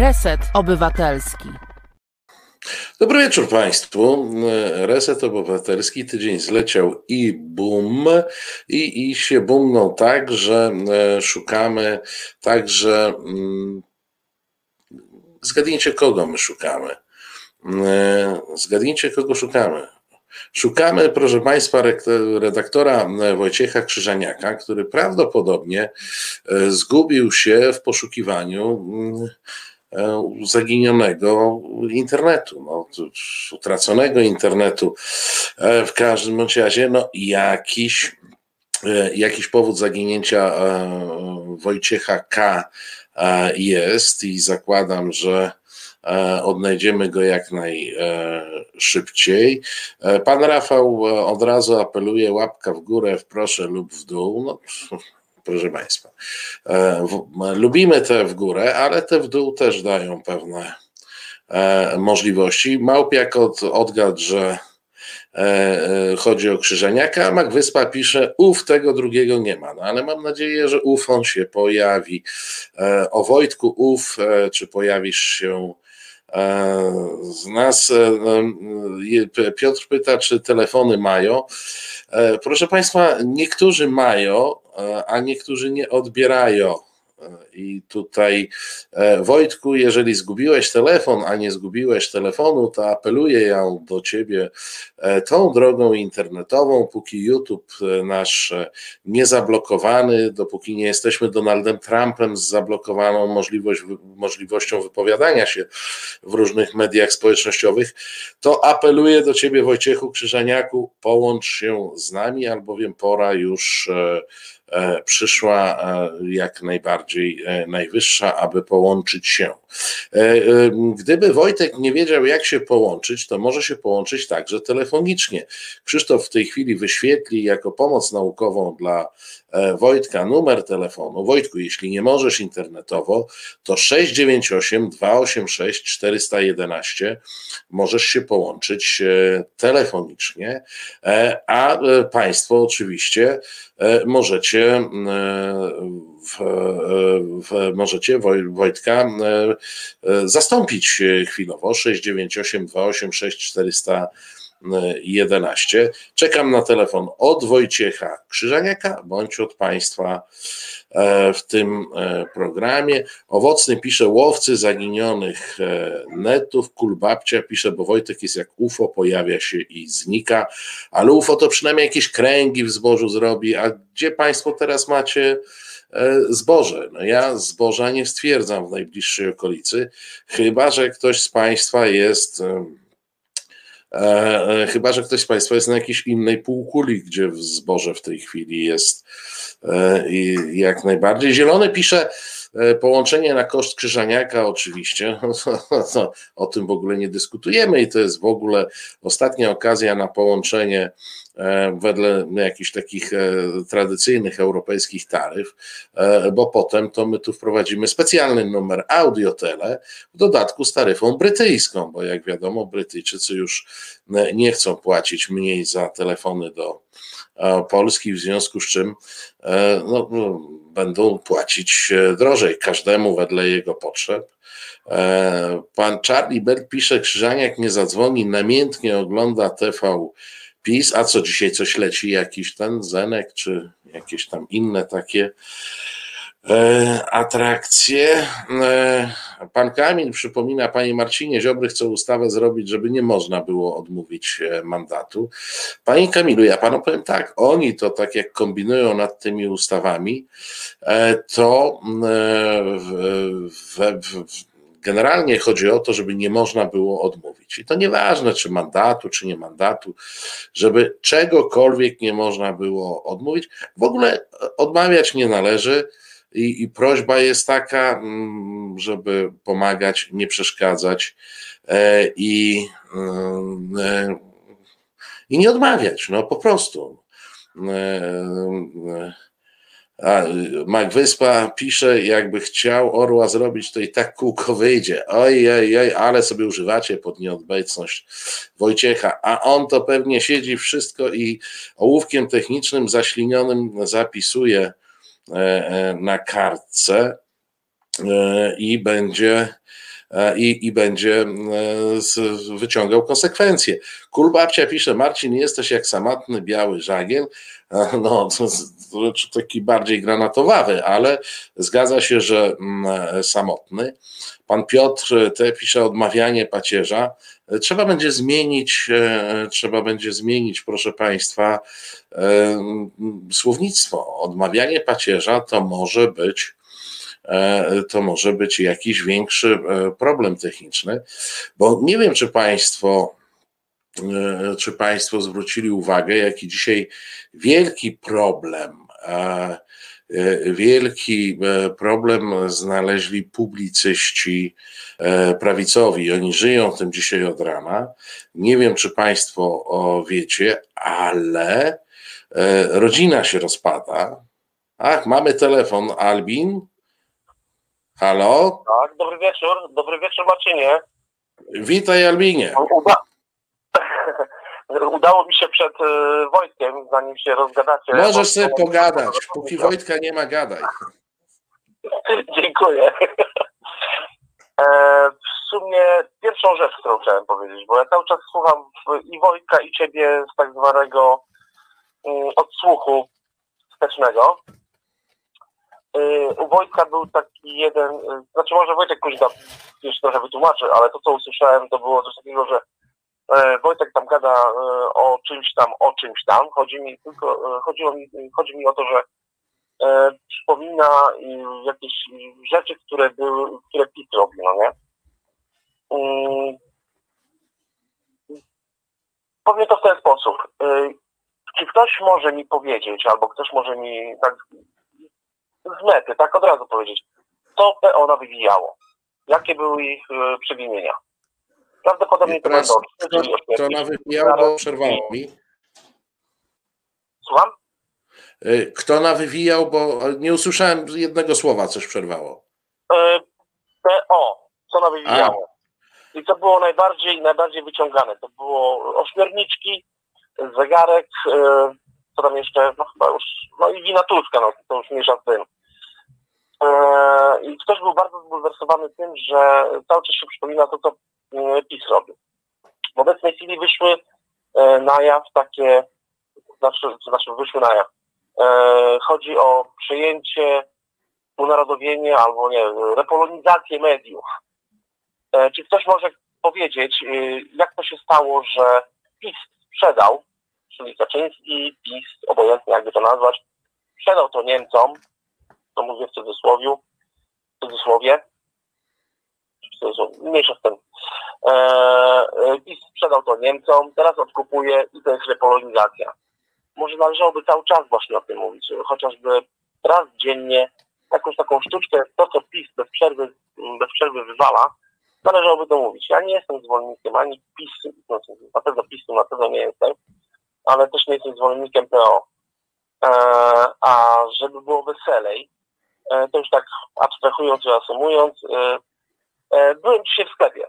Reset Obywatelski. Dobry wieczór Państwu. Reset Obywatelski tydzień zleciał i boom, i, i się boomnął tak, że e, szukamy także. Mm, zgadnijcie, kogo my szukamy. E, zgadnijcie, kogo szukamy. Szukamy, proszę Państwa, redaktora Wojciecha Krzyżaniaka, który prawdopodobnie e, zgubił się w poszukiwaniu mm, zaginionego internetu, no, utraconego internetu. W każdym bądź razie, no, jakiś, jakiś powód zaginięcia Wojciecha K jest i zakładam, że E, odnajdziemy go jak najszybciej. E, pan Rafał e, od razu apeluje łapka w górę, w proszę lub w dół. No, proszę Państwa, lubimy te w górę, ale te w dół też dają pewne możliwości. Małpiak od, odgadł, że chodzi o Krzyżeniaka, a Mac Wyspa pisze, ów tego drugiego nie ma, no ale mam nadzieję, że ów on się pojawi. O Wojtku ów, czy pojawisz się z nas e, e, Piotr pyta, czy telefony mają. E, proszę Państwa, niektórzy mają, a niektórzy nie odbierają. I tutaj, e, Wojtku, jeżeli zgubiłeś telefon, a nie zgubiłeś telefonu, to apeluję ja do ciebie e, tą drogą internetową, póki YouTube e, nasz nie zablokowany, dopóki nie jesteśmy Donaldem Trumpem z zablokowaną możliwość, możliwością wypowiadania się w różnych mediach społecznościowych, to apeluję do ciebie, Wojciechu Krzyżaniaku, połącz się z nami, albowiem pora już E, przyszła e, jak najbardziej e, najwyższa, aby połączyć się. Gdyby Wojtek nie wiedział, jak się połączyć, to może się połączyć także telefonicznie. Krzysztof w tej chwili wyświetli jako pomoc naukową dla Wojtka numer telefonu. Wojtku, jeśli nie możesz internetowo, to 698 286 411 możesz się połączyć telefonicznie, a Państwo oczywiście możecie w, w, możecie Wojtka e, e, zastąpić chwilowo 698 286 411. Czekam na telefon od Wojciecha Krzyżaniaka bądź od Państwa e, w tym programie. Owocny pisze łowcy zaginionych netów, kulbabcia pisze, bo Wojtek jest jak UFO, pojawia się i znika, ale UFO to przynajmniej jakieś kręgi w zbożu zrobi, a gdzie Państwo teraz macie e, zboże? No ja zboża nie stwierdzam w najbliższej okolicy, chyba że ktoś z Państwa jest. E, chyba, że ktoś z Państwa jest na jakiejś innej półkuli, gdzie zboże w tej chwili jest e, i jak najbardziej. Zielony pisze, połączenie na koszt Krzyżaniaka oczywiście, o tym w ogóle nie dyskutujemy i to jest w ogóle ostatnia okazja na połączenie E, wedle jakichś takich e, tradycyjnych europejskich taryf, e, bo potem to my tu wprowadzimy specjalny numer audiotele w dodatku z taryfą brytyjską, bo jak wiadomo Brytyjczycy już nie chcą płacić mniej za telefony do Polski, w związku z czym no, no będą płacić drożej, każdemu wedle jego potrzeb. Pan Charlie Bell pisze, Krzyżaniak nie zadzwoni, namiętnie ogląda TV PiS, a co dzisiaj coś leci, jakiś ten Zenek, czy jakieś tam inne takie e, atrakcje. E, pan Kamil przypomina, panie Marcinie, Ziobry chce ustawę zrobić, żeby nie można było odmówić e, mandatu. Panie Kamilu, ja panu powiem tak, oni to tak jak kombinują nad tymi ustawami, e, to e, w, w, w, Generalnie chodzi o to, żeby nie można było odmówić. I to nieważne, czy mandatu, czy nie mandatu, żeby czegokolwiek nie można było odmówić. W ogóle odmawiać nie należy. I, I, prośba jest taka, mm, żeby pomagać, nie przeszkadzać e, i, e, i nie odmawiać, no po prostu. A Mac Wyspa pisze, jakby chciał orła zrobić, to i tak kółko wyjdzie. Oj, oj, oj, ale sobie używacie pod nieobecność Wojciecha. A on to pewnie siedzi wszystko i ołówkiem technicznym zaślinionym zapisuje e, e, na kartce e, i będzie i, i będzie wyciągał konsekwencje. Kulbabcia pisze, Marcin, jesteś jak samotny biały żagiel, no, taki bardziej granatowawy, ale zgadza się, że mm, samotny. Pan Piotr te pisze odmawianie pacierza. Trzeba będzie zmienić, e, trzeba będzie zmienić, proszę Państwa, e, słownictwo. Odmawianie pacierza to może być to może być jakiś większy problem techniczny, bo nie wiem, czy Państwo czy Państwo zwrócili uwagę, jaki dzisiaj wielki problem, e, wielki e, problem znaleźli publicyści prawicowi. Oni żyją tym dzisiaj od rana. Nie wiem, czy Państwo wiecie, ale rodzina się rozpada. Ach, mamy telefon, Albin. Halo? Tak, dobry wieczór. Dobry wieczór, Marcinie. Witaj, Albinie. Uda Udało mi się przed y, Wojtkiem, zanim się rozgadacie. Możesz sobie pogadać. Póki Wojtka nie ma, gadaj. Dziękuję. E, w sumie pierwszą rzecz, którą chciałem powiedzieć, bo ja cały czas słucham i Wojtka, i ciebie z tak zwanego mm, odsłuchu wstecznego. Y, u Wojtka był taki jeden, znaczy może Wojtek później jeszcze trochę wytłumaczy, ale to co usłyszałem to było coś takiego, że E, Wojtek tam gada e, o czymś tam, o czymś tam. Chodzi mi tylko, e, chodziło mi, chodzi mi o to, że e, przypomina jakieś rzeczy, które były, które PiS no nie? Um, powiem to w ten sposób. E, czy ktoś może mi powiedzieć, albo ktoś może mi tak z mety, tak od razu powiedzieć, co PO nawywijało? Jakie były ich e, przewinienia? Prawdopodobnie to będą kto nawywijał, bo przerwało mi. Słucham? Y, kto nawywijał, bo nie usłyszałem jednego słowa, coś przerwało. E, PO, co nawywijało. I co było najbardziej, najbardziej wyciągane? To było ośmiorniczki, zegarek, e, co tam jeszcze, no chyba już, no i wina Tuska, no to już mniejsza z tym. I ktoś był bardzo zbulwersowany tym, że cały czas się przypomina to, co PiS robił. W obecnej chwili wyszły e, na jaw takie, znaczy, znaczy wyszły na jaw. E, chodzi o przejęcie, unarodowienie albo nie, repolonizację mediów. Czy ktoś może powiedzieć, jak to się stało, że PiS sprzedał, czyli Kaczyński, PiS, obojętnie jakby to nazwać, sprzedał to Niemcom, to mówię w cudzysłowie, w cudzysłowie, mniejsza z tym. E, PiS sprzedał to Niemcom, teraz odkupuje i to jest repolonizacja. Może należałoby cały czas właśnie o tym mówić, chociażby raz dziennie jakąś taką sztuczkę, to co PiS bez przerwy, bez przerwy wywala, należałoby to mówić. Ja nie jestem zwolennikiem ani PiS, no, na pewno PiSu na pewno nie jestem, ale też nie jestem zwolennikiem PO. E, a żeby było weselej, e, to już tak abstrahując i asumując, e, E, byłem dzisiaj w sklepie.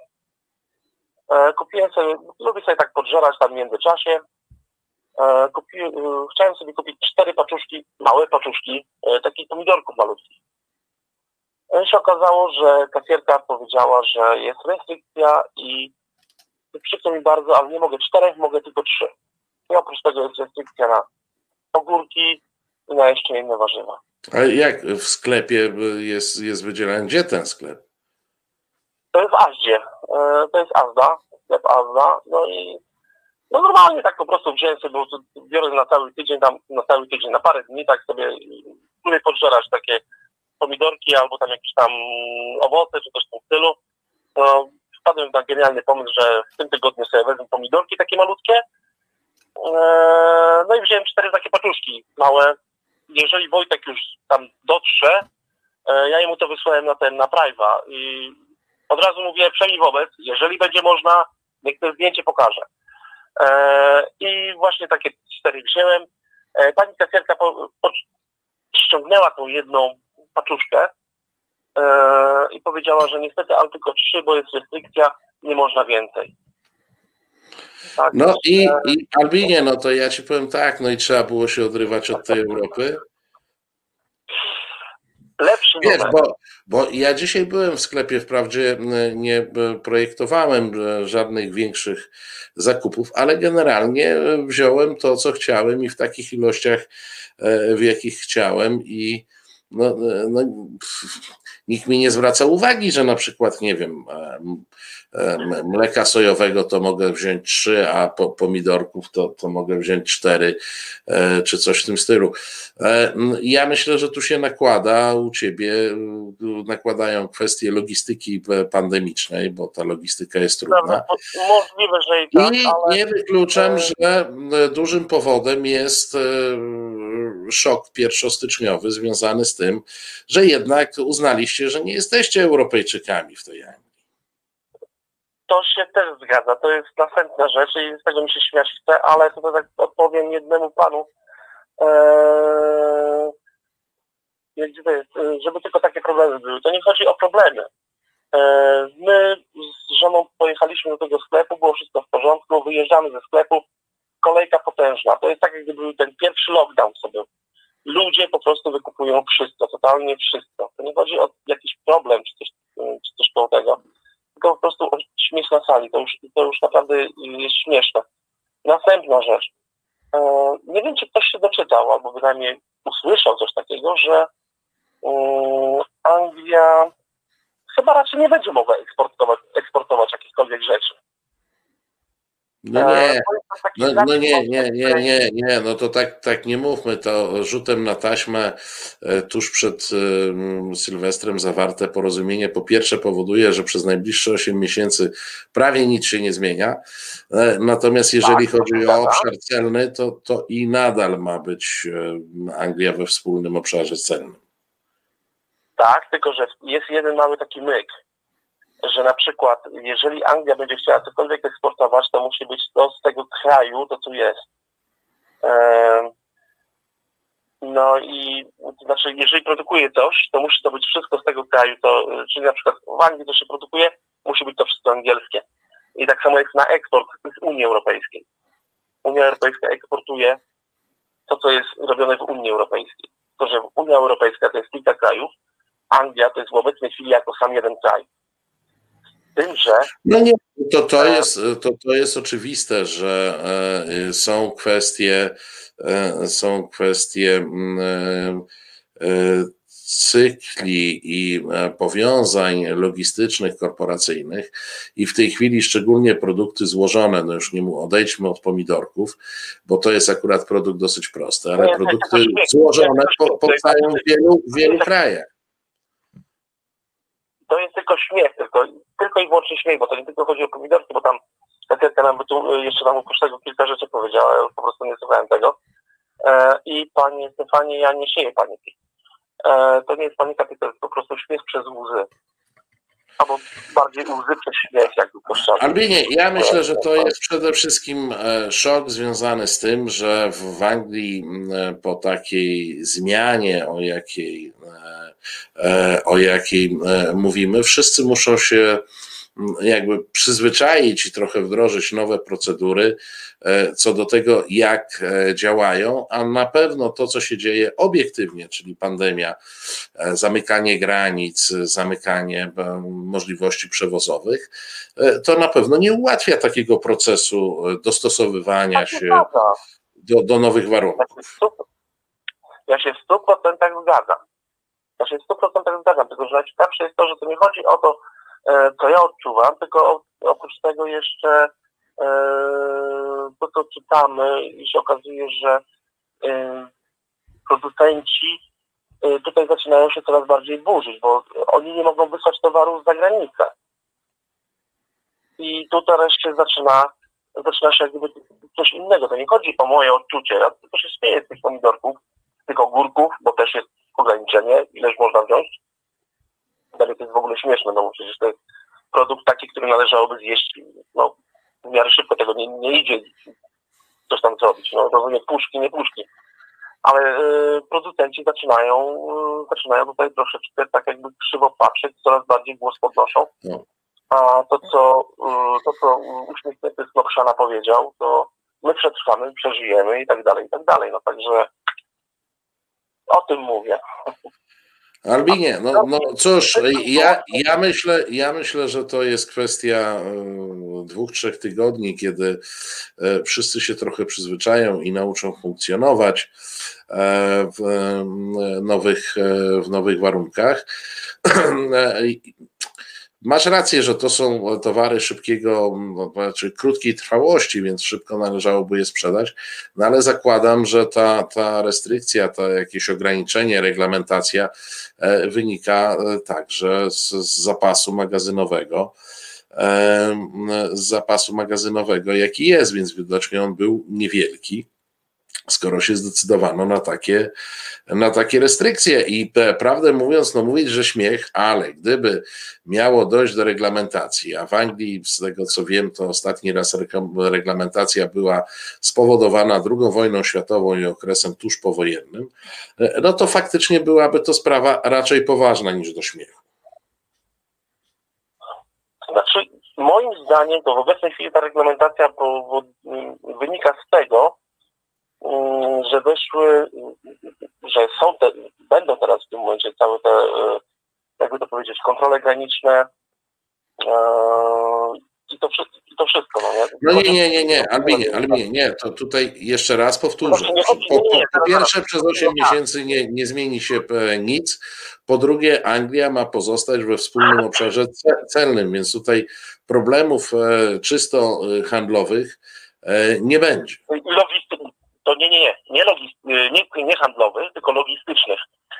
E, kupiłem sobie, lubię sobie tak podżerać tam w międzyczasie. E, kupi, chciałem sobie kupić cztery paczuszki, małe paczuszki, takich pomidorków malutkich. I się okazało, że kasierka powiedziała, że jest restrykcja i przykro mi bardzo, ale nie mogę czterech, mogę tylko trzy. I oprócz tego jest restrykcja na ogórki i na jeszcze inne warzywa. A jak w sklepie jest, jest wydzielany? Gdzie ten sklep? To jest Azdzie. E, to jest Azda, sklep Azda. No i no normalnie tak po prostu wziąłem sobie, bo biorę na cały tydzień, tam na cały tydzień, na parę dni, tak sobie lubię podżerać takie pomidorki albo tam jakieś tam owoce, czy coś w tym stylu. No, wpadłem na genialny pomysł, że w tym tygodniu sobie wezmę pomidorki takie malutkie. E, no i wziąłem cztery takie paczuszki małe. Jeżeli Wojtek już tam dotrze, e, ja mu to wysłałem na ten, na Prive'a i od razu mówię przynajmniej wobec, jeżeli będzie można, niech to zdjęcie pokaże. E, I właśnie takie cztery wziąłem. E, pani kasjerka po, po, ściągnęła tą jedną paczuszkę e, i powiedziała, że niestety, ale tylko trzy, bo jest restrykcja, nie można więcej. Tak, no i, i Albinie, no to ja ci powiem tak, no i trzeba było się odrywać od tej Europy. Lepszy Wiesz, numer. bo, bo ja dzisiaj byłem w sklepie, wprawdzie nie projektowałem e, żadnych większych zakupów, ale generalnie e, wziąłem to, co chciałem i w takich ilościach, e, w jakich chciałem i no, no, nikt mi nie zwraca uwagi, że na przykład, nie wiem, mleka sojowego to mogę wziąć trzy, a po, pomidorków to, to mogę wziąć cztery, e, czy coś w tym stylu. E, Ja myślę, że tu się nakłada u ciebie, nakładają kwestie logistyki e, pandemicznej, bo ta logistyka jest trudna. Prawda, to Możliwe, że i tak, I nie wykluczam, że m, dużym powodem jest e, szok pierwszostyczniowy związany z tym, że jednak uznaliście, że nie jesteście Europejczykami w tej Anglii. To się też zgadza. To jest następna rzecz i z tego mi się śmiać chce, ale to tak odpowiem jednemu panu. Eee? Eee, Żeby tylko takie problemy były. To nie chodzi o problemy. Eee, My z żoną pojechaliśmy do tego sklepu, było wszystko w porządku, wyjeżdżamy ze sklepu, kolejka potężna. To jest tak, jak gdyby był ten pierwszy lockdown sobie. Ludzie po prostu wykupują wszystko, totalnie wszystko. To nie chodzi o jakiś problem czy coś, czy coś koło tego tylko po prostu o śmiech na sali. To już, to już naprawdę jest śmieszne. Następna rzecz. E, nie wiem, czy ktoś się doczytał, albo bynajmniej usłyszał coś takiego, że mm, Anglia chyba raczej nie będzie mogła eksportować, eksportować jakichkolwiek rzeczy. No E, nie, No, no nie, nie, nie, nie, nie, no to tak, tak nie mówmy, to rzutem na taśmę e, tuż przed Sylwestrem zawarte porozumienie po pierwsze powoduje, że przez najbliższe 8 miesięcy prawie nic się nie zmienia, e, natomiast jeżeli Tak, chodzi o obszar celny, to, to i nadal ma być Anglia we wspólnym obszarze celnym. Tak, tylko że jest jeden mały taki myk, że na przykład jeżeli Anglia będzie chciała cokolwiek eksportować, to musi być to z tego kraju, to tu jest. No i to znaczy, jeżeli produkuje coś, to musi to być wszystko z tego kraju, to, czyli na przykład w Anglii to się produkuje, musi być to wszystko angielskie. I tak samo jest na eksport z Unii Europejskiej. Unia Europejska eksportuje to, co jest robione w Unii Europejskiej. Tylko, że Unia Europejska to jest kilka krajów, Anglia to jest w obecnej chwili jako sam jeden kraj. Tym, że No nie, to, to, jest, to, to jest oczywiste, że e, są kwestie, e, są kwestie mm, e, e, cykli i e, powiązań logistycznych, korporacyjnych i w tej chwili szczególnie produkty złożone, no już nie mu odejdźmy od pomidorków, bo to jest akurat produkt dosyć prosty, ale produkty złożone powstają w wielu, w wielu krajach. To jest tylko śmiech, tylko, tylko i wyłącznie śmiech, bo to nie tylko chodzi o pomidorki, bo tam Katerka nam tu jeszcze nam oprócz tego kilka rzeczy powiedziała, ja po prostu nie słuchałem tego. E, I panie Stefanie, ja nie sieję paniki. E, to nie jest panika, tylko jest po prostu śmiech przez łzy. Albo bardziej łzy przez śmiech, jakby. Albinie, ja myślę, że to jest przede wszystkim e, szok związany z tym, że w Anglii e, po takiej zmianie, o jakiej, e, o jakiej mówimy, wszyscy muszą się jakby przyzwyczaić i trochę wdrożyć nowe procedury e, co do tego, jak e, działają, a na pewno to, co się dzieje obiektywnie, czyli pandemia, e, zamykanie granic, zamykanie możliwości przewozowych, to na pewno nie ułatwia takiego procesu dostosowywania się do, do nowych Ja warunków. się w stu- Ja się w 100% zgadzam. Ja się w 100% zgadzam, tylko że najciekawsze jest to, że to nie chodzi o to, e, co ja odczuwam, tylko oprócz tego jeszcze e, to, co czytamy i się okazuje, że e, producenci tutaj zaczynają się coraz bardziej burzyć, bo oni nie mogą wysłać towaru za granicę. I tu teraz się zaczyna, zaczyna się jak gdyby coś innego. To nie chodzi o moje odczucie. Ja tylko się śmieję z tych pomidorków, tych ogórków, bo też jest ograniczenie, ileż można wziąć. Dalej to jest w ogóle śmieszne, no bo przecież to jest produkt taki, który należałoby zjeść, no w miarę szybko tego nie, nie idzie coś tam zrobić. No rozumiem, puszki, nie puszki. Ale y, producenci zaczynają, y, zaczynają tutaj troszeczkę tak jakby krzywo patrzeć, coraz bardziej głos podnoszą. No. A to, co, y, to, co uśmiechnięty Snopszana powiedział, to my przetrwamy, przeżyjemy i tak dalej, i tak dalej. No także o tym mówię. Albinie, no, no cóż, ja, ja, myślę, ja myślę, że to jest kwestia e, dwóch, trzech tygodni, kiedy e, wszyscy się trochę przyzwyczają i nauczą funkcjonować e, w nowych, w nowych warunkach. Masz rację, że to są towary szybkiego, no, znaczy krótkiej trwałości, więc szybko należałoby je sprzedać, no ale zakładam, że ta, ta restrykcja, to jakieś ograniczenie, reglamentacja e, wynika e, także z, z zapasu magazynowego. E, z zapasu magazynowego, jaki jest, więc widocznie on był niewielki skoro się zdecydowano na takie, na takie restrykcje. I prawdę mówiąc, no mówić, że śmiech, ale gdyby miało dojść do reglamentacji, a w Anglii, z tego co wiem, to ostatni raz reglamentacja była spowodowana II wojną światową i okresem tuż powojennym, no to faktycznie byłaby to sprawa raczej poważna niż do śmiechu. Znaczy, moim zdaniem to w obecnej chwili ta reglamentacja wynika z tego, że doszły, że są te, będą teraz w tym momencie całe te, e, jakby to powiedzieć, kontrole graniczne e, i to, wszystko, i to wszystko. No nie? no nie, nie, nie, nie, Albinie, Albinie, nie, to tutaj jeszcze raz powtórzę. Po, po, po pierwsze przez 8 miesięcy nie, nie zmieni się e, nic, po drugie Anglia ma pozostać we wspólnym obszarze celnym, więc tutaj problemów czysto handlowych nie będzie to nie, nie, nie, nie, nie, nie handlowych, tylko logistycznych,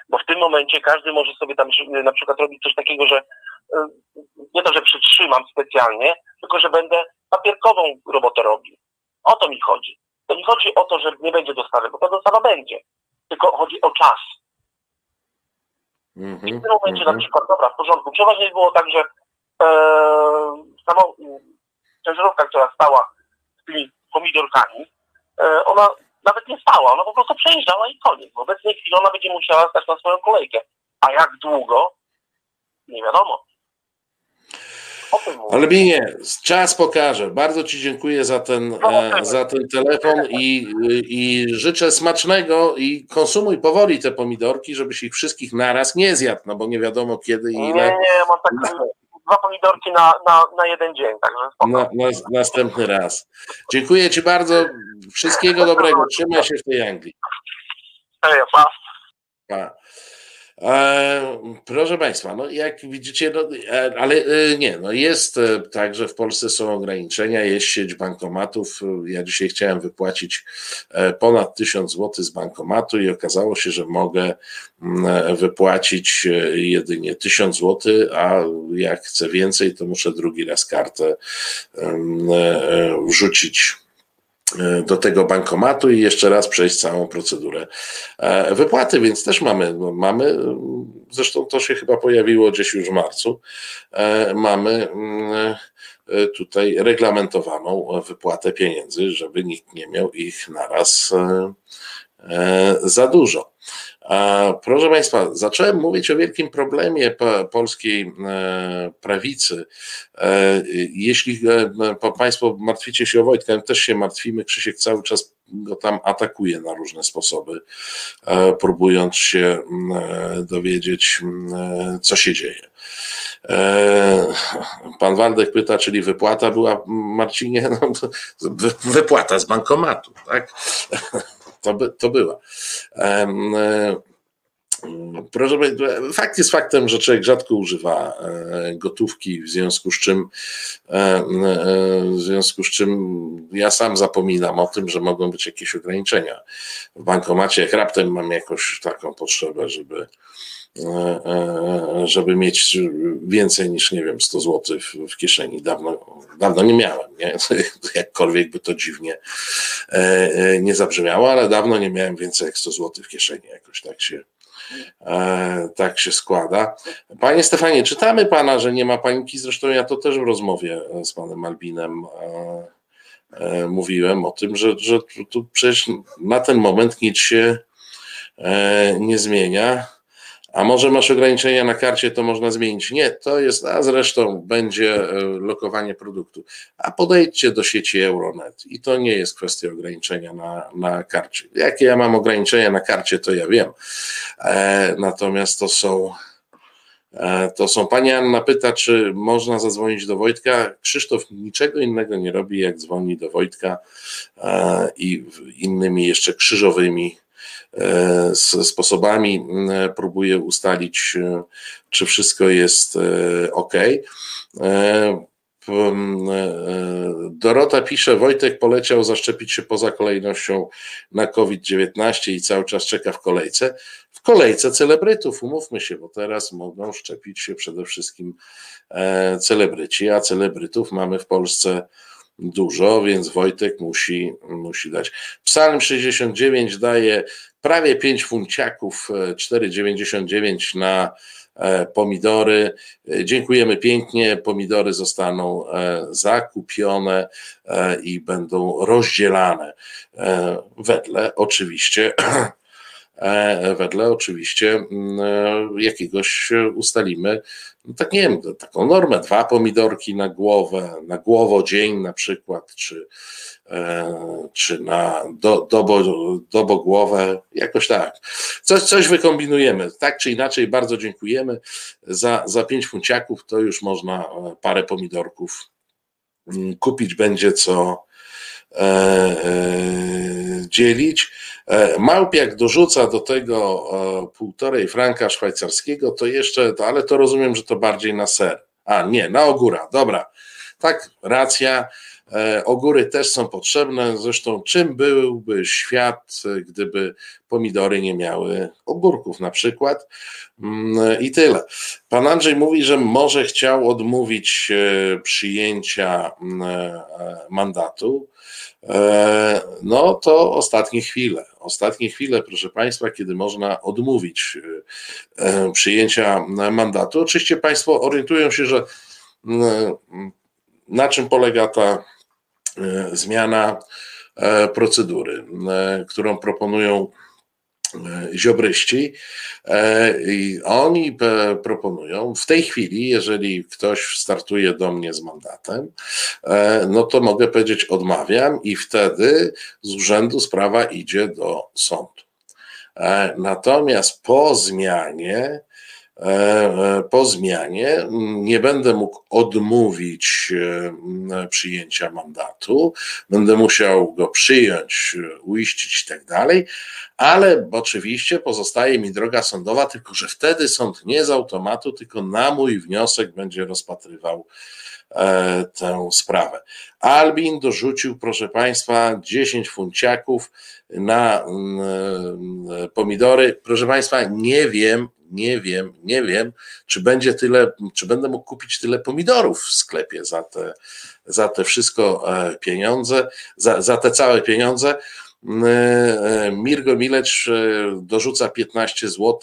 bo w tym momencie każdy może sobie tam na przykład robić coś takiego, że y, nie to, że przytrzymam specjalnie, tylko że będę papierkową robotę robił. O to mi chodzi. To nie chodzi o to, że nie będzie dostawy, bo ta dostawa będzie. Tylko chodzi o czas. Mm -hmm, I w tym momencie mm -hmm. na mhm. przykład, dobra, w porządku. Przeważnie było tak, że e, sama ciężarówka, która stała z tymi pomidorkami, e, ona nawet nie stała, ona po prostu przejeżdżała i koniec. W obecnej chwili ona będzie musiała stać na swoją kolejkę. A jak długo? Nie wiadomo. Ale nie, czas pokaże. Bardzo Ci dziękuję za ten, no, e, za ten telefon i, i życzę smacznego i konsumuj powoli te pomidorki, żebyś ich wszystkich naraz nie zjadł, no bo nie wiadomo kiedy i ile. Nie, nie, mam tak dwa pomidorki na, na, na jeden dzień, także na, na, Następny raz. Dziękuję Ci bardzo. Wszystkiego dobrego. Trzymaj się w tej Anglii. Hej, pa. pa. E, proszę Państwa, no jak widzicie, no, e, ale e, nie, no jest tak, że w Polsce są ograniczenia, jest sieć bankomatów. Ja dzisiaj chciałem wypłacić ponad 1000 zł z bankomatu i okazało się, że mogę wypłacić jedynie 1000 zł, a jak chcę więcej, to muszę drugi raz kartę wrzucić do tego bankomatu i jeszcze raz przejść całą procedurę e, wypłaty, więc też mamy, no, mamy, zresztą to się chyba pojawiło gdzieś już w marcu, e, mamy mm, tutaj reglamentowaną wypłatę pieniędzy, żeby nikt nie miał ich naraz za dużo. Proszę Państwa, zacząłem mówić o wielkim problemie polskiej e, prawicy. E, jeśli e, Państwo martwicie się o Wojtka, też się martwimy, Krzysiek cały czas go tam atakuje na różne sposoby, próbując się dowiedzieć, co się dzieje. Pan Waldek pyta, czyli wypłata była, Marcinie, no, wypłata z bankomatu, tak? To, by, to była. E, proszę Państwa, fakt jest faktem, że człowiek rzadko używa e, gotówki, w związku z czym e, w związku z czym ja sam zapominam o tym, że mogą być jakieś ograniczenia w bankomacie. Jak raptem mam jakąś taką potrzebę, żeby E, e, żeby mieć więcej niż, nie wiem, 100 zł w, w kieszeni. Dawno, dawno nie miałem, nie? jakkolwiek by to dziwnie e, nie zabrzmiało, ale dawno nie miałem więcej jak 100 zł w kieszeni. Jakoś tak się, tak się składa. Panie Stefanie, czytamy pana, że nie ma paniki, zresztą ja to też w rozmowie z panem Albinem mówiłem o tym, że, że tu przecież na ten moment nic się nie zmienia a może masz ograniczenia na karcie, to można zmienić. Nie, to jest, a zresztą będzie e, lokowanie produktu. A podejdźcie do sieci Euronet i to nie jest kwestia ograniczenia na, na karcie. Jakie ja mam ograniczenia na karcie, to ja wiem. E, natomiast to są. E, to są. Pani Anna pyta, czy można zadzwonić do Wojtka. Krzysztof niczego innego nie robi, jak dzwoni do Wojtka e, i innymi jeszcze krzyżowymi z sposobami próbuję ustalić, e, czy wszystko jest e, ok. Dorota pisze, Wojtek poleciał zaszczepić się poza kolejnością na COVID-19 i cały czas czeka w kolejce. W kolejce celebrytów, umówmy się, bo teraz mogą szczepić się przede wszystkim celebryci, a celebrytów mamy w Polsce dużo, więc Wojtek musi, musi dać. Psalm 69 daje prawie 5 funciaków, 4,99 e, na e, pomidory. E, dziękujemy pięknie. Pomidory zostaną zakupione i będą rozdzielane wedle oczywiście wedle oczywiście mm, jakiegoś ustalimy, no tak nie wiem, taką normę, dwa pomidorki na głowę, na głowodzień na przykład, czy E, czy na do, dobo, dobogłowę, jakoś tak. Coś, coś wykombinujemy. Tak czy inaczej, bardzo dziękujemy. Za, za pięć funciaków to już można e, parę pomidorków mm, kupić będzie co e, e, dzielić. E, Małpiak dorzuca do tego e, półtorej franka szwajcarskiego, to jeszcze, to, ale to rozumiem, że to bardziej na ser. A nie, na ogóra, dobra. Tak, racja. E, ogóry też są potrzebne. Zresztą, czym byłby świat, gdyby pomidory nie miały ogórków, na przykład? Mm, I tyle. Pan Andrzej mówi, że może chciał odmówić e, przyjęcia mm, e, mandatu. No to ostatnie chwile. Ostatnie chwile, proszę Państwa, kiedy można odmówić przyjęcia mandatu. Oczywiście Państwo orientują się, że na czym polega ta E, zmiana e, procedury, e, którą proponują ziobryści. I oni proponują w tej chwili, jeżeli ktoś startuje do mnie z mandatem, no to mogę powiedzieć odmawiam i wtedy z urzędu sprawa idzie do sądu. Natomiast po zmianie E, e, po zmianie nie będę mógł odmówić e, przyjęcia mandatu, będę musiał go przyjąć, uiścić i tak dalej, ale oczywiście pozostaje mi droga sądowa, tylko że wtedy sąd nie z automatu, tylko na mój wniosek będzie rozpatrywał tę sprawę. Albin dorzucił, proszę Państwa, 10 funciaków na pomidory. Proszę Państwa, nie wiem, nie wiem, nie wiem, czy będzie tyle, czy będę mógł kupić tyle pomidorów w sklepie za te, za te wszystko e, pieniądze, za, za te całe pieniądze. E, Mirgo Milecz e, dorzuca 15 zł.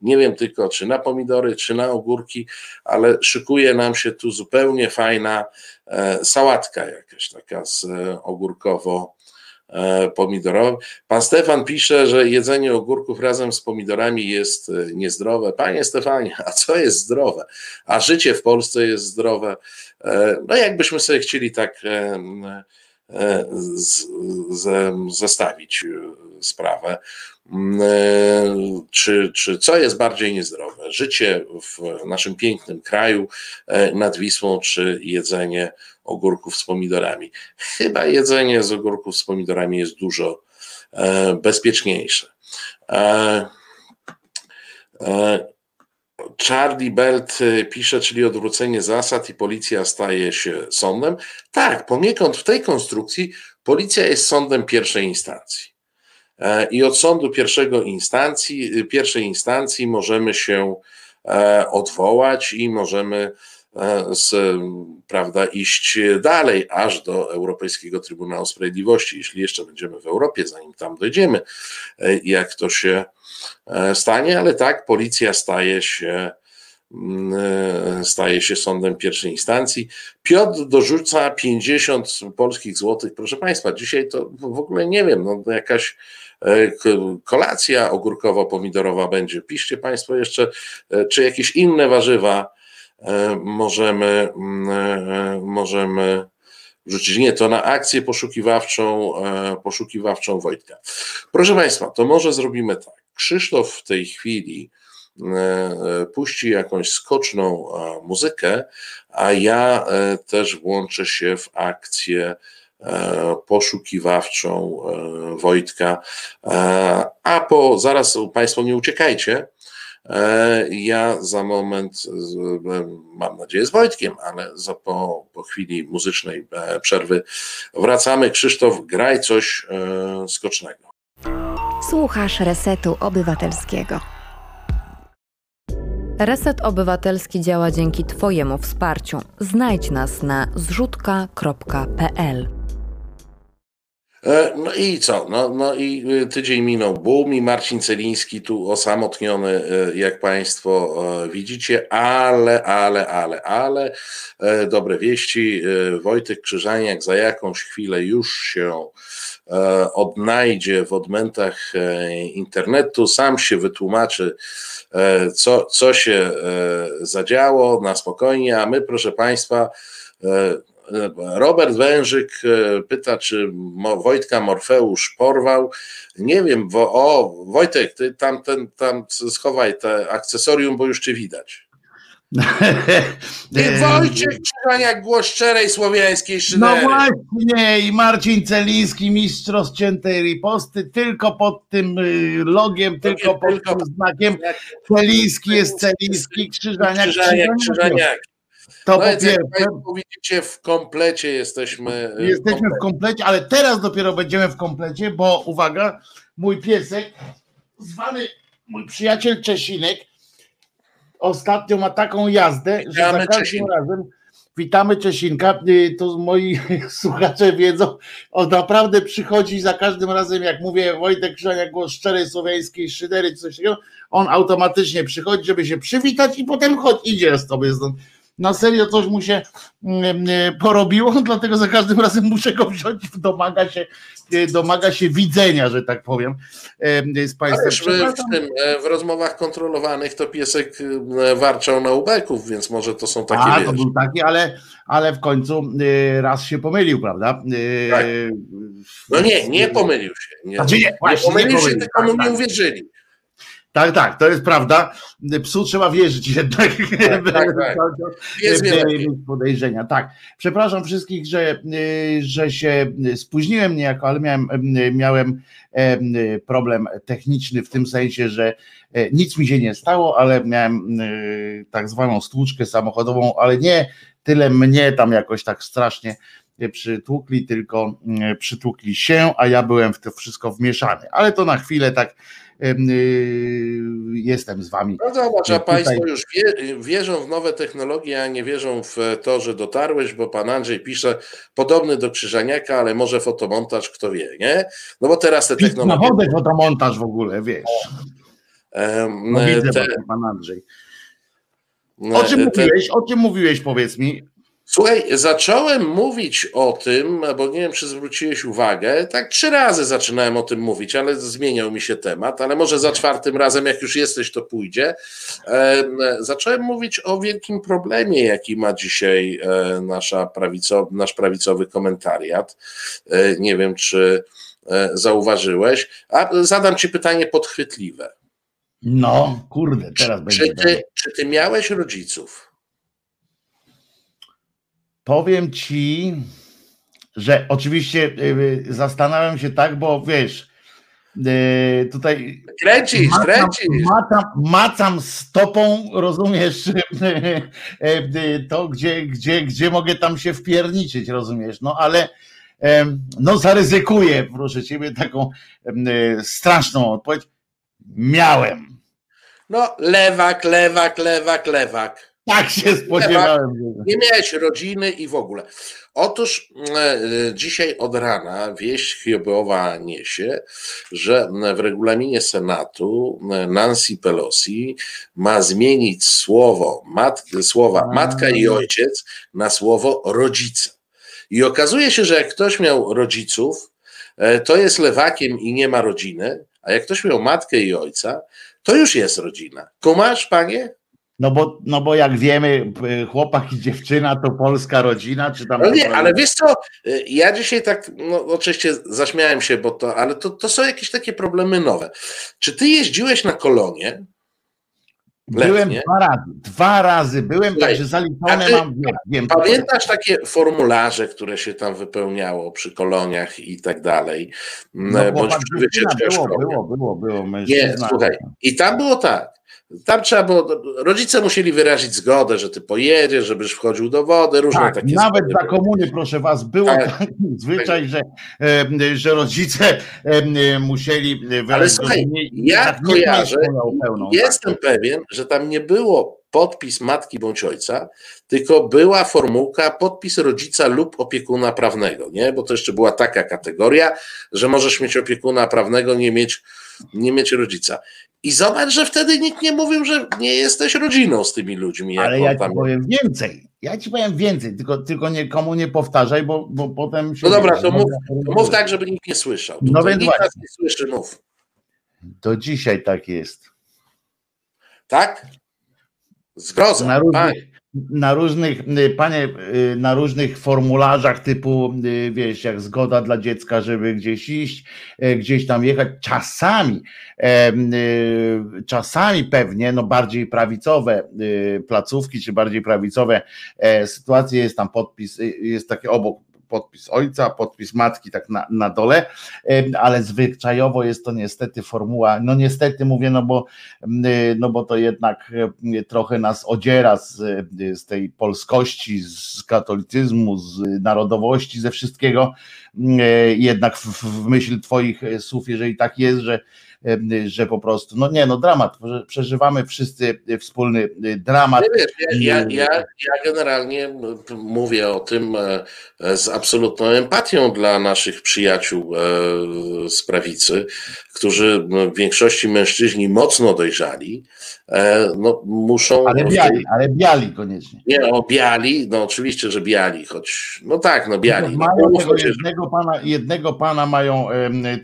Nie wiem tylko, czy na pomidory, czy na ogórki, ale szykuje nam się tu zupełnie fajna sałatka jakaś taka z ogórkowo E, pomidorowy. Pan Stefan pisze, że jedzenie ogórków razem z pomidorami jest e, niezdrowe. Panie Stefanie, a co jest zdrowe? A życie w Polsce jest zdrowe. E, no jakbyśmy sobie chcieli tak zestawić sprawę, czy, czy co jest bardziej niezdrowe? Życie w naszym pięknym kraju nad Wisłą, czy jedzenie ogórków z pomidorami. Chyba jedzenie z ogórków z pomidorami jest dużo e, bezpieczniejsze. E, e, Charlie Belt pisze, czyli odwrócenie zasad i policja staje się sądem. Tak, poniekąd w tej konstrukcji policja jest sądem pierwszej instancji. I od sądu pierwszego instancji, pierwszej instancji możemy się odwołać i możemy E, z, prawda, iść dalej, aż do Europejskiego Trybunału Sprawiedliwości, jeśli jeszcze będziemy w Europie, zanim tam dojdziemy, e, jak to się e, stanie, ale tak, policja staje się staje się sądem pierwszej instancji. Piotr dorzuca 50 polskich złotych. Proszę Państwa, dzisiaj to w ogóle nie wiem, no jakaś e, kolacja ogórkowo-pomidorowa będzie. Piszcie Państwo jeszcze, e, czy jakieś inne warzywa e, możemy, mm, możemy wrzucić. Nie, to na akcję poszukiwawczą, poszukiwawczą Wojtka. Proszę Państwa, to może zrobimy tak. Krzysztof w tej chwili e, e, puści jakąś skoczną muzykę, a ja e, też włączę się w akcję poszukiwawczą Wojtka. A po zaraz Państwo nie uciekajcie. Ja za moment, mam nadzieję, z Wojtkiem, ale za, po, po chwili muzycznej przerwy wracamy. Krzysztof, graj coś skocznego. Słuchasz Resetu Obywatelskiego. Reset Obywatelski działa dzięki Twojemu wsparciu. Znajdź nas na zrzutka.pl. E, no i co? No, no i y, tydzień minął boom i Marcin Celiński tu osamotniony, y, jak Państwo e, widzicie, ale, ale, ale, ale e, dobre wieści. Wojtek Krzyżaniak za jakąś chwilę już się E, odnajdzie w odmętach e, internetu, sam się wytłumaczy, e, co, co się zadziało na spokojnie, a my, proszę Państwa, Robert Wężyk pyta, czy Wojtka Morfeusz porwał. Nie wiem, bo o, Wojtek, ty tam, ten, tam schowaj te akcesorium, bo już cię widać. Ty Wojciech Krzyżaniak, głos szczerej słowiańskiej szydery. No właśnie i Marcin Celiński, mistrz rozciętej riposty, tylko pod tym y, logiem, tylko pod tylko tym znakiem Celiński jest Celiński, Krzyżaniak, Krzyżaniak. Krzyżaniak. To no po pierwsze. Państwo widzicie, w komplecie jesteśmy. Y, jesteśmy w komplecie, ale teraz dopiero będziemy w komplecie, bo uwaga, mój piesek, zwany mój przyjaciel Czesinek, ostatnio ma taką jazdę, witamy że za każdym Czesin. razem witamy Czesinka, y, to moi słuchacze wiedzą, on naprawdę przychodzi za każdym razem, jak mówię Wojtek Krzyżaniak, głos szczerej słowiańskiej szydery, coś takiego, on automatycznie przychodzi, żeby się przywitać i potem chodź, idzie z tobie stąd na serio coś mu się mm, mm, porobiło, dlatego za każdym razem muszę go wziąć, domaga się, e, domaga się widzenia, że tak powiem, e, z Państwem. W, tym, e, w rozmowach kontrolowanych to piesek warczał na ubeków, więc może to są takie. A, to był taki, ale, ale w końcu raz się pomylił, prawda? Tak. No nie, nie pomylił się. Nie, znaczy nie, właśnie, nie pomylił nie się, tylko mu nie tak. uwierzyli. Tak, tak, to jest prawda. Psu trzeba wierzyć jednak. Tak, tak, tak. Jest podejrzenia. Tak. Przepraszam wszystkich, że, że się spóźniłem niejako, ale miałem, miałem problem techniczny w tym sensie, że e, nic mi się nie stało, ale miałem tak zwaną stłuczkę samochodową, ale nie tyle mnie tam jakoś tak strasznie przytłukli, tylko przytłukli się, a ja byłem w to wszystko wmieszany. Ale to na chwilę tak jestem z wami. No zobacz, a Państwo już wierzą w nowe technologie, a nie wierzą w to, że dotarłeś, bo pan Andrzej pisze, podobny do Krzyżaniaka, ale może fotomontaż, kto wie, nie? No bo teraz te technologie... Na wodę fotomontaż w ogóle, wiesz. Um, no widzę te... pan Andrzej. O czym mówiłeś? O czym mówiłeś, powiedz mi? Słuchaj, zacząłem mówić o tym, bo nie wiem, czy zwróciłeś uwagę, tak trzy razy zaczynałem o tym mówić, ale zmieniał mi się temat, ale może za czwartym razem, jak już jesteś, to pójdzie. Zacząłem mówić o wielkim problemie, jaki ma dzisiaj e, nasza prawico, nasz prawicowy komentariat. E, nie wiem, czy e, zauważyłeś. A zadam ci pytanie podchwytliwe. No, kurde, teraz czy, będzie. Ty, czy ty miałeś rodziców? Powiem ci, że oczywiście y, y, zastanawiam się tak, bo wiesz, y, tutaj. Kręcisz, macam, kręcisz. Macam, macam stopą, rozumiesz, to gdzie, gdzie, gdzie mogę tam się wpierniczyć, rozumiesz, no ale no zaryzykuję, proszę ciebie, taką straszną odpowiedź. Miałem. No, lewak, lewak, lewak, lewak. Tak się spodziewałem. Nie miałeś rodziny i w ogóle. Otóż e, dzisiaj od rana wieść Hiobowa niesie, że w regulaminie Senatu Nancy Pelosi ma zmienić słowo mat, słowa matka i ojciec na słowo rodzice. I okazuje się, że jak ktoś miał rodziców, e, to jest lewakiem i nie ma rodziny, a jak ktoś miał matkę i ojca, to już jest rodzina. Kumasz, panie? No bo, no bo jak wiemy, chłopak i dziewczyna to polska rodzina, czy tam. No nie, ale wiesz co, y, ja dzisiaj tak, no oczywiście zaśmiałem się, bo to, ale to, to są jakieś takie problemy nowe. Czy ty jeździłeś na kolonie? Byłem dwa razy, dwa razy byłem, także zaliczone mam, wiem, wiem. Pamiętasz takie formularze, które się tam wypełniało przy koloniach i tak dalej? No, mm, bądź przy wycieczkach było, było, było, było, było. Nie, słuchaj, i tam było tak, tam trzeba było, rodzice musieli wyrazić zgodę, że ty pojedziesz, żebyś wchodził do wody, różne tak, takie Nawet za komuny, proszę was, było tak. taki zwyczaj, że, że rodzice musieli wyrazić Ale słuchaj, ja tak kojarzę, pełną, jestem tak. pewien, że tam nie było podpis matki bądź ojca, tylko była formułka podpis rodzica lub opiekuna prawnego, nie? Bo to jeszcze była taka kategoria, że możesz mieć opiekuna prawnego, nie mieć, nie mieć rodzica. I zobacz, że wtedy nikt nie mówił, że nie jesteś rodziną z tymi ludźmi. Ale ja ci powiem więcej. Ja ci powiem więcej, tylko, tylko nikomu nie powtarzaj, bo, bo potem się. No dobra, to mów, to mów tak, żeby nikt nie słyszał. No więc nikt nas nie słyszy, mów. To dzisiaj tak jest. Tak? Zgroza. Na różnych, na różnych, y, panie, y, na różnych formularzach typu, y, wiesz, jak zgoda dla dziecka, żeby gdzieś iść, gdzieś tam jechać, czasami, czasami pewnie, no bardziej prawicowe placówki, czy bardziej prawicowe e, sytuacje, jest tam podpis, jest takie obok podpis ojca, podpis matki tak na, na dole, ale zwyczajowo jest to niestety formuła, no niestety mówię, no bo, no bo to jednak trochę nas odziera z, z tej polskości, z katolicyzmu, z narodowości, ze wszystkiego, jednak w, w myśl twoich słów, jeżeli tak jest, że że po prostu, no nie, no dramat, przeżywamy wszyscy wspólny dramat. Wiesz, ja, ja, ja, ja generalnie mówię o tym e, z absolutną empatią dla naszych przyjaciół e, z prawicy, którzy w większości mężczyźni mocno dojrzali, e, no muszą... Ale biali, ale biali koniecznie. Nie, o biali, no oczywiście, że biali, choć, no tak, no biali. No, mają tego jednego, pana, jednego pana mają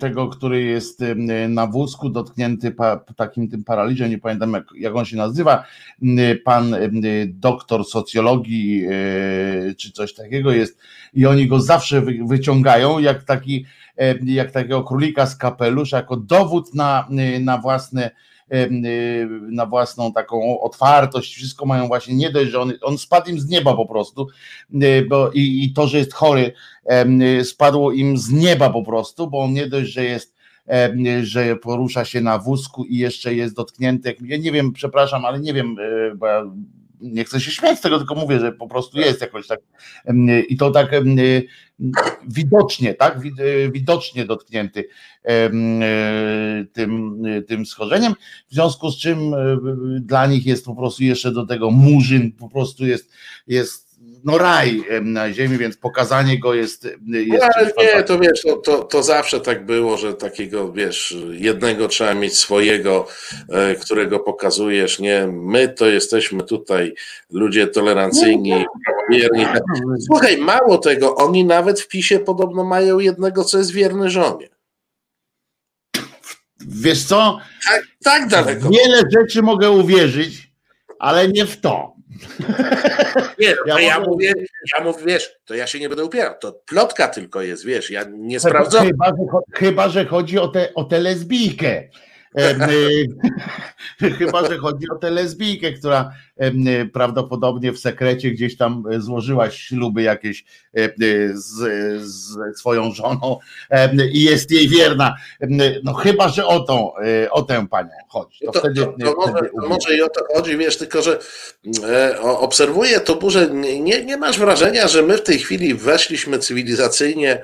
tego, który jest na wózku dotknięty pa, takim tym paraliżem, nie pamiętam jak, jak on się nazywa, pan doktor socjologii e, czy coś takiego jest. I oni go zawsze wyciągają jak taki jak takiego królika z kapelusza, jako dowód na, na własne na własną taką otwartość, wszystko mają właśnie nie dość, że on, on spadł im z nieba po prostu, bo i, i to, że jest chory, spadło im z nieba po prostu, bo on nie dość, że jest że porusza się na wózku i jeszcze jest dotknięty. Ja nie wiem, przepraszam, ale nie wiem, e, bo ja nie chcę się śmiać z tego, tylko mówię, że po prostu jest jakoś tak i to tak widocznie, tak, e, widocznie dotknięty e, tym, tym schorzeniem, w związku z czym dla nich jest po prostu jeszcze do tego murzyn, po prostu jest, jest no raj na ziemi, więc pokazanie go jest. jest no, ale nie, to wiesz, to, to, to, zawsze tak było, że takiego wiesz, jednego trzeba mieć swojego, e, którego pokazujesz. Nie, my to jesteśmy tutaj ludzie tolerancyjni, wierni. Słuchaj, mało tego, oni nawet w pisie podobno mają jednego, co jest wierny żonie. Wiesz co? Tak, tak daleko. Wiele rzeczy mogę uwierzyć, ale nie w to. Nie, no, ja, ja mówię, ja mówię, wiesz, to ja się nie będę upierał, to plotka tylko jest, wiesz, ja nie sprawdzam. Chyba, że, chyba, że chodzi o tę o te lesbijkę. Chyba, że chodzi o tę lesbijkę, która prawdopodobnie w sekrecie gdzieś tam złożyła śluby jakieś z, z swoją żoną i jest jej wierna. No chyba, że o tą, o tę panią chodzi. To, to, wtedy, to, to może, może i o to chodzi, wiesz, tylko że e, obserwuję to burzę, nie, nie masz wrażenia, że my w tej chwili weszliśmy cywilizacyjnie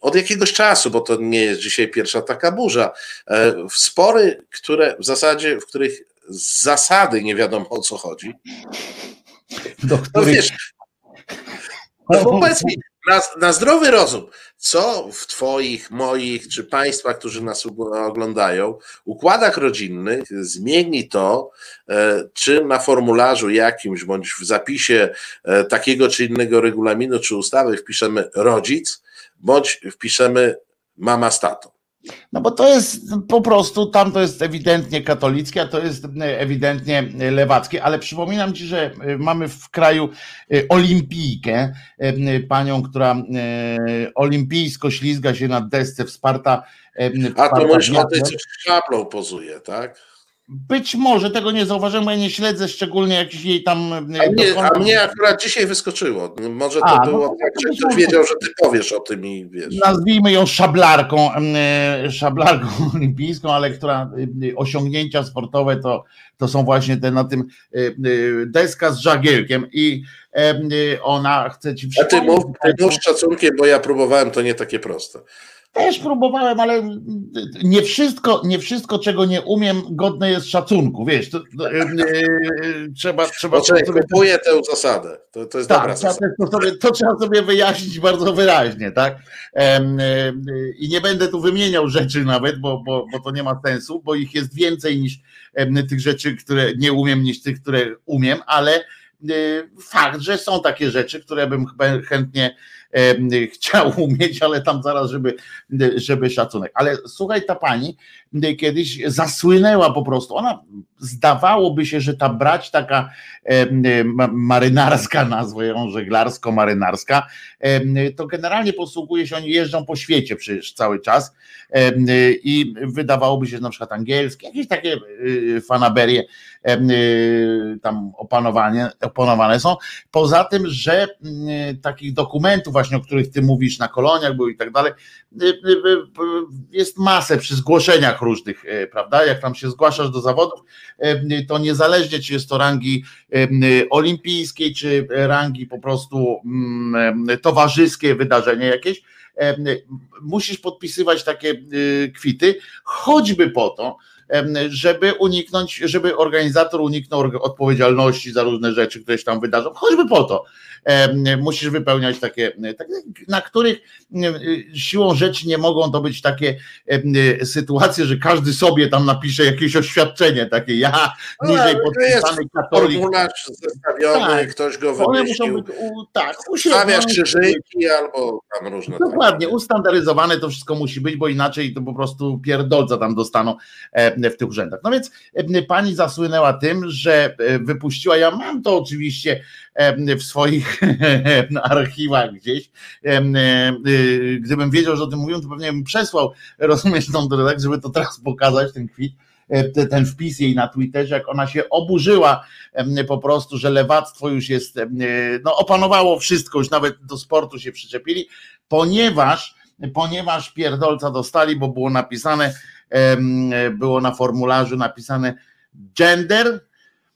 od jakiegoś czasu, bo to nie jest dzisiaj pierwsza taka burza, e, w spory, które w zasadzie, w których z zasady nie wiadomo o co chodzi. do No których... wiesz, no powiedz mi, na, na zdrowy rozum, co w Twoich, moich czy Państwa, którzy nas oglądają, układach rodzinnych zmieni to, e, czy na formularzu jakimś bądź w zapisie e, takiego czy innego regulaminu czy ustawy wpiszemy rodzic, bądź wpiszemy mama z tatą. No bo to jest po prostu, tam to jest ewidentnie katolickie, a to jest e, ewidentnie lewackie, ale przypominam Ci, że e, mamy w kraju e, olimpijkę, e, panią, która e, olimpijsko ślizga się na desce wsparta. e, A wsparta to mówisz o tej, co z szablą pozuje, tak? Być może tego nie zauważyłem, bo ja nie śledzę szczególnie jakiś jej tam. e, A mnie, dokonań. a mnie akurat dzisiaj wyskoczyło. Może to A, no było to- tak, że ktoś wiedział, że ty powiesz o tym i wiesz. Nazwijmy ją szablarką, e, szablarką olimpijską, ale która e, osiągnięcia sportowe to, to są właśnie te na tym deska z żagielkiem i ona chce ci A ty mów, przypomnieć. ty mów z szacunkiem, bo ja próbowałem, to nie takie proste. Też próbowałem, ale nie wszystko, nie wszystko, czego nie umiem, godne jest szacunku. Wiesz, to, to, e, e, trzeba, trzeba Poczekaj, sobie kupuję tę zasadę. To, to jest dobra Tak, trzeba zasada. to, sobie, to trzeba sobie wyjaśnić bardzo wyraźnie, tak? Em, I nie będę tu wymieniał rzeczy nawet, bo, bo, bo to nie ma sensu, bo ich jest więcej niż em, tych rzeczy, które nie umiem, niż tych, które umiem, ale fakt, że są takie rzeczy, które bym chętnie chciał umieć, ale tam zaraz, żeby, żeby szacunek. Ale słuchaj, ta pani y, kiedyś zasłynęła po prostu. Ona zdawałoby się, że ta brać taka ma- marynarska, nazwę ją żeglarsko-marynarska, to generalnie posługuje się, oni jeżdżą po świecie przecież cały czas i wydawałoby się, że na przykład angielskie, jakieś takie fanaberie tam opanowanie, opanowane są. Poza tym, że mm, takich dokumentów właśnie, o których ty mówisz na koloniach był i tak dalej, y, y, y, jest masę przy zgłoszeniach różnych, y, prawda? Jak tam się zgłaszasz do zawodów, y, to niezależnie czy jest to rangi olimpijskiej, czy rangi po prostu mm, towarzyskie wydarzenie jakieś, musisz podpisywać takie y, kwity, choćby po to, żeby uniknąć, żeby organizator uniknął odpowiedzialności za różne rzeczy, które się tam wydarzą, choćby po to. Musisz wypełniać takie, takie, na których siłą rzeczy nie mogą to być takie sytuacje, że każdy sobie tam napisze jakieś oświadczenie takie, ja No, niżej jest podpisany katolik. Formularz zestawiony, Tak. ktoś go wymyślił. być, u, tak, Stawiasz uśrednione. krzyżyki albo tam różne Dokładnie, takie. ustandaryzowane to wszystko musi być, bo inaczej to po prostu pierdolca tam dostaną w tych urzędach. No więc pani zasłynęła tym, że wypuściła, ja mam to oczywiście w swoich archiwach gdzieś, e, e, gdybym wiedział, że o tym mówią, to pewnie bym przesłał, rozumiesz, tą redakcji, żeby to teraz pokazać, ten kwit, e, te- ten wpis jej na Twitterze, jak ona się oburzyła po prostu, że lewactwo już jest, no opanowało wszystko, już nawet do sportu się przyczepili, ponieważ, ponieważ pierdolca dostali, bo było napisane, było na formularzu napisane gender,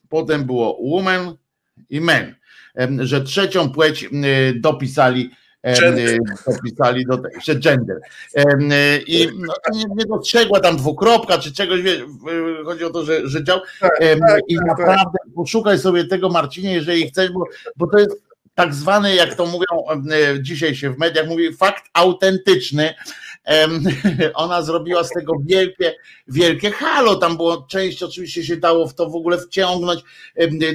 potem było woman i men, że trzecią płeć em, dopisali Gender. dopisali do tego, że gender. Em, I no, nie, nie dostrzegła tam dwukropka czy czegoś, wie, chodzi o to, że, że dział. Em, tak, I tak, naprawdę poszukaj sobie tego Marcinie, jeżeli chcesz, bo, bo to jest tak zwany, jak to mówią dzisiaj się w mediach, mówi fakt autentyczny. Ona zrobiła z tego wielkie, wielkie halo. Tam było część, oczywiście się dało w to w ogóle wciągnąć.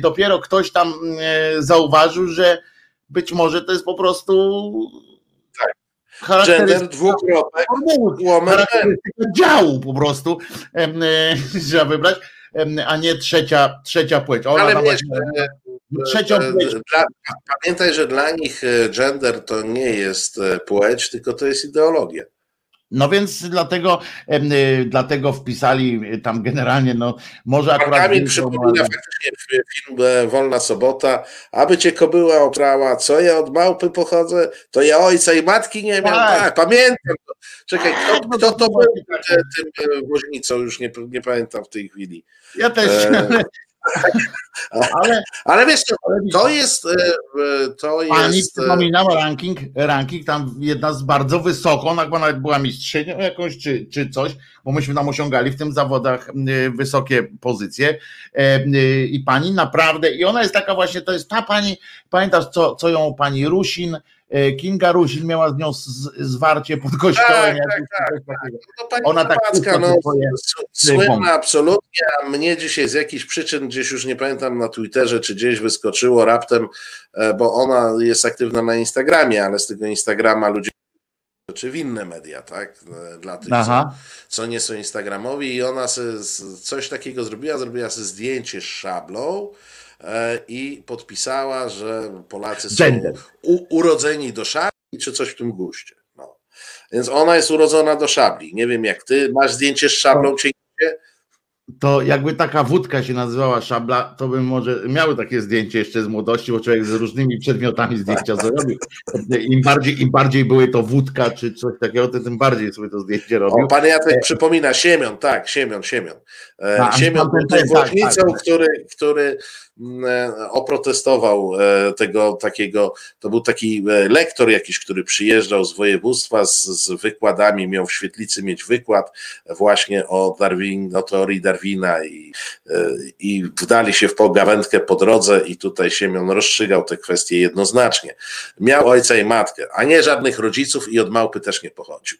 Dopiero ktoś tam zauważył, że być może to jest po prostu Tak. charakterystyka Gender, dwukropek, charakterystyka działu po prostu e, trzeba wybrać, a nie trzecia, trzecia płeć. Ona Ale wiesz, e, trzecią e, płeć. Dla, pamiętaj, że dla nich gender to nie jest płeć, tylko to jest ideologia. No więc dlatego, y, dlatego wpisali tam generalnie, no może akurat. Kamil widzą, przypomina ale- faktycznie film e, Wolna Sobota, aby cię kobyła oprała, co ja od małpy pochodzę, to ja ojca i matki nie miał. Tak. Tak, pamiętam. Czekaj, Tak, kto, no kto to był tak. e, tym e, woźnicą, już nie, nie pamiętam w tej chwili. Ja też. E, Ale, Ale wiesz, to jest, e, e, to Pani jest, e, przypominała ranking, ranking tam jedna z bardzo wysoko, ona chyba nawet była mistrzynią jakąś czy, czy coś, bo myśmy tam osiągali w tym zawodach wysokie pozycje. I pani naprawdę, i ona jest taka właśnie, to jest ta pani, pamiętasz co, co ją pani Rusin, Kinga Rusin miała z nią zwarcie pod kościołem. Tak, jakieś tak, coś takiego. no, pani ona tak no, słynna absolutnie, a mnie dzisiaj z jakichś przyczyn, gdzieś już nie pamiętam na Twitterze, czy gdzieś wyskoczyło raptem, e, bo ona jest aktywna na Instagramie, ale z tego Instagrama ludzie czy w inne media, tak? E, Dla tych, co, co nie są instagramowi i ona coś takiego zrobiła, zrobiła sobie zdjęcie z szablą e, i podpisała, że Polacy są u, urodzeni do szabli, czy coś w tym guście. No. Więc ona jest urodzona do szabli. Nie wiem jak ty, masz zdjęcie z szablą, czy To jakby taka wódka się nazywała szabla, to bym może miał takie zdjęcie jeszcze z młodości, bo człowiek z różnymi przedmiotami zdjęcia zrobił. Im bardziej, Im bardziej były to wódka czy coś takiego, to tym bardziej sobie to zdjęcie robił. O, pan Jacek przypomina Siemion, tak, Siemion, Siemion. E, tym też, tak, głośnicą, tak. który, który mm, e, oprotestował e, tego takiego, to był taki e, lektor jakiś, który przyjeżdżał z województwa z, z wykładami, miał w świetlicy mieć wykład właśnie o Darwin, o teorii Darwina i, e, i wdali się w pogawędkę po drodze i tutaj Siemion rozstrzygał te kwestie jednoznacznie. Miał ojca i matkę, a nie żadnych rodziców i od małpy też nie pochodził.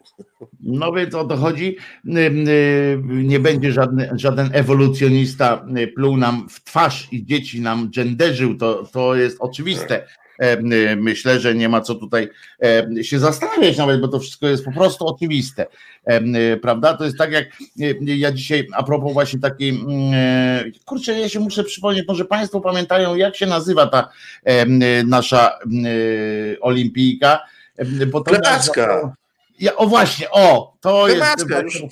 No więc o to chodzi. Nie będzie żadny, żaden ewolucjonista y, pluł nam w twarz i dzieci nam genderzył, to, to jest oczywiste. Em, y, Myślę, że nie ma co tutaj em, się zastanawiać nawet, bo to wszystko jest po prostu oczywiste. Em, y, Prawda? To jest tak jak ja dzisiaj, a propos właśnie takiej, e, kurczę, ja się muszę przypomnieć, może Państwo pamiętają, jak się nazywa ta nasza olimpijka? Bo to ja, o właśnie, o, to Tymacka, jest. już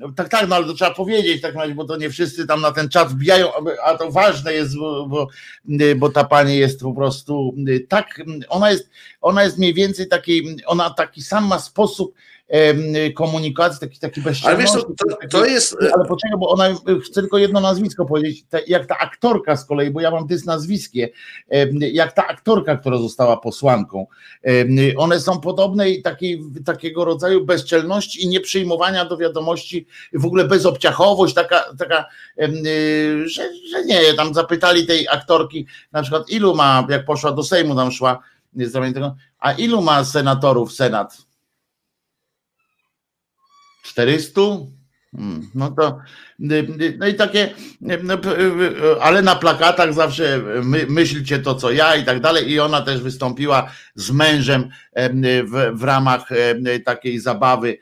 tak. Tak, tak, no ale to trzeba powiedzieć, tak bo to nie wszyscy tam na ten czat wbijają, a to ważne jest, bo, bo, ta pani jest po prostu tak, ona jest, ona jest mniej więcej taki, ona taki sam ma sposób komunikacji, taki, taki Ale wiesz, bezczelności. to, to, to jest. ale poczekaj, bo ona chcę tylko jedno nazwisko powiedzieć, jak ta aktorka z kolei, bo ja mam dys nazwiskie, jak ta aktorka, która została posłanką. One są podobne i takiej, takiego rodzaju bezczelności i nieprzyjmowania do wiadomości, w ogóle bezobciachowość, taka, taka y, że, że nie, tam zapytali tej aktorki, na przykład ilu ma, jak poszła do Sejmu, tam szła, nie tego, a ilu ma senatorów Senat? 400? Hmm, No to, no i takie, no, ale na plakatach zawsze my, myślcie to, co ja i tak dalej. I ona też wystąpiła z mężem w, w ramach takiej zabawy.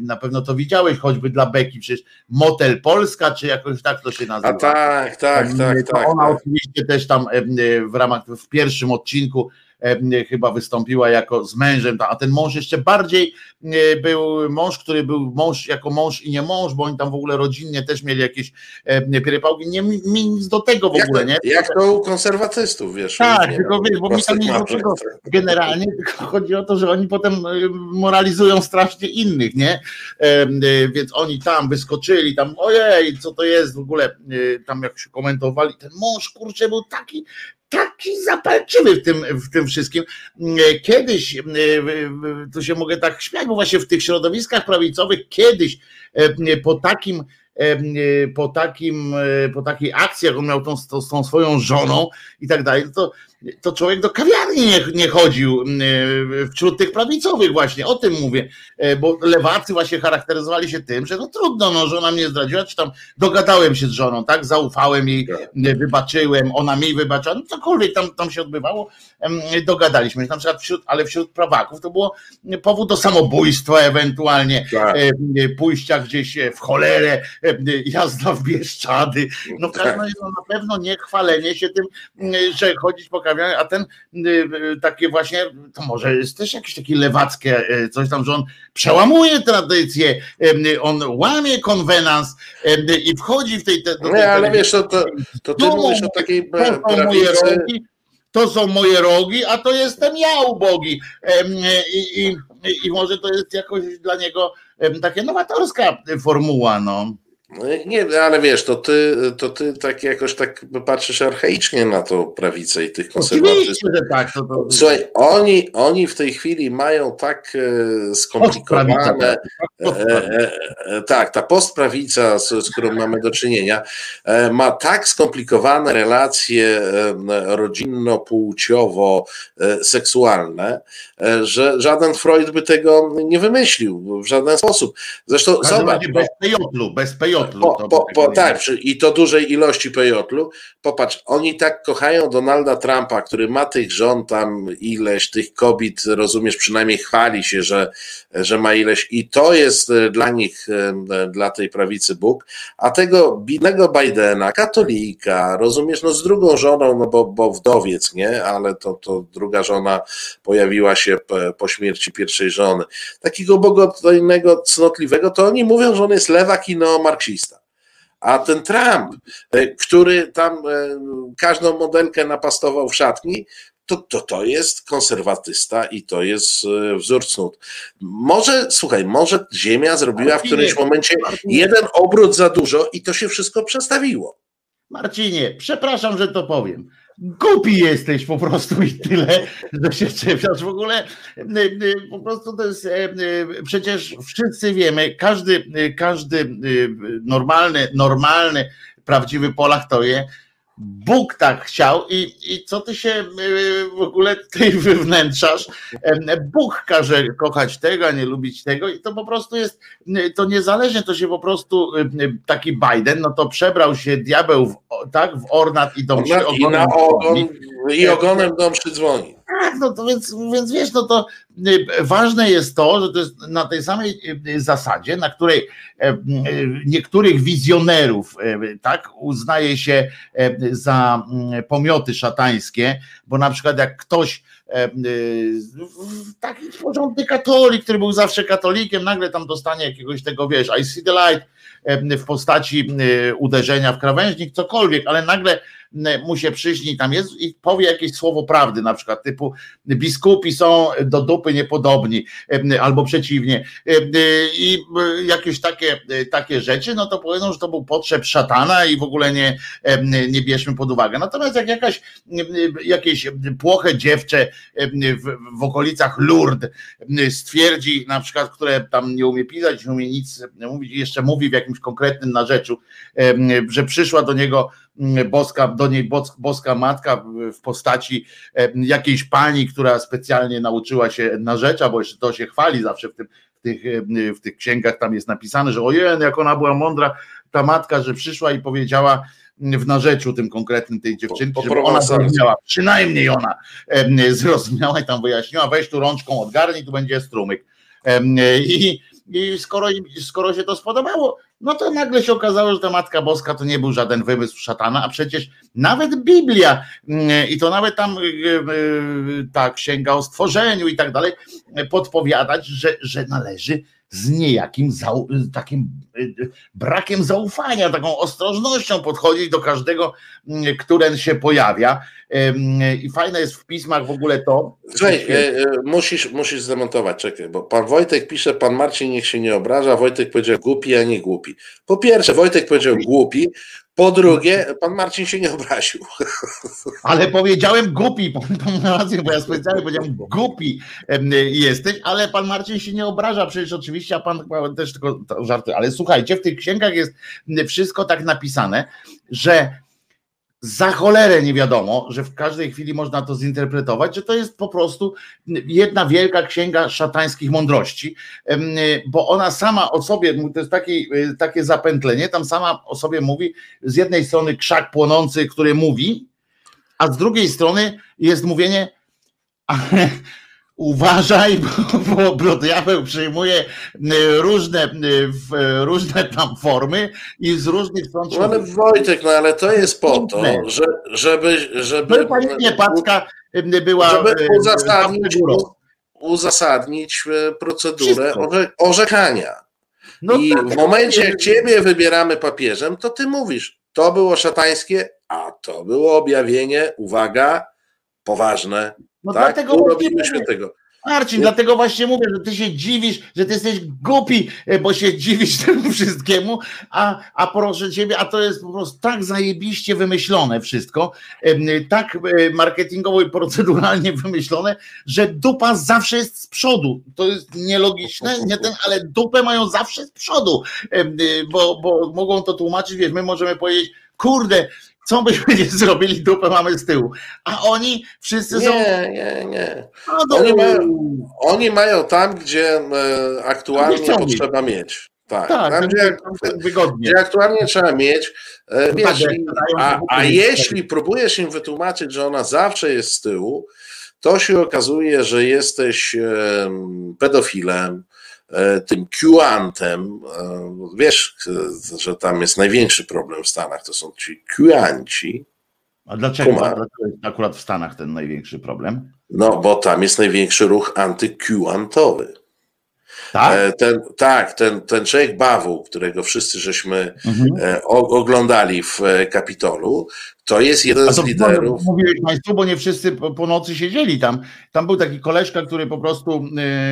Na pewno to widziałeś, choćby dla Beki, przecież Motel Polska, czy jakoś tak to się nazywa. A tak, tak, tak, tak. Ona tak. oczywiście też tam w ramach, w pierwszym odcinku chyba wystąpiła jako z mężem, a ten mąż jeszcze bardziej e, był mąż, który był mąż jako mąż i nie mąż, bo oni tam w ogóle rodzinnie też mieli jakieś em, pierepałki, nie mi nic do tego w Jak, ogóle, nie? jak to u konserwatystów, wiesz? Tak, nie tylko ma wiesz, bo mi tam małżeństw. tego generalnie, tylko chodzi o to, że oni potem e, moralizują strasznie innych, nie? E, Więc oni tam wyskoczyli, tam ojej, co to jest w ogóle, e, tam jak się komentowali, ten mąż, kurczę, był taki, taki zapalczywy w tym, w tym wszystkim. E, Kiedyś, e, tu się mogę tak śmiać, bo właśnie w tych środowiskach prawicowych kiedyś e, po takim po takim, po takiej akcji, jak on miał tą, tą, tą swoją żoną i tak dalej, to, to człowiek do kawiarni nie, nie chodził e, wśród tych prawicowych właśnie, o tym mówię, E, bo lewacy właśnie charakteryzowali się tym, że no trudno, no żona mnie zdradziła, czy tam dogadałem się z żoną, tak, zaufałem jej, Tak. wybaczyłem, ona mi wybaczyła, no cokolwiek tam, tam się odbywało, dogadaliśmy się, na przykład wśród, ale wśród prawaków to było powód do samobójstwa ewentualnie, Tak. e, pójścia gdzieś w cholerę, jazda w Bieszczady. No w każdym razie no, na pewno nie chwalenie się tym, że chodzić po a ten e, e, takie właśnie, to może jest też jakieś takie lewackie e, coś tam, że on przełamuje tradycję, on łamie konwenans i wchodzi w tej... Te, do tej Nie, ale wiesz, to, to, to ty mówisz o takiej to są moje prawicy. rogi, to są moje rogi, a to jestem ja ubogi. I, i, i może to jest jakoś dla niego taka nowatorska formuła, no. Nie, ale wiesz, to ty, to ty tak jakoś tak patrzysz archaicznie na to prawicę i tych konserwatystów. Tak. To, to... Słuchaj, oni, oni w tej chwili mają tak e, skomplikowane. E, e, tak, ta postprawica, z, z którą mamy do czynienia, ma tak skomplikowane relacje rodzinno-płciowo-seksualne, że żaden Freud by tego nie wymyślił w żaden sposób. Zresztą zobacz. bez pejotlu, bez pejotlu. Po, po, po, tak, i to dużej ilości pejotlu. Popatrz, oni tak kochają Donalda Trumpa, który ma tych żon tam ileś, tych kobiet, rozumiesz, przynajmniej chwali się, że, że ma ileś i to jest e, dla nich, e, dla tej prawicy Bóg, a tego bidnego Bidena, katolika, rozumiesz, no z drugą żoną, no bo, bo wdowiec, nie, ale to, to druga żona pojawiła się po, śmierci pierwszej żony. Takiego bogotojnego, cnotliwego, to oni mówią, że on jest lewak i A ten Trump, e, który tam e, każdą modelkę napastował w szatni, to, to, to jest konserwatysta i to jest e, wzór cnót. Może, słuchaj, może Ziemia zrobiła w którymś momencie jeden obrót za dużo i to się wszystko przestawiło. Marcinie, przepraszam, że to powiem. Głupi jesteś po prostu i tyle, że się czepiasz. W ogóle y, y, po prostu to jest, y, przecież wszyscy wiemy, każdy, każdy normalny, normalny, prawdziwy Polak to je. Bóg tak chciał i, i co ty się y, w ogóle tutaj wywnętrzasz? Bóg każe kochać tego, a nie lubić tego i to po prostu jest, y, to niezależnie, to się po prostu y, taki Biden, no to przebrał się diabeł w, tak, w ornat i do mszy I na ogonem ogon, dzwoni. i ogonem do mszy dzwoni. Tak, no to więc, więc wiesz, no to y, ważne jest to, że to jest na tej samej y, zasadzie, na której e, y, niektórych wizjonerów e, tak uznaje się e, za pomioty szatańskie, bo na przykład jak ktoś taki porządny katolik, który był zawsze katolikiem, nagle tam dostanie jakiegoś tego, wiesz, I see the light w postaci uderzenia w krawężnik, cokolwiek, ale nagle mu się przyśni tam jest i powie jakieś słowo prawdy, na przykład typu biskupi są do dupy niepodobni, albo przeciwnie, i jakieś takie, takie rzeczy, no to powiedzą, że to był potrzeb szatana i w ogóle nie, nie bierzmy pod uwagę. Natomiast jak jakaś, jakieś płoche dziewczę w, w okolicach Lourdes stwierdzi, na przykład, które tam nie umie pisać, nie umie nic mówić, jeszcze mówi w jakimś konkretnym narzeczu, że przyszła do niego boska, do niej bos- boska matka w- postaci jakiejś pani, która specjalnie nauczyła się narzecza, bo jeszcze to się chwali zawsze w, tym, w, tych, w tych księgach, tam jest napisane, że ojej, jak ona była mądra, ta matka, że przyszła i powiedziała w narzeczu tym konkretnym tej dziewczynki, Po- po żeby ona zrozumiała, przynajmniej ona zrozumiała i tam wyjaśniła, weź tu rączką odgarnij, tu będzie strumyk. I, i skoro, skoro się to spodobało, no to nagle się okazało, że ta Matka Boska to nie był żaden wymysł szatana, a przecież nawet Biblia mm, i to nawet tam y, y, ta księga o stworzeniu i tak dalej y, podpowiadać, że, że należy z niejakim zau, takim y, y, brakiem zaufania, taką ostrożnością podchodzić do każdego, mm, który się pojawia. I fajne jest w pismach w ogóle to. Słuchaj, e, e, musisz, musisz zdemontować, czekaj, bo pan Wojtek pisze, pan Marcin niech się nie obraża, Wojtek powiedział głupi, a nie głupi. Po pierwsze, Wojtek powiedział głupi, po drugie, pan Marcin się nie obraził. Ale powiedziałem głupi, pan, pan rację, bo ja specjalnie powiedziałem głupi jesteś, ale pan Marcin się nie obraża, przecież oczywiście, a pan też tylko żarty. Ale słuchajcie, w tych księgach jest wszystko tak napisane, że za cholerę nie wiadomo, że w każdej chwili można to zinterpretować, że to jest po prostu jedna wielka księga szatańskich mądrości, bo ona sama o sobie, to jest takie, takie zapętlenie, tam sama o sobie mówi, z jednej strony krzak płonący, który mówi, a z drugiej strony jest mówienie, uważaj, bo, bo, diabeł przyjmuje y, różne, y, różne tam formy i z różnych stron No ale Wojtek, no ale to jest po to, że, żeby, No żeby, i pani Niepacka y, była żeby uzasadnić, uzasadnić procedurę orze, orzekania. No I tak, w momencie, jak ciebie wybieramy papieżem, to ty mówisz, to było szatańskie, a to było objawienie, uwaga, poważne. No tak, dlatego urobimy mówię, świętego. Marcin, dlatego właśnie mówię, że ty się dziwisz, że ty jesteś głupi, e, bo się dziwisz temu wszystkiemu, a, a proszę ciebie, a to jest po prostu tak zajebiście wymyślone wszystko, tak e, marketingowo i proceduralnie wymyślone, że dupa zawsze jest z przodu. To jest nielogiczne, nie ten, ale dupę mają zawsze z przodu, y, bo, bo mogą to tłumaczyć, wiesz, my możemy powiedzieć, kurde, co byśmy nie zrobili, dupę mamy z tyłu. A oni wszyscy są. Nie, nie, nie. No, no, Oni mają, oni mają tam, gdzie e, aktualnie potrzeba mieć. Tak, tak, tam, gdzie, wygodnie. gdzie aktualnie trzeba mieć. e, No Wiesz, tak, jak a, a jeśli próbujesz im wytłumaczyć, że ona zawsze jest z tyłu, to się okazuje, że jesteś em, pedofilem, tym Q-antem. e, Wiesz, e, że tam jest największy problem w Stanach, to są ci Q-anci. A dlaczego? Kuma. Dlaczego jest akurat w Stanach ten największy problem? No, bo tam jest największy ruch anty-Q-antowy. Tak? E, Ten, tak, ten, ten człowiek Bawu, którego wszyscy żeśmy Mhm. e, oglądali w e, Kapitolu, to jest jeden z to liderów. mówiłeś Państwu, bo nie wszyscy po, po nocy siedzieli tam. Tam był taki koleżka, który po prostu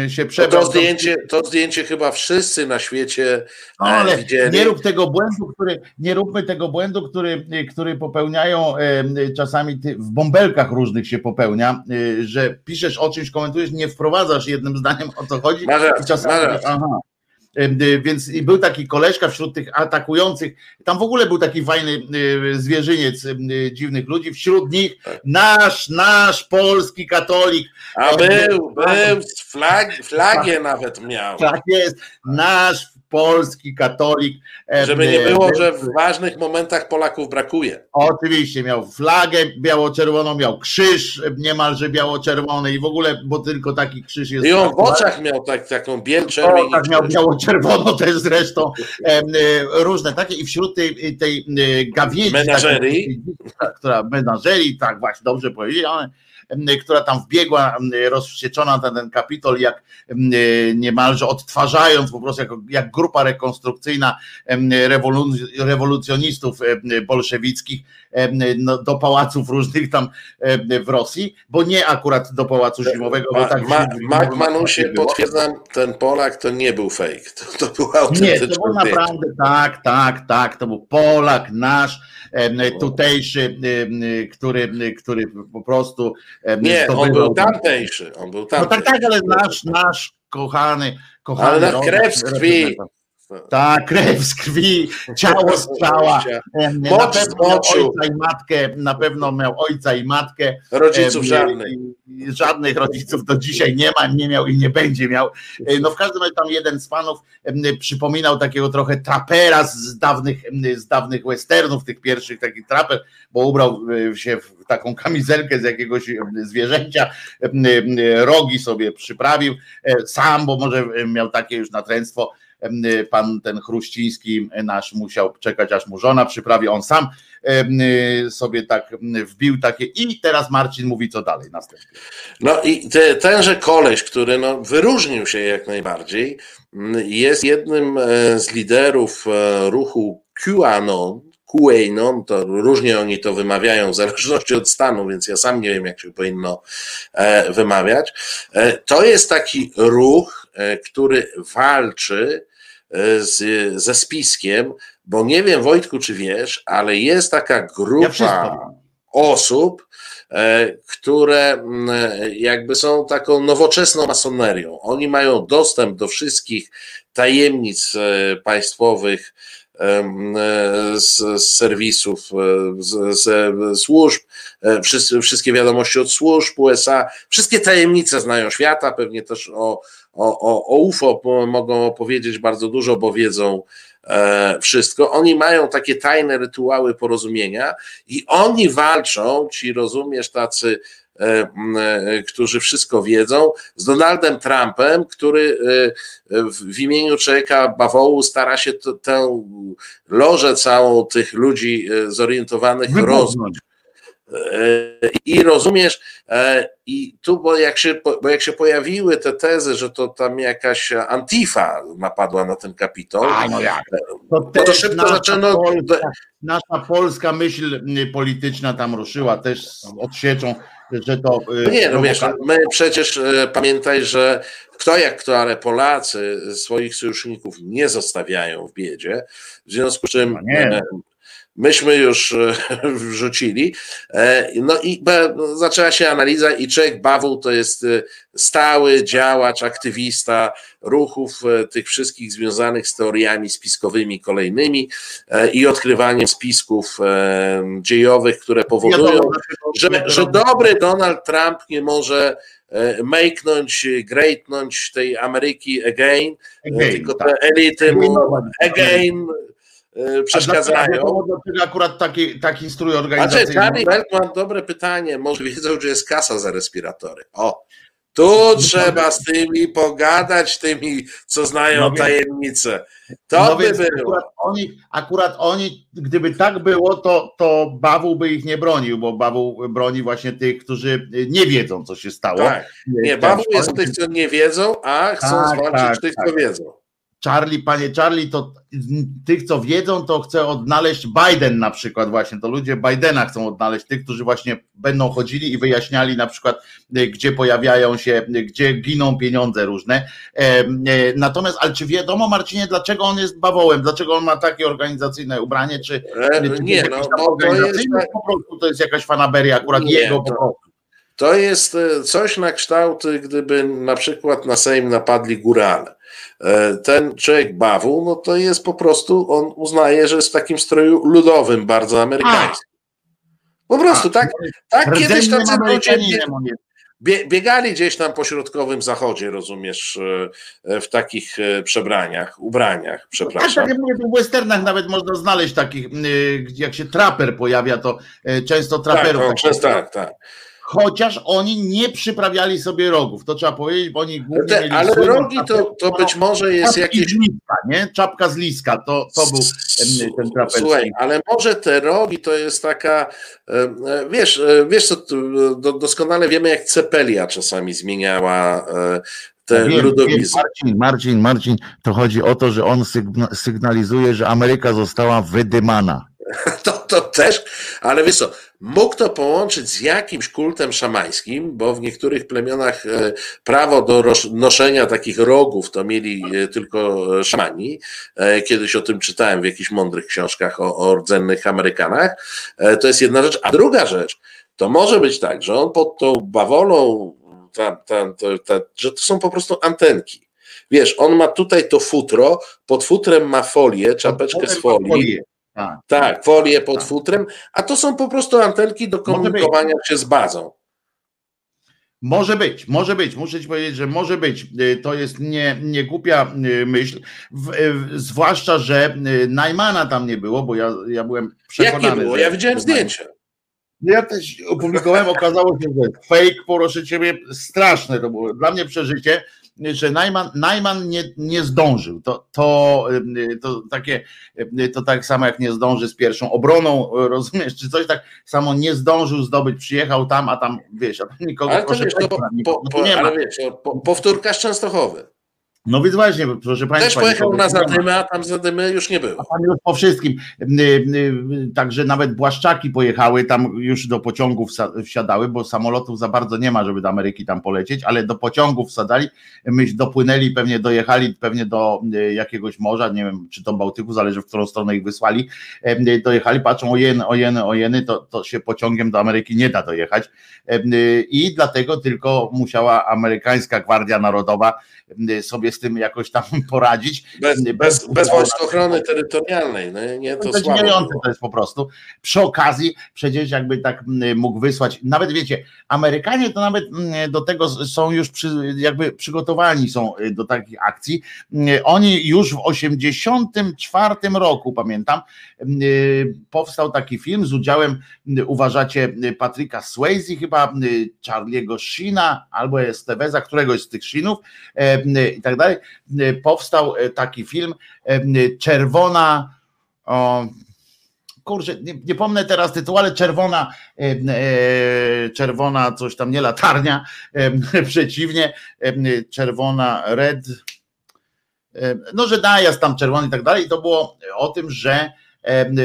y, się To, przebrał. to, zdjęcie, to zdjęcie chyba wszyscy na świecie No, e, ale widzieli. nie rób tego błędu, który, nie róbmy tego błędu, który, który popełniają e, czasami ty, w bąbelkach różnych się popełnia, e, że piszesz o czymś, komentujesz, nie wprowadzasz jednym zdaniem o co chodzi i czasami, aha. E, Więc i był taki koleżka wśród tych atakujących, tam w ogóle był taki fajny e, zwierzyniec e, dziwnych ludzi, wśród nich nasz, nasz polski katolik, A był, był, z flag, flagę nawet miał. tak jest, nasz polski katolik. e, Żeby nie e, było, był- że w ważnych momentach Polaków brakuje. Oczywiście miał flagę biało-czerwoną, miał krzyż niemalże biało-czerwony i w ogóle, bo tylko taki krzyż jest. I on w aktualny. oczach miał tak, taką biel czerwień. tak miał biało-czerwono też zresztą, e, różne takie i wśród tej, tej e, gawiedzi, Menażerii. takiej, która menażerii, tak właśnie dobrze powiedziałem, em, która tam wbiegła rozwścieczona na ten kapitol, jak em, niemalże odtwarzając po prostu jako, jak grupa rekonstrukcyjna rewolucjonistów bolszewickich no, do pałaców różnych tam w Rosji, bo nie akurat do pałacu zimowego, bo Ma, tak ma, Mac Manusie, nie potwierdzam, ten Polak to nie był fake. To, to był Nie, autentyczny to był naprawdę tak, tak, tak. To był Polak nasz, em, tutejszy, który, który po prostu. Nie, on był tamtejszy. On był No tamtejszy. tak, tak, ale nasz, nasz kochany, kochany. Ale na krew z krwi. Tak, krew z krwi, ciało z ciała. Em, Na pewno miał ojca i matkę, na pewno miał ojca i matkę. Rodziców Em, żadnych. Żadnych rodziców do dzisiaj nie ma, nie miał i nie będzie miał. E, No w każdym razie tam jeden z panów przypominał takiego trochę trapera z dawnych, z dawnych westernów, tych pierwszych takich traper, bo ubrał e, się w taką kamizelkę z jakiegoś zwierzęcia, rogi sobie przyprawił e, sam, bo może miał takie już natręctwo. Em, Pan ten Chruściński nasz musiał czekać, aż mu żona przyprawi. On sam em, sobie tak wbił takie i teraz Marcin mówi co dalej następnie. No i te, tenże koleś, który no, wyróżnił się jak najbardziej, jest jednym e, z liderów e, ruchu QAnon. QAnon, to różnie oni to wymawiają w zależności od stanu, więc ja sam nie wiem, jak się powinno e, wymawiać. To jest taki ruch, który walczy z, ze spiskiem, bo nie wiem, Wojtku, czy wiesz, ale jest taka Ja grupa wszystko. osób, e, które mm, jakby są taką nowoczesną masonerią. Oni mają dostęp do wszystkich tajemnic e, państwowych, e, z, z serwisów, e, z, służb, e, wszyscy, wszystkie wiadomości od służb USA, wszystkie tajemnice znają świata, pewnie też o, o, o, UFO mogą opowiedzieć bardzo dużo, bo wiedzą e, wszystko. Oni mają takie tajne rytuały porozumienia i oni walczą, ci rozumiesz, tacy, e, e, którzy wszystko wiedzą, z Donaldem Trumpem, który e, w, imieniu człowieka bawołu stara się tę lożę całą tych ludzi e, zorientowanych roz, Wybuchnąć. E, I rozumiesz, e, i tu, bo jak, się, bo jak się pojawiły te tezy, że to tam jakaś Antifa napadła na ten kapitol, A, no jak? To, no to też szybko nasza zaczęto. Polska, nasza polska myśl polityczna tam ruszyła też z odsieczą że to. No nie, no wiesz, my przecież e, pamiętaj, że kto jak kto, ale Polacy swoich sojuszników nie zostawiają w biedzie, w związku z czym No e, myśmy już e, wrzucili. E, No i zaczęła się analiza i Czech Bawu to jest e, stały działacz, aktywista ruchów tych wszystkich związanych z teoriami spiskowymi kolejnymi i odkrywaniem spisków dziejowych, które powodują, że, że dobry Donald Trump nie może make'nąć, greatnąć tej Ameryki again, Again, tylko tak. te elity mu again e, A dlaczego- przeszkadzają. Dlaczego akurat taki, taki strój Znaczy, organizacyjny? Charlie dobre pytanie. Może wiedzą, że jest kasa za respiratory. O, tu trzeba z tymi pogadać, tymi, co znają No tajemnice. To no by było. akurat oni, akurat oni, gdyby tak było, to, to Bawu by ich nie bronił, bo Bawu broni właśnie tych, którzy nie wiedzą, co się stało. Tak. Nie, bawu jest tych, co nie wiedzą, a chcą Tak, zwalczyć tak, tych, tak. co wiedzą. Charlie, panie Charlie, to tych, co wiedzą, to chce odnaleźć Biden na przykład właśnie, to ludzie Bidena chcą odnaleźć, tych, którzy właśnie będą chodzili i wyjaśniali na przykład, e, gdzie pojawiają się, e, gdzie giną pieniądze różne. E, Natomiast, ale czy wiadomo Marcinie, dlaczego on jest bawołem, dlaczego on ma takie organizacyjne ubranie, czy, czy Nie, no, bo to jest, po prostu to jest jakaś fanaberia, akurat Nie, jego to- po prostu. to jest coś na kształt, gdyby na przykład na Sejm napadli górale. E, Ten człowiek bawu, no to jest po prostu, on uznaje, że jest w takim stroju ludowym, bardzo amerykańskim. Po prostu tak, tak kiedyś tacy ludzie biegali gdzieś tam po środkowym zachodzie, rozumiesz, e, w takich e, przebraniach, ubraniach, Tak, przepraszam. tak jak mówię, w westernach nawet można znaleźć takich, jak się traper pojawia, to często Tak, traperów. no, tak, przez, tak, tak. Chociaż oni nie przyprawiali sobie rogów, to trzeba powiedzieć, bo oni głównie Te, mieli ale słynną rogi to, to być może jest jakieś. liska, nie? Czapka z liska, to, to był ten traperski. Słuchaj, ale może te rogi to jest taka, e, wiesz, e, wiesz co, e, do, doskonale wiemy jak Cepelia czasami zmieniała te Wiem, ludowizny. Marcin, Marcin, Marcin, to chodzi o to, że on sygna- sygnalizuje, że Ameryka została wydymana. To, to też, ale wiesz co, mógł to połączyć z jakimś kultem szamańskim, bo w niektórych plemionach e, prawo do noszenia takich rogów to mieli e, tylko szamani. E, Kiedyś o tym czytałem w jakichś mądrych książkach o, o rdzennych Amerykanach. To jest jedna rzecz. A druga rzecz, to może być tak, że on pod tą bawolą, tam, tam, to, ta, że to są po prostu antenki. Wiesz, on ma tutaj to futro, pod futrem ma folię, czapeczkę z folii. Tak. Tak, folię pod Tak. futrem, a to są po prostu antenki do komunikowania się z bazą. Może być, może być. Muszę ci powiedzieć, że może być. Y, To jest nie, nie głupia y, myśl. W, y, zwłaszcza, że Najmana tam nie było, bo ja, ja byłem przekonany. Jak nie było? Ja widziałem że zdjęcia. Ja też opublikowałem, okazało się, że fake, proszę ciebie, straszne to było. Dla mnie przeżycie, że Najman, Najman nie, nie zdążył. To, to, to takie, to tak samo jak nie zdąży z pierwszą obroną, rozumiesz, czy coś tak samo nie zdążył zdobyć, przyjechał tam, a tam, wiesz, a tam nikogo Ale to wiesz, po, po, nie ma. ale wiesz, po, powtórka z Częstochowy. No więc właśnie, proszę Też państwa. pojechał nikogo na zadymy, a tam zadymy już nie A było. tam już po wszystkim. Y, y, Także nawet Błaszczaki pojechały, tam już do pociągów wsiadały, bo samolotów za bardzo nie ma, żeby do Ameryki tam polecieć, ale do pociągów wsadali, myś dopłynęli, pewnie dojechali pewnie do jakiegoś morza, nie wiem, czy to Bałtyku, zależy w którą stronę ich wysłali, dojechali, patrzą, ojeny, ojeny, ojeny, to, to się pociągiem do Ameryki nie da dojechać i dlatego tylko musiała amerykańska Gwardia Narodowa sobie z tym jakoś tam poradzić. Bez, bez, bez ochrony terytorialnej. No, nie, to słabo. To jest po prostu. Przy okazji, przecież jakby tak mógł wysłać, nawet wiecie, Amerykanie to nawet do tego są już przy, jakby przygotowani są y, do takich akcji. Mm, Oni już w 84 roku, pamiętam, y, powstał taki film z udziałem, y, uważacie, y, Patryka Swayze, chyba y, Charlie'ego Sheena albo Esteveza, któregoś z tych Sheenów e, y, i tak dalej. Y, Powstał y, taki film y, Czerwona o, kurczę, nie, nie pomnę teraz tytułu, ale czerwona, e, czerwona coś tam, nie latarnia, e, przeciwnie, e, czerwona, red, no, że najazd tam czerwony i tak dalej. I to było o tym, że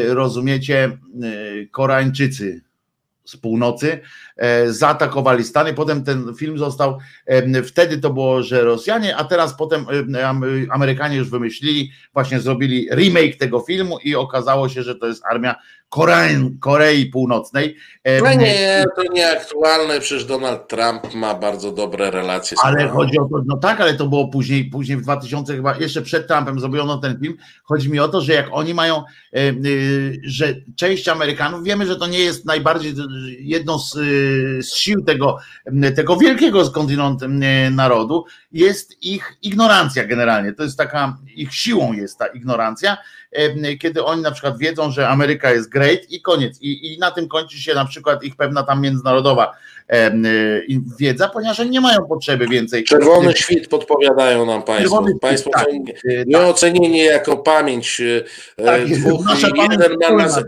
rozumiecie, Koreańczycy z północy zaatakowali Stany. Potem ten film został, e, wtedy to było, że Rosjanie, a teraz potem e, Am- Amerykanie już wymyślili, właśnie zrobili remake tego filmu i okazało się, że to jest armia Korei, Korei Północnej. E, No nie, to nieaktualne, przecież Donald Trump ma bardzo dobre relacje z Ale chodzi o to, no tak, ale to było później, później w 2000 chyba, jeszcze przed Trumpem zrobiono ten film. Chodzi mi o to, że jak oni mają, e, e, że część Amerykanów, wiemy, że to nie jest najbardziej e, jedną z, e, z sił tego, tego wielkiego skądinąd m, narodu, jest ich ignorancja generalnie. To jest taka, ich siłą jest ta ignorancja, e, kiedy oni na przykład wiedzą, że Ameryka jest great i koniec. I, i na tym kończy się na przykład ich pewna tam międzynarodowa e, e, wiedza, ponieważ oni nie mają potrzeby więcej. Czerwony świt podpowiadają nam Państwo. Czerwony Państwo tak. są E, nieocenieni jako pamięć e, Tak, dwóch. jeden ma wspólna, naz-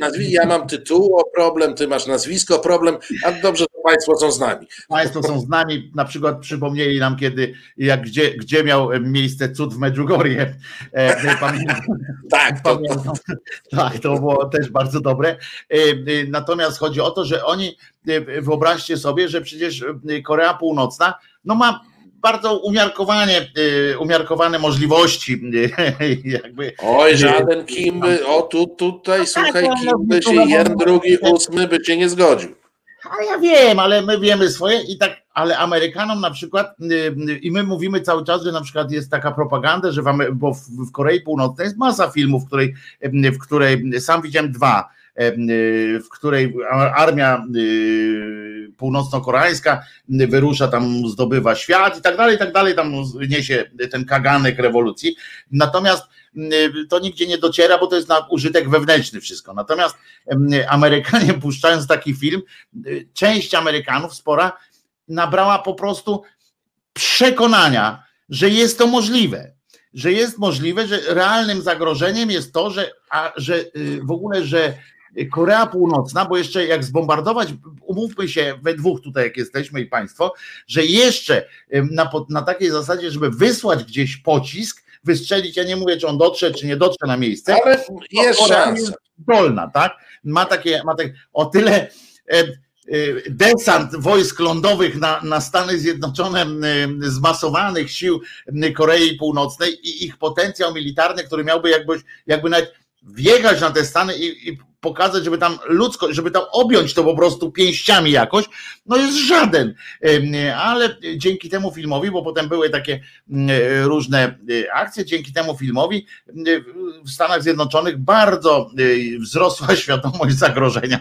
tak. ja mam tytuł o problem, ty masz nazwisko problem, a dobrze, Państwo są z nami. Państwo są z nami, na przykład przypomnieli nam kiedy, jak gdzie, gdzie miał miejsce cud w Medjugorje. E, Pamiętam, Tak, to, pamiętam. Tak, to było też bardzo dobre. E, e, Natomiast chodzi o to, że oni, e, wyobraźcie sobie, że przecież e, Korea Północna no ma bardzo umiarkowanie, e, umiarkowane możliwości, e, jakby Oj, żaden Kim o tu, tutaj, słuchaj, no, Kim by się no, no, jeden, no, drugi, no, ósmy by cię nie zgodził. Ale ja wiem, ale my wiemy swoje i tak, ale Amerykanom na przykład, y, y, i my mówimy cały czas, że na przykład jest taka propaganda, że w, Ame- bo w, Korei Północnej jest masa filmów, w której, y, w której sam widziałem dwa, w której armia północno-koreańska wyrusza tam, zdobywa świat i tak dalej, i tak dalej, tam niesie ten kaganek rewolucji. Natomiast to nigdzie nie dociera, bo to jest na użytek wewnętrzny wszystko. Natomiast y, Amerykanie puszczając taki film, y, część Amerykanów spora nabrała po prostu przekonania, że jest to możliwe. Że jest możliwe, że realnym zagrożeniem jest to, że, a, że y, w ogóle, że Korea Północna, bo jeszcze jak zbombardować, umówmy się we dwóch tutaj, jak jesteśmy i państwo, że jeszcze y, na, na takiej zasadzie, żeby wysłać gdzieś pocisk, wystrzelić, ja nie mówię, czy on dotrze, czy nie dotrze na miejsce, Ale jest szansa. zdolna, tak? Ma takie, ma tak, o tyle e, e, desant wojsk lądowych na, na Stany Zjednoczone, m, zmasowanych sił Korei Północnej i ich potencjał militarny, który miałby jakby, jakby nawet wjechać na te Stany i, i pokazać, żeby tam ludzko, żeby tam objąć to po prostu pięściami jakoś, no jest żaden. Ale dzięki temu filmowi, bo potem były takie mm, różne y, akcje, dzięki temu filmowi y, w Stanach Zjednoczonych bardzo y, wzrosła świadomość zagrożenia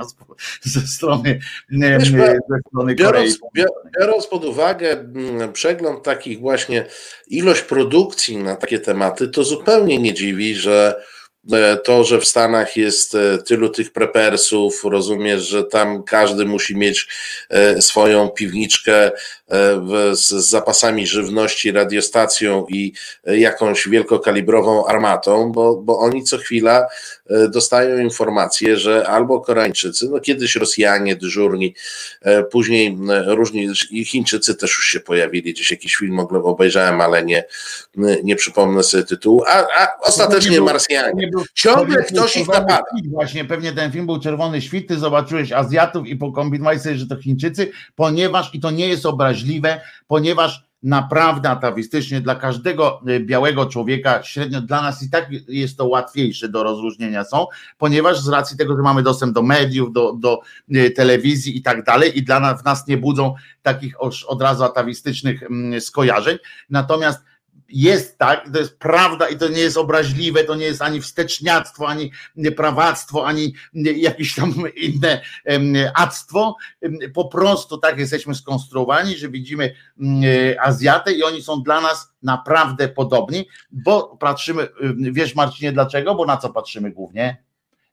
ze strony, Wiesz, ze strony Korei. Biorąc, bio- biorąc pod uwagę mm, przegląd takich właśnie ilość produkcji na takie tematy, to zupełnie nie dziwi, że to, że w Stanach jest e, tylu tych prepersów, rozumiesz, że tam każdy musi mieć e, swoją piwniczkę e, z zapasami żywności, radiostacją i e, jakąś wielkokalibrową armatą, bo, bo oni co chwila e, dostają informacje, że albo Koreańczycy, no kiedyś Rosjanie dyżurni, e, później m, różni i Chińczycy też już się pojawili, gdzieś jakiś film obejrzałem, ale nie, nie przypomnę sobie tytułu, a, a ostatecznie Marsjanie. Ciągle ktoś ich napada. Właśnie pewnie ten film był Czerwony Świt, ty zobaczyłeś Azjatów i pokombinowałeś sobie, że to Chińczycy, ponieważ, i to nie jest obraźliwe, ponieważ naprawdę atawistycznie dla każdego y, białego człowieka, średnio dla nas i tak jest to łatwiejsze do rozróżnienia są, ponieważ z racji tego, że mamy dostęp do mediów, do, do y, telewizji i tak dalej i dla nas, w nas nie budzą takich od razu atawistycznych mm, skojarzeń, natomiast jest tak, to jest prawda i to nie jest obraźliwe, to nie jest ani wsteczniactwo, ani prawactwo, ani jakieś tam inne actwo. Po prostu tak jesteśmy skonstruowani, że widzimy Azjatę i oni są dla nas naprawdę podobni, bo patrzymy, wiesz Marcinie dlaczego? Bo na co patrzymy głównie?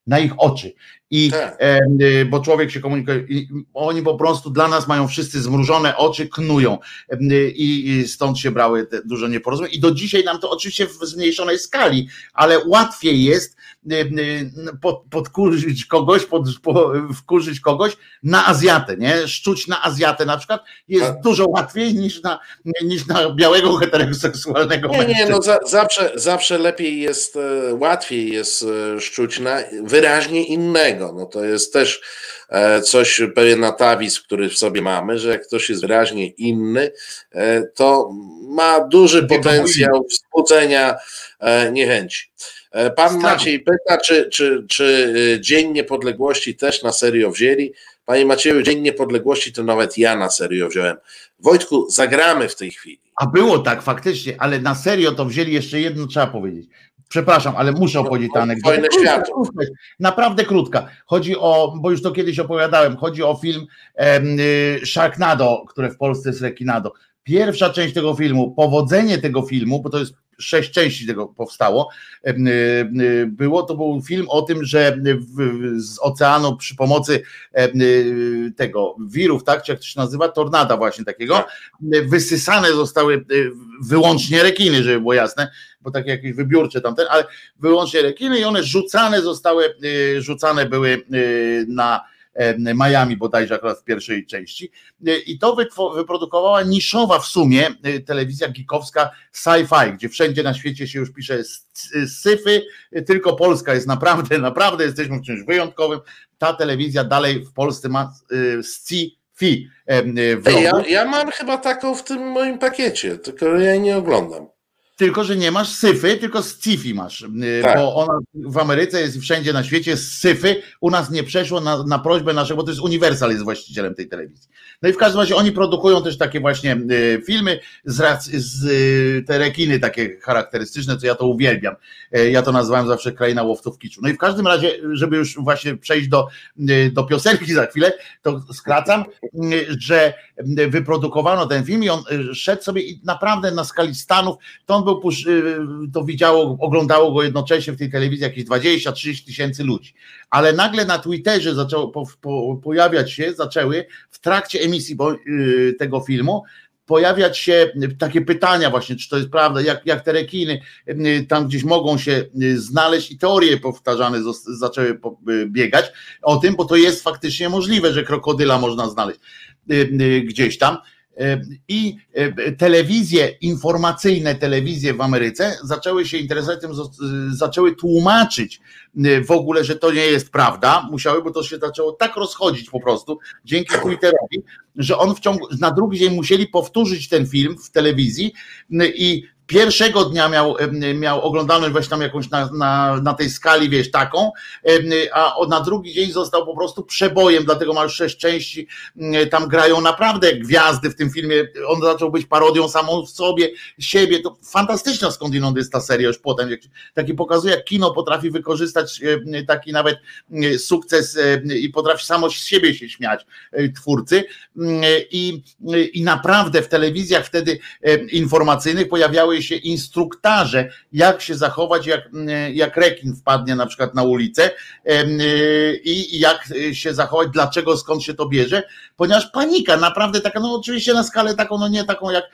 Na ich oczy. I Tak. em, y, bo człowiek się komunikuje, i oni po prostu dla nas mają wszyscy zmrużone oczy, knują Em, y, i, i stąd się brały te dużo nieporozumień. I do dzisiaj nam to oczywiście w zmniejszonej skali, ale łatwiej jest pod, podkurzyć kogoś, pod, po, wkurzyć kogoś na Azjatę, nie? Szczuć na Azjatę na przykład jest Tak. dużo łatwiej niż na, niż na białego heteroseksualnego Nie, nie, mężczyznę. no za, zawsze, zawsze lepiej jest, e, łatwiej jest e, szczuć na wyraźnie innego. No to jest też e, coś, pewien atawizm, który w sobie mamy, że jak ktoś jest wyraźnie inny, to ma duży potencjał wzbudzenia niechęci. E, Pan. Maciej pyta, czy, czy, czy e, Dzień Niepodległości też na serio wzięli. Panie Macieju, Dzień Niepodległości to nawet ja na serio wziąłem. Wojtku, zagramy w tej chwili. A było tak faktycznie, ale na serio to wzięli jeszcze jedno, trzeba powiedzieć. Przepraszam, ale muszę opowiedzieć tę anegdotę. Naprawdę krótka. Chodzi o, bo już to kiedyś opowiadałem, chodzi o film em, y, Sharknado, które w Polsce jest Rekinado. Pierwsza część tego filmu, powodzenie tego filmu, bo to jest sześć części tego powstało, y, y, było, to był film o tym, że z oceanu przy pomocy y, tego wirów, tak, czy jak to się nazywa, tornada właśnie takiego, wysysane zostały wyłącznie rekiny, żeby było jasne, bo takie jakieś wybiórcze tamten, ale wyłącznie rekiny i one rzucane zostały, rzucane były na Miami bodajże akurat w pierwszej części Y, i to wyprodukowała niszowa w sumie y, telewizja geekowska sci-fi, gdzie wszędzie na świecie się już pisze syfy, y, tylko Polska jest naprawdę, naprawdę jesteśmy w czymś wyjątkowym. Ta telewizja dalej w Polsce ma w Ej, ja, ja mam chyba taką w tym moim pakiecie, tylko ja jej nie oglądam. Tylko, że nie masz syfy, tylko sci-fi masz, yy, Tak. bo ona w Ameryce jest i wszędzie na świecie jest syfy, u nas nie przeszło na, na prośbę naszego, bo to jest Universal jest właścicielem tej telewizji. No i w każdym razie oni produkują też takie właśnie yy, filmy z, rac- z yy, te rekiny takie charakterystyczne, co ja to uwielbiam. Ja to nazywałem zawsze kraina łowców kiczu. No i w każdym razie, żeby już właśnie przejść do, do piosenki za chwilę, to skracam, że wyprodukowano ten film i on szedł sobie i naprawdę na skali Stanów to był, y, to widziało, oglądało go jednocześnie w tej telewizji jakieś 20-30 tysięcy ludzi. Ale nagle na Twitterze zaczęło po, po, pojawiać się, zaczęły w trakcie emisji bo, y, tego filmu pojawiać się takie pytania właśnie, czy to jest prawda, jak, jak te rekiny y, tam gdzieś mogą się znaleźć i teorie powtarzane zaczęły biegać o tym, bo to jest faktycznie możliwe, że krokodyla można znaleźć gdzieś tam. I e, telewizje informacyjne, telewizje w Ameryce zaczęły się interesować tym, zo- zaczęły tłumaczyć e, w ogóle, że to nie jest prawda. Musiały, bo to się zaczęło tak rozchodzić po prostu dzięki Twitterowi, że on w ciągu, na drugi dzień musieli powtórzyć ten film w telewizji i pierwszego dnia miał, miał oglądalność właśnie tam jakąś na, na, na tej skali, wiesz, taką, a na drugi dzień został po prostu przebojem, dlatego ma już sześć części, m, tam grają naprawdę gwiazdy w tym filmie, on zaczął być parodią samą w sobie, siebie, to fantastyczna skądinąd jest ta seria już potem, taki pokazuje, jak kino potrafi wykorzystać taki nawet em, sukces i potrafi samo z siebie się śmiać e, twórcy. Mm, i, i naprawdę w telewizjach wtedy informacyjnych pojawiały się instruktaże, jak się zachować, jak, mm, jak rekin wpadnie na przykład na ulicę y, i jak się zachować, dlaczego, skąd się to bierze, ponieważ panika, naprawdę taka, no oczywiście na skalę taką, no nie taką jak,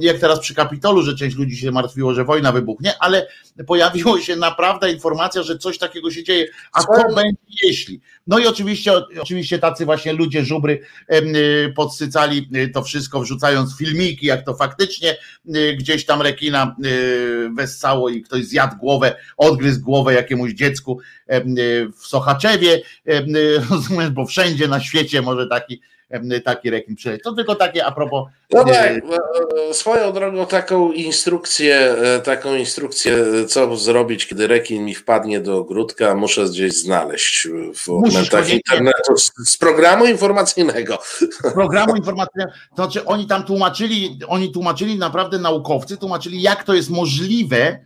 jak teraz przy Kapitolu, że część ludzi się martwiło, że wojna wybuchnie, ale pojawiła się naprawdę informacja, że coś takiego się dzieje, a co będzie jeśli? No i oczywiście, oczywiście tacy właśnie ludzie żubry y, podsycali y, to wszystko, wrzucając filmiki, jak to faktycznie y, gdzieś tam rekina wessało i ktoś zjadł głowę, odgryzł głowę jakiemuś dziecku w Sochaczewie, rozumiesz, bo wszędzie na świecie może taki, taki rekin przyleć. To tylko takie a propos No Nie. tak, e, e, swoją drogą taką instrukcję, e, taką instrukcję, e, co zrobić, kiedy rekin mi wpadnie do ogródka, muszę gdzieś znaleźć w momentach internetu z, z programu informacyjnego. programu informacyjnego, to znaczy oni tam tłumaczyli, oni tłumaczyli naprawdę naukowcy, tłumaczyli jak to jest możliwe,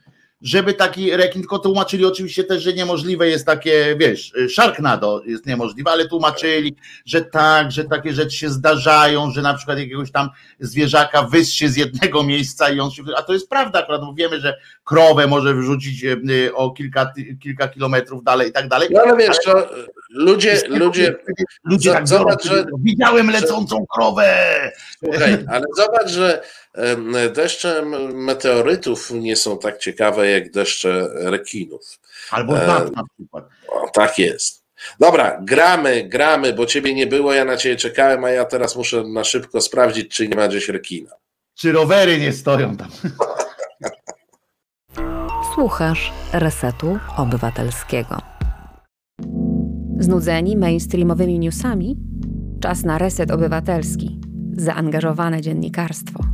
żeby taki rekin, tylko tłumaczyli oczywiście też, że niemożliwe jest takie, wiesz, Sharknado jest niemożliwe, ale tłumaczyli, że tak, że takie rzeczy się zdarzają, że na przykład jakiegoś tam zwierzaka wyssie z jednego miejsca i on się, a to jest prawda akurat, bo wiemy, że krowę może wyrzucić e, o kilka, kilka kilometrów dalej i tak dalej, No ale wiesz, to, ludzie, ludzie, ludzie tak zobacz, biorą, że- widziałem lecącą krowę. Słuchaj, ale zobacz, że deszcze meteorytów nie są tak ciekawe jak deszcze rekinów. Albo żab na przykład. O, tak jest. Dobra, gramy, gramy, bo ciebie nie było, ja na ciebie czekałem, a ja teraz muszę na szybko sprawdzić, czy nie ma gdzieś rekina. Czy rowery nie stoją tam? Słuchasz Resetu Obywatelskiego. Znudzeni mainstreamowymi newsami? Czas na reset obywatelski. Zaangażowane dziennikarstwo.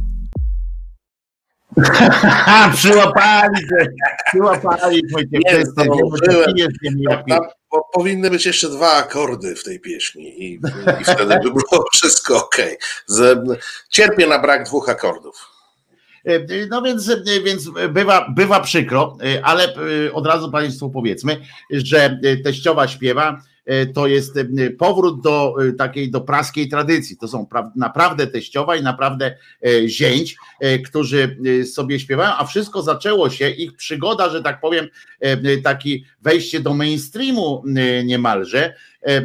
Przyłapali się, przyłapali ty jest nie Tam, powinny być jeszcze dwa akordy w tej pieśni i, i wtedy by było wszystko ok. Cierpię na brak dwóch akordów. E, No więc, e, więc bywa, bywa przykro, e, ale e, od razu Państwu powiedzmy, że e, teściowa śpiewa e, to jest e, powrót do e, takiej do praskiej tradycji. To są pra, naprawdę teściowa i naprawdę e, zięć, e, którzy e, sobie śpiewają, a wszystko zaczęło się, ich przygoda, że tak powiem, e, taki wejście do mainstreamu e, niemalże, e, e,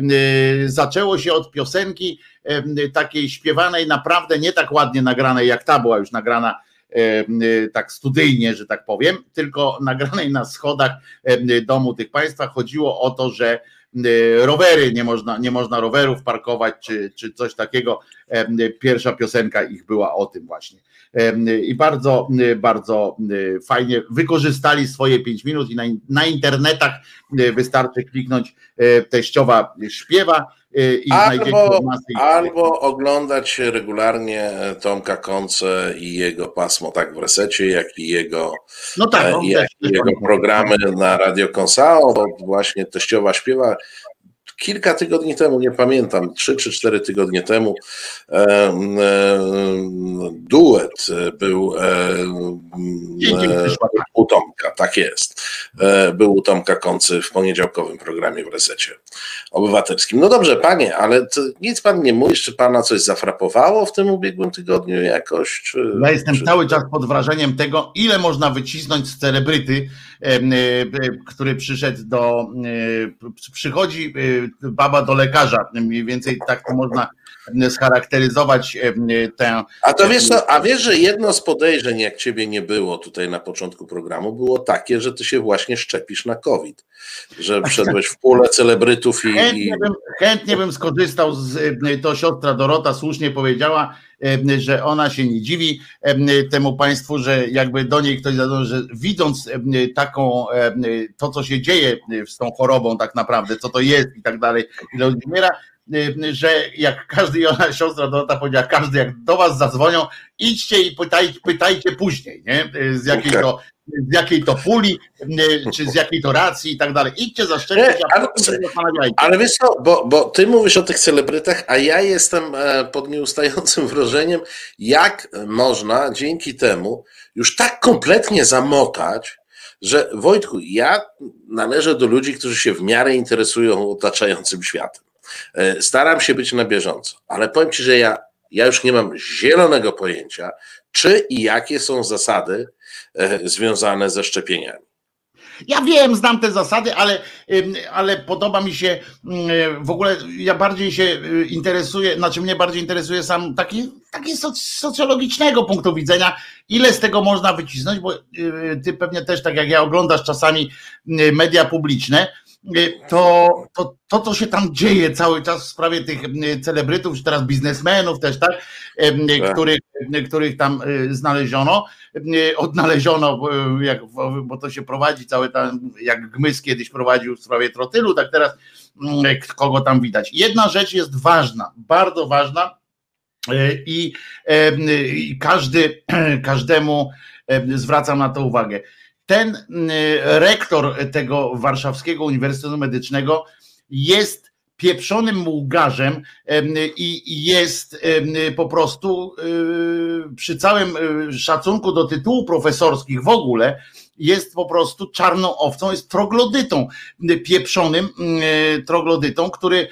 zaczęło się od piosenki e, takiej śpiewanej naprawdę nie tak ładnie nagranej, jak ta była już nagrana e, e, tak studyjnie, że tak powiem, tylko nagranej na schodach e, domu tych państwa chodziło o to, że e, rowery nie można, nie można rowerów parkować, czy, czy coś takiego. E, Pierwsza piosenka ich była o tym właśnie. E, I bardzo, e, bardzo e, fajnie wykorzystali swoje pięć minut i na, na internetach e, wystarczy kliknąć e, teściowa śpiewa e, i znajdziecie Albo, ich- albo oglądać regularnie Tomka Konce i jego pasmo tak w resecie, jak i jego, No tak, e, jak i jego programy na Radio Konsao, bo właśnie teściowa śpiewa kilka tygodni temu, nie pamiętam, trzy czy cztery tygodnie temu, duet był u Tomka, tak jest. E, Był u Tomka Koncy w poniedziałkowym programie w Resecie Obywatelskim. No dobrze, panie, ale nic pan nie mówisz, czy pana coś zafrapowało w tym ubiegłym tygodniu jakoś? Czy, Ja jestem czy... cały czas pod wrażeniem tego, ile można wycisnąć z celebryty, e, który przyszedł do. e, Przychodzi baba do lekarza. Mniej więcej tak to można scharakteryzować em, e, tę. A to wiesz co, a wiesz, że jedno z podejrzeń, jak ciebie nie było tutaj na początku programu, było takie, że ty się właśnie szczepisz na COVID. Że wszedłeś w pulę celebrytów i. Chętnie bym, chętnie bym skorzystał z. e, To siostra Dorota słusznie powiedziała, że ona się nie dziwi em, temu państwu, że jakby do niej ktoś zadzwonił, że widząc taką, to co się dzieje z tą chorobą tak naprawdę, co to jest i tak dalej, ile umiera, że jak każdy, i ona siostra Dorota powiedziała, każdy jak do was zadzwonią, idźcie i pytajcie, pytajcie później, nie? Z jakiej Okej. to z jakiej to puli, em, czy z jakiej to racji i tak dalej. Idźcie zaszczepić, a ale-. Ale wiesz co, bo, bo ty mówisz o tych celebrytach, a ja jestem e, pod nieustającym wrażeniem, jak można dzięki temu już tak kompletnie zamotać, że Wojtku, ja należę do ludzi, którzy się w miarę interesują otaczającym światem. E, Staram się być na bieżąco, ale powiem ci, że ja, ja już nie mam zielonego pojęcia, czy i jakie są zasady e, związane ze szczepieniami. Ja wiem, znam te zasady, ale, ale podoba mi się ym, w ogóle, ja bardziej się interesuję, znaczy mnie bardziej interesuje sam taki, taki soc- socjologicznego punktu widzenia, ile z tego można wycisnąć, bo ty pewnie też, tak jak ja oglądasz czasami media publiczne, to, to to, co się tam dzieje cały czas w sprawie tych y, celebrytów, czy teraz biznesmenów też, tak, Tak. których, których tam y, znaleziono, y, odnaleziono, y, jak, bo to się prowadzi cały tam, jak Gmys kiedyś prowadził w sprawie trotylu, tak teraz kogo tam widać. Jedna rzecz jest ważna, bardzo ważna y, i, i każdy, każdemu em, zwracam na to uwagę. Ten y, rektor tego Warszawskiego Uniwersytetu Medycznego jest pieprzonym łgarzem em, i jest po prostu y, przy całym y, szacunku do tytułów profesorskich w ogóle jest po prostu czarną owcą, jest troglodytą, pieprzonym troglodytą, który,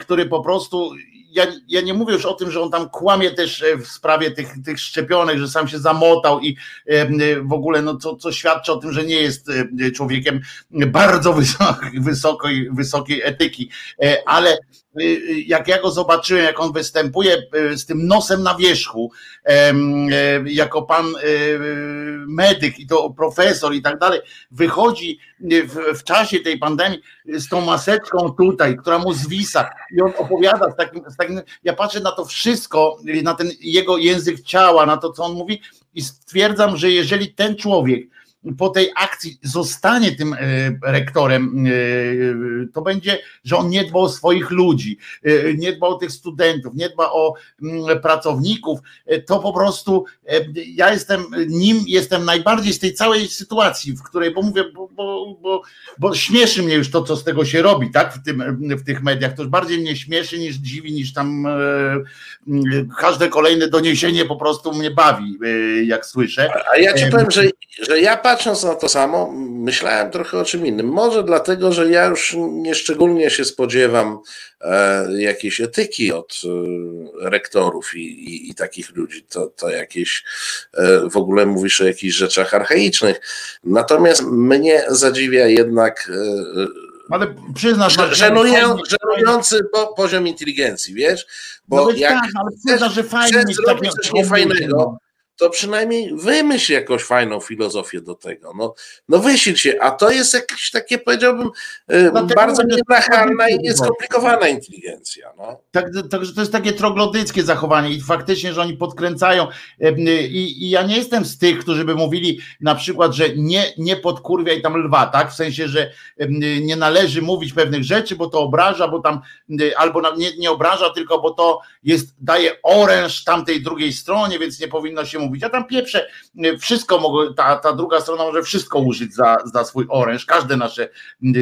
który po prostu ja, ja nie mówię już o tym, że on tam kłamie też w sprawie tych, tych szczepionek, że sam się zamotał i w ogóle no co, co świadczy o tym, że nie jest człowiekiem bardzo wysokiej, wysokiej etyki, ale jak ja go zobaczyłem, jak on występuje z tym nosem na wierzchu, jako pan medyk i to profesor i tak dalej, wychodzi w, w czasie tej pandemii z tą maseczką tutaj, która mu zwisa i on opowiada z takim, z takim, ja patrzę na to wszystko, na ten jego język ciała, na to, co on mówi i stwierdzam, że jeżeli ten człowiek po tej akcji zostanie tym e, rektorem, e, to będzie, że on nie dba o swoich ludzi, e, nie dba o tych studentów, nie dba o mm, pracowników, to po prostu ja jestem nim, jestem najbardziej z tej całej sytuacji, w której, bo mówię, bo, bo, bo, bo śmieszy mnie już to, co z tego się robi, tak, w, tym, w tych mediach, to już bardziej mnie śmieszy niż dziwi, niż tam każde kolejne doniesienie po prostu mnie bawi, jak słyszę. A ja ci powiem, że, że ja patrząc na to samo, myślałem trochę o czym innym. Może dlatego, że ja już nieszczególnie się spodziewam e, jakiejś etyki od e, rektorów i, i, i, takich ludzi. To, to jakieś e, w ogóle mówisz o jakichś rzeczach archaicznych. Natomiast mnie zadziwia jednak. Ale przyznasz, żenuję, żenujący po, poziom inteligencji, wiesz? Bo no jak tak, ale przyznasz, że fajnie mieć coś niefajnego, to przynajmniej wymyśl jakąś fajną filozofię do tego. No, no wyśl się, a to jest jakieś takie, powiedziałbym, no, bardzo nienachalna i nieskomplikowana inteligencja. No. Tak, także to jest takie troglodyckie zachowanie i faktycznie, że oni podkręcają i, i ja nie jestem z tych, którzy by mówili na przykład, że nie, nie podkurwiaj tam lwa, tak, w sensie, że nie należy mówić pewnych rzeczy, bo to obraża, bo tam albo nie, nie obraża, tylko bo to jest, daje oręż tamtej drugiej stronie, więc nie powinno się mówić mówić. Ja tam pieprzę, wszystko mogę, ta, ta druga strona może wszystko użyć za, za swój oręż, każde nasze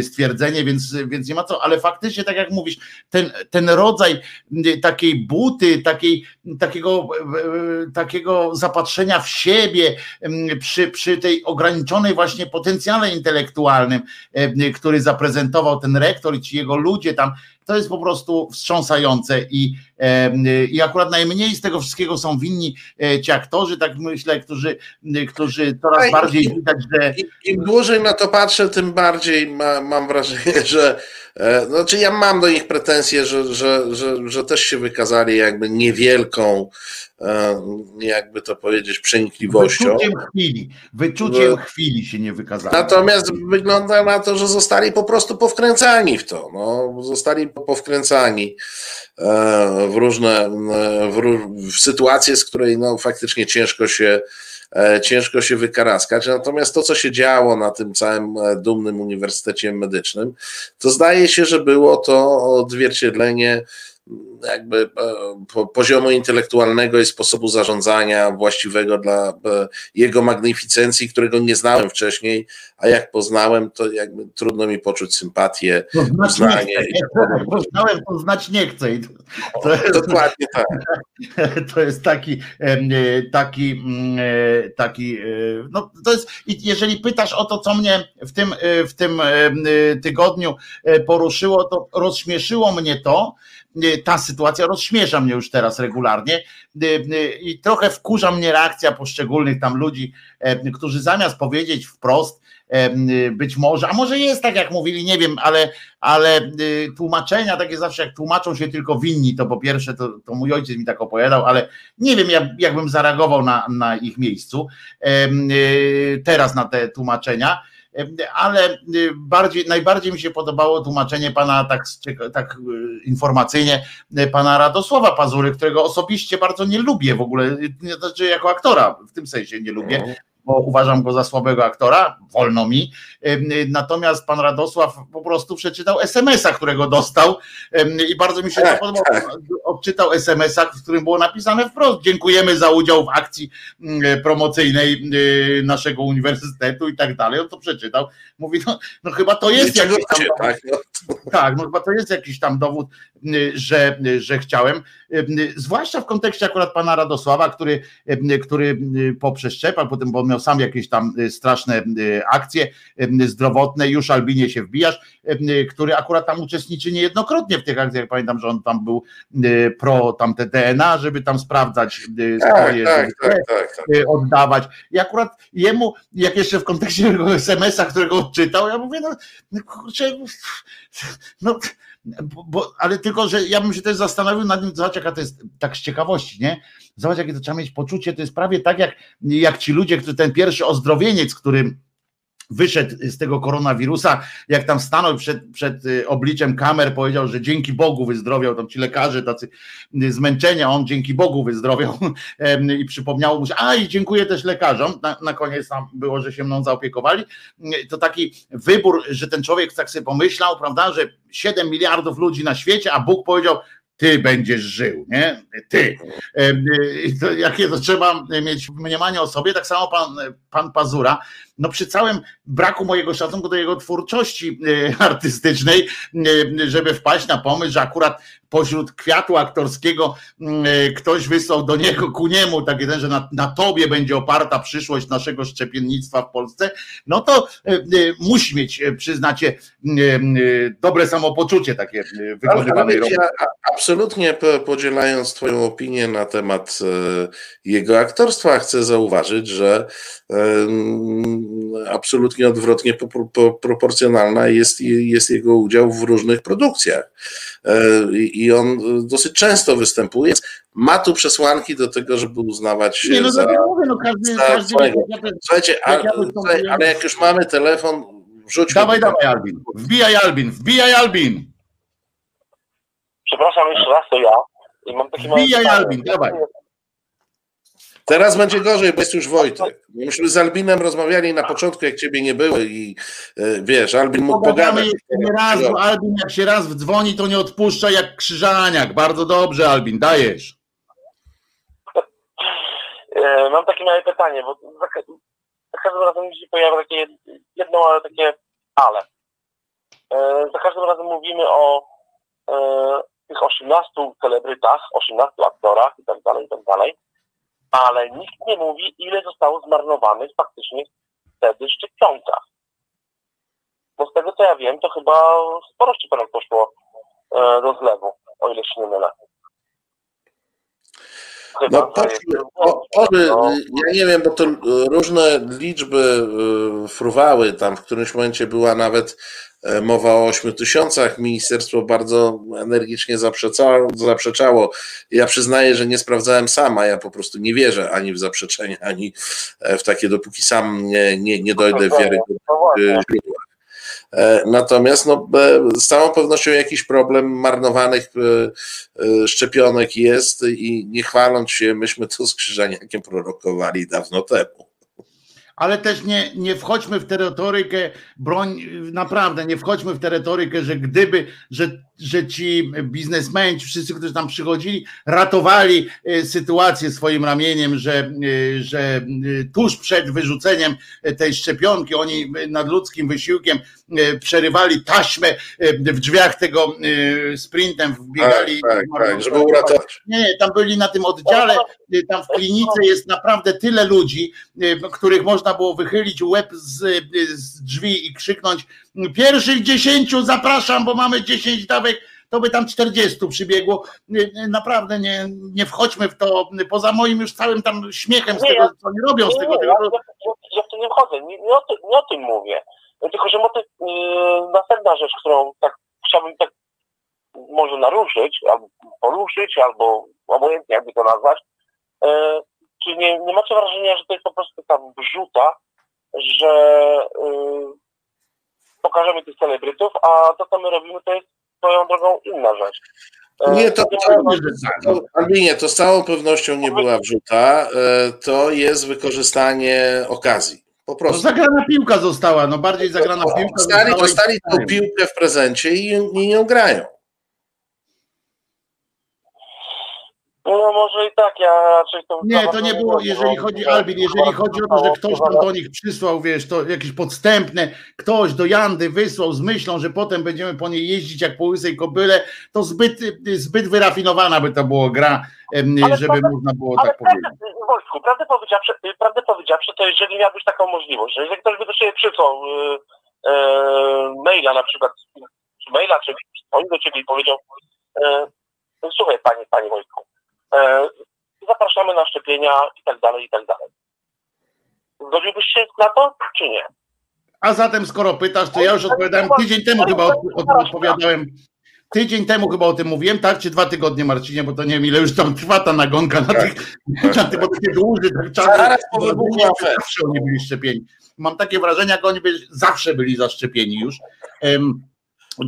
stwierdzenie, więc, więc nie ma co, ale faktycznie, tak jak mówisz, ten, ten rodzaj takiej buty, takiej, takiego, takiego zapatrzenia w siebie przy, przy tej ograniczonej właśnie potencjale intelektualnym, który zaprezentował ten rektor i ci jego ludzie tam, to jest po prostu wstrząsające i, i akurat najmniej z tego wszystkiego są winni e, ci aktorzy, tak myślę, którzy, którzy coraz bardziej widać, że. Im, Im, dłużej na to patrzę, tym bardziej ma, mam wrażenie, że. E, znaczy, ja mam do nich pretensje, że, że, że, że też się wykazali jakby niewielką E, jakby to powiedzieć, przenikliwością. Wyczuciem chwili, wyczuciem chwili się nie wykazali. Natomiast wygląda na to, że zostali po prostu powkręcani w to. No, zostali powkręcani e, w różne, w, w sytuacje, z której no, faktycznie ciężko się ciężko się wykaraskać. Natomiast to, co się działo na tym całym dumnym uniwersytecie medycznym, to zdaje się, że było to odzwierciedlenie jakby e, poziomu intelektualnego i sposobu zarządzania właściwego dla e, jego magnificencji, którego nie znałem wcześniej, a jak poznałem, to jakby trudno mi poczuć sympatię, uznanie. Poznałem, to znać nie chcę. To jest, Dokładnie tak. To jest taki, e, taki, mm, taki, no to jest, jeżeli pytasz o to, co mnie w tym, w tym tygodniu poruszyło, to rozśmieszyło mnie to, ta sytuacja rozśmiesza mnie już teraz regularnie i trochę wkurza mnie reakcja poszczególnych tam ludzi, którzy zamiast powiedzieć wprost, być może, a może jest tak jak mówili, nie wiem, ale, ale tłumaczenia takie zawsze jak tłumaczą się tylko winni, to po pierwsze to, to mój ojciec mi tak opowiadał, ale nie wiem jak, jakbym zareagował na, na ich miejscu teraz na te tłumaczenia ale y, bardziej, najbardziej mi się podobało tłumaczenie pana tak, tak y, informacyjnie, y, pana Radosława Pazury, którego osobiście bardzo nie lubię w ogóle, znaczy jako aktora w tym sensie nie lubię, mhm bo uważam go za słabego aktora, wolno mi. Natomiast pan Radosław po prostu przeczytał SMS-a, którego dostał i bardzo mi się to tak, podobało. Tak. Odczytał SMS-a, w którym było napisane wprost: Dziękujemy za udział w akcji mm, promocyjnej y, naszego uniwersytetu i tak dalej. On to przeczytał. Mówi, no, no chyba to jest jakiś tam, tak, no, Tak, no chyba to jest jakiś tam dowód, y, że, y, że chciałem. Y, zwłaszcza w kontekście akurat pana Radosława, który, który po przeszczepach, potem bo miał sam jakieś tam straszne akcje zdrowotne, już Albinie się wbijasz, który akurat tam uczestniczy niejednokrotnie w tych akcjach. Pamiętam, że on tam był pro tam te DNA, żeby tam sprawdzać Tak, swoje, tak, tak, tak, tak. oddawać. I akurat jemu, jak jeszcze w kontekście SMS-a, którego odczytał, ja mówię, no, no kurczę, no, bo, ale tylko, że ja bym się też zastanowił nad tym, zobacz jaka to jest, tak z ciekawości, nie? Zobacz jakie to trzeba mieć poczucie, to jest prawie tak jak, jak ci ludzie, który ten pierwszy ozdrowieniec, który wyszedł z tego koronawirusa, jak tam stanął przed, przed y, obliczem kamer, powiedział, że dzięki Bogu wyzdrowiał, tam ci lekarze tacy y, zmęczenia, on dzięki Bogu wyzdrowiał i przypomniało mu się, a i dziękuję też lekarzom, na, na koniec tam było, że się mną zaopiekowali, y, to taki wybór, że ten człowiek tak sobie pomyślał, prawda, że 7 miliardów ludzi na świecie, a Bóg powiedział, ty będziesz żył, nie? Ty. To, jakie to trzeba mieć mniemanie o sobie, tak samo pan, pan Pazura, no przy całym braku mojego szacunku do jego twórczości e, artystycznej, e, żeby wpaść na pomysł, że akurat pośród kwiatu aktorskiego e, ktoś wysłał do niego, ku niemu, taki ten, że na, na tobie będzie oparta przyszłość naszego szczepiennictwa w Polsce, no to musi mieć, przyznacie, dobre samopoczucie takie wykonywanej roboty. Ja absolutnie podzielając twoją opinię na temat jego aktorstwa, chcę zauważyć, że absolutnie odwrotnie proporcjonalna jest, jest jego udział w różnych produkcjach. E, I on dosyć często występuje. Ma tu przesłanki do tego, żeby uznawać się Nie, no, za. Mówię, no każdy, za każdy Słuchajcie, ale, ale jak już mamy telefon, wrzućmy. Dawaj, dawaj, Albin. Wbijaj, Albin, wbijaj, Albin. Przepraszam jeszcze raz, to ja. I mam takie Wbijaj, Albin, dawaj. Teraz będzie gorzej, bo jest już Wojtek. Myśmy z Albinem rozmawiali na początku, jak ciebie nie było i e, wiesz, Albin mógł pogadać. Nie raz, bo Albin jak się raz wdzwoni, to nie odpuszcza jak krzyżaniak. Bardzo dobrze, Albin, dajesz. E, mam takie małe pytanie, bo za, za każdym razem mi się pojawia takie jedno, ale takie ale. E, za każdym razem mówimy o tych 18 celebrytach, 18 aktorach i tak dalej, i tak dalej ale nikt nie mówi, ile zostało zmarnowanych faktycznie wtedy szczepionkach. Bo z tego co ja wiem, to chyba sporo szczepionek poszło e, do zlewu, o ile się nie mylę. Chyba, no, o, no. ja nie wiem, bo to różne liczby e, fruwały, tam w którymś momencie była nawet E, mowa o 8 tysiącach. Ministerstwo bardzo energicznie zaprzeczało, zaprzeczało. Ja przyznaję, że nie sprawdzałem sama. Ja po prostu nie wierzę ani w zaprzeczenia, ani w takie, dopóki sam nie, nie, nie dojdę w wiary źródła. E, natomiast no, z całą pewnością jakiś problem marnowanych e, szczepionek jest i nie chwaląc się, myśmy to z prorokowali dawno temu. Ale też nie, nie wchodźmy w terytorykę, broń, naprawdę nie wchodźmy w terytorykę, że gdyby, że, że ci biznesmeni, wszyscy, którzy tam przychodzili, ratowali e, sytuację swoim ramieniem, że, e, że e, tuż przed wyrzuceniem tej szczepionki oni nadludzkim wysiłkiem przerywali taśmę w drzwiach tego sprintem, wbiegali. Tak, tak, tak, żeby uratować. Nie, tam byli na tym oddziale, tam w klinice jest naprawdę tyle ludzi, których można można było wychylić łeb z, z drzwi i krzyknąć pierwszych dziesięciu zapraszam, bo mamy dziesięć dawek, to by tam czterdziestu przybiegło. Naprawdę nie, nie wchodźmy w to, poza moim już całym tam śmiechem z nie, tego, co oni robią nie, z tego. Nie, tego ja, ja, ja, w to nie wchodzę, nie, nie, o, tym, nie o tym mówię. Tylko, że motyw, yy, następna rzecz, którą tak chciałbym tak może naruszyć, albo poruszyć, albo obojętnie jakby to nazwać, yy, czy nie, nie macie wrażenia, że to jest po prostu taka wrzuta, że yy, pokażemy tych celebrytów, a to, co my robimy, to jest swoją drogą inna rzecz. E, nie, to, to, to, Albinie, to z całą pewnością nie była wrzuta. E, to jest wykorzystanie okazji. Po prostu. No zagrana piłka została, no bardziej zagrana piłka. Dostali, dostali tą piłkę w prezencie i, i nią grają. No może i tak, ja raczej to... Nie, to nie było, jeżeli chodzi, Albin, jeżeli chodzi o to, że ktoś tam do nich przysłał, wiesz, to jakieś podstępne, ktoś do Jandy wysłał z myślą, że potem będziemy po niej jeździć jak po łysej kobyle, to zbyt, zbyt wyrafinowana by to było gra, Ale żeby prawda- można było tak powiedzieć. prawdę, Wojtku, prawdę powiedziawszy, prawdę powiedziawszy, to jeżeli miałbyś taką możliwość, że jeżeli ktoś by do siebie przysłał y, y, maila na przykład, czy maila, czy dzwonił do ciebie i powiedział, y, słuchaj panie, panie Wojtku, zapraszamy na szczepienia i tak dalej, i tak dalej. Zgodziłbyś się na to, czy nie? A zatem skoro pytasz, to ja już odpowiadałem tydzień temu chyba od, od, odpowiadałem. Tydzień temu chyba o tym mówiłem, tak? Czy dwa tygodnie, Marcinie, bo to nie wiem, ile już tam trwa ta nagonka na Tak, tych, na tych bo to się dłuży ten czas. Zaraz po wybuchu. Zawsze oni byli szczepieni. Mam takie wrażenie, jak oni byli, zawsze byli zaszczepieni już. Em,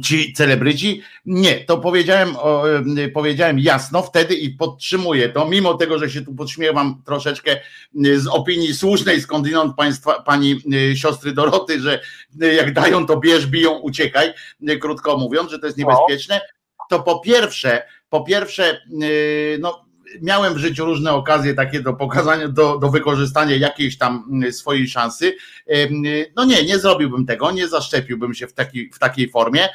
Ci celebryci? Nie, to powiedziałem, o, em, powiedziałem jasno wtedy i podtrzymuję to, mimo tego, że się tu podśmiewam troszeczkę y, z opinii słusznej skądinąd państwa, pani y, siostry Doroty, że y, jak dają to bierz, biją, uciekaj, y, krótko mówiąc, że to jest niebezpieczne, to po pierwsze, po pierwsze, y, no miałem w życiu różne okazje takie do pokazania, do, do wykorzystania jakiejś tam y, swojej szansy. No nie, nie zrobiłbym tego, nie zaszczepiłbym się w, taki, w takiej formie.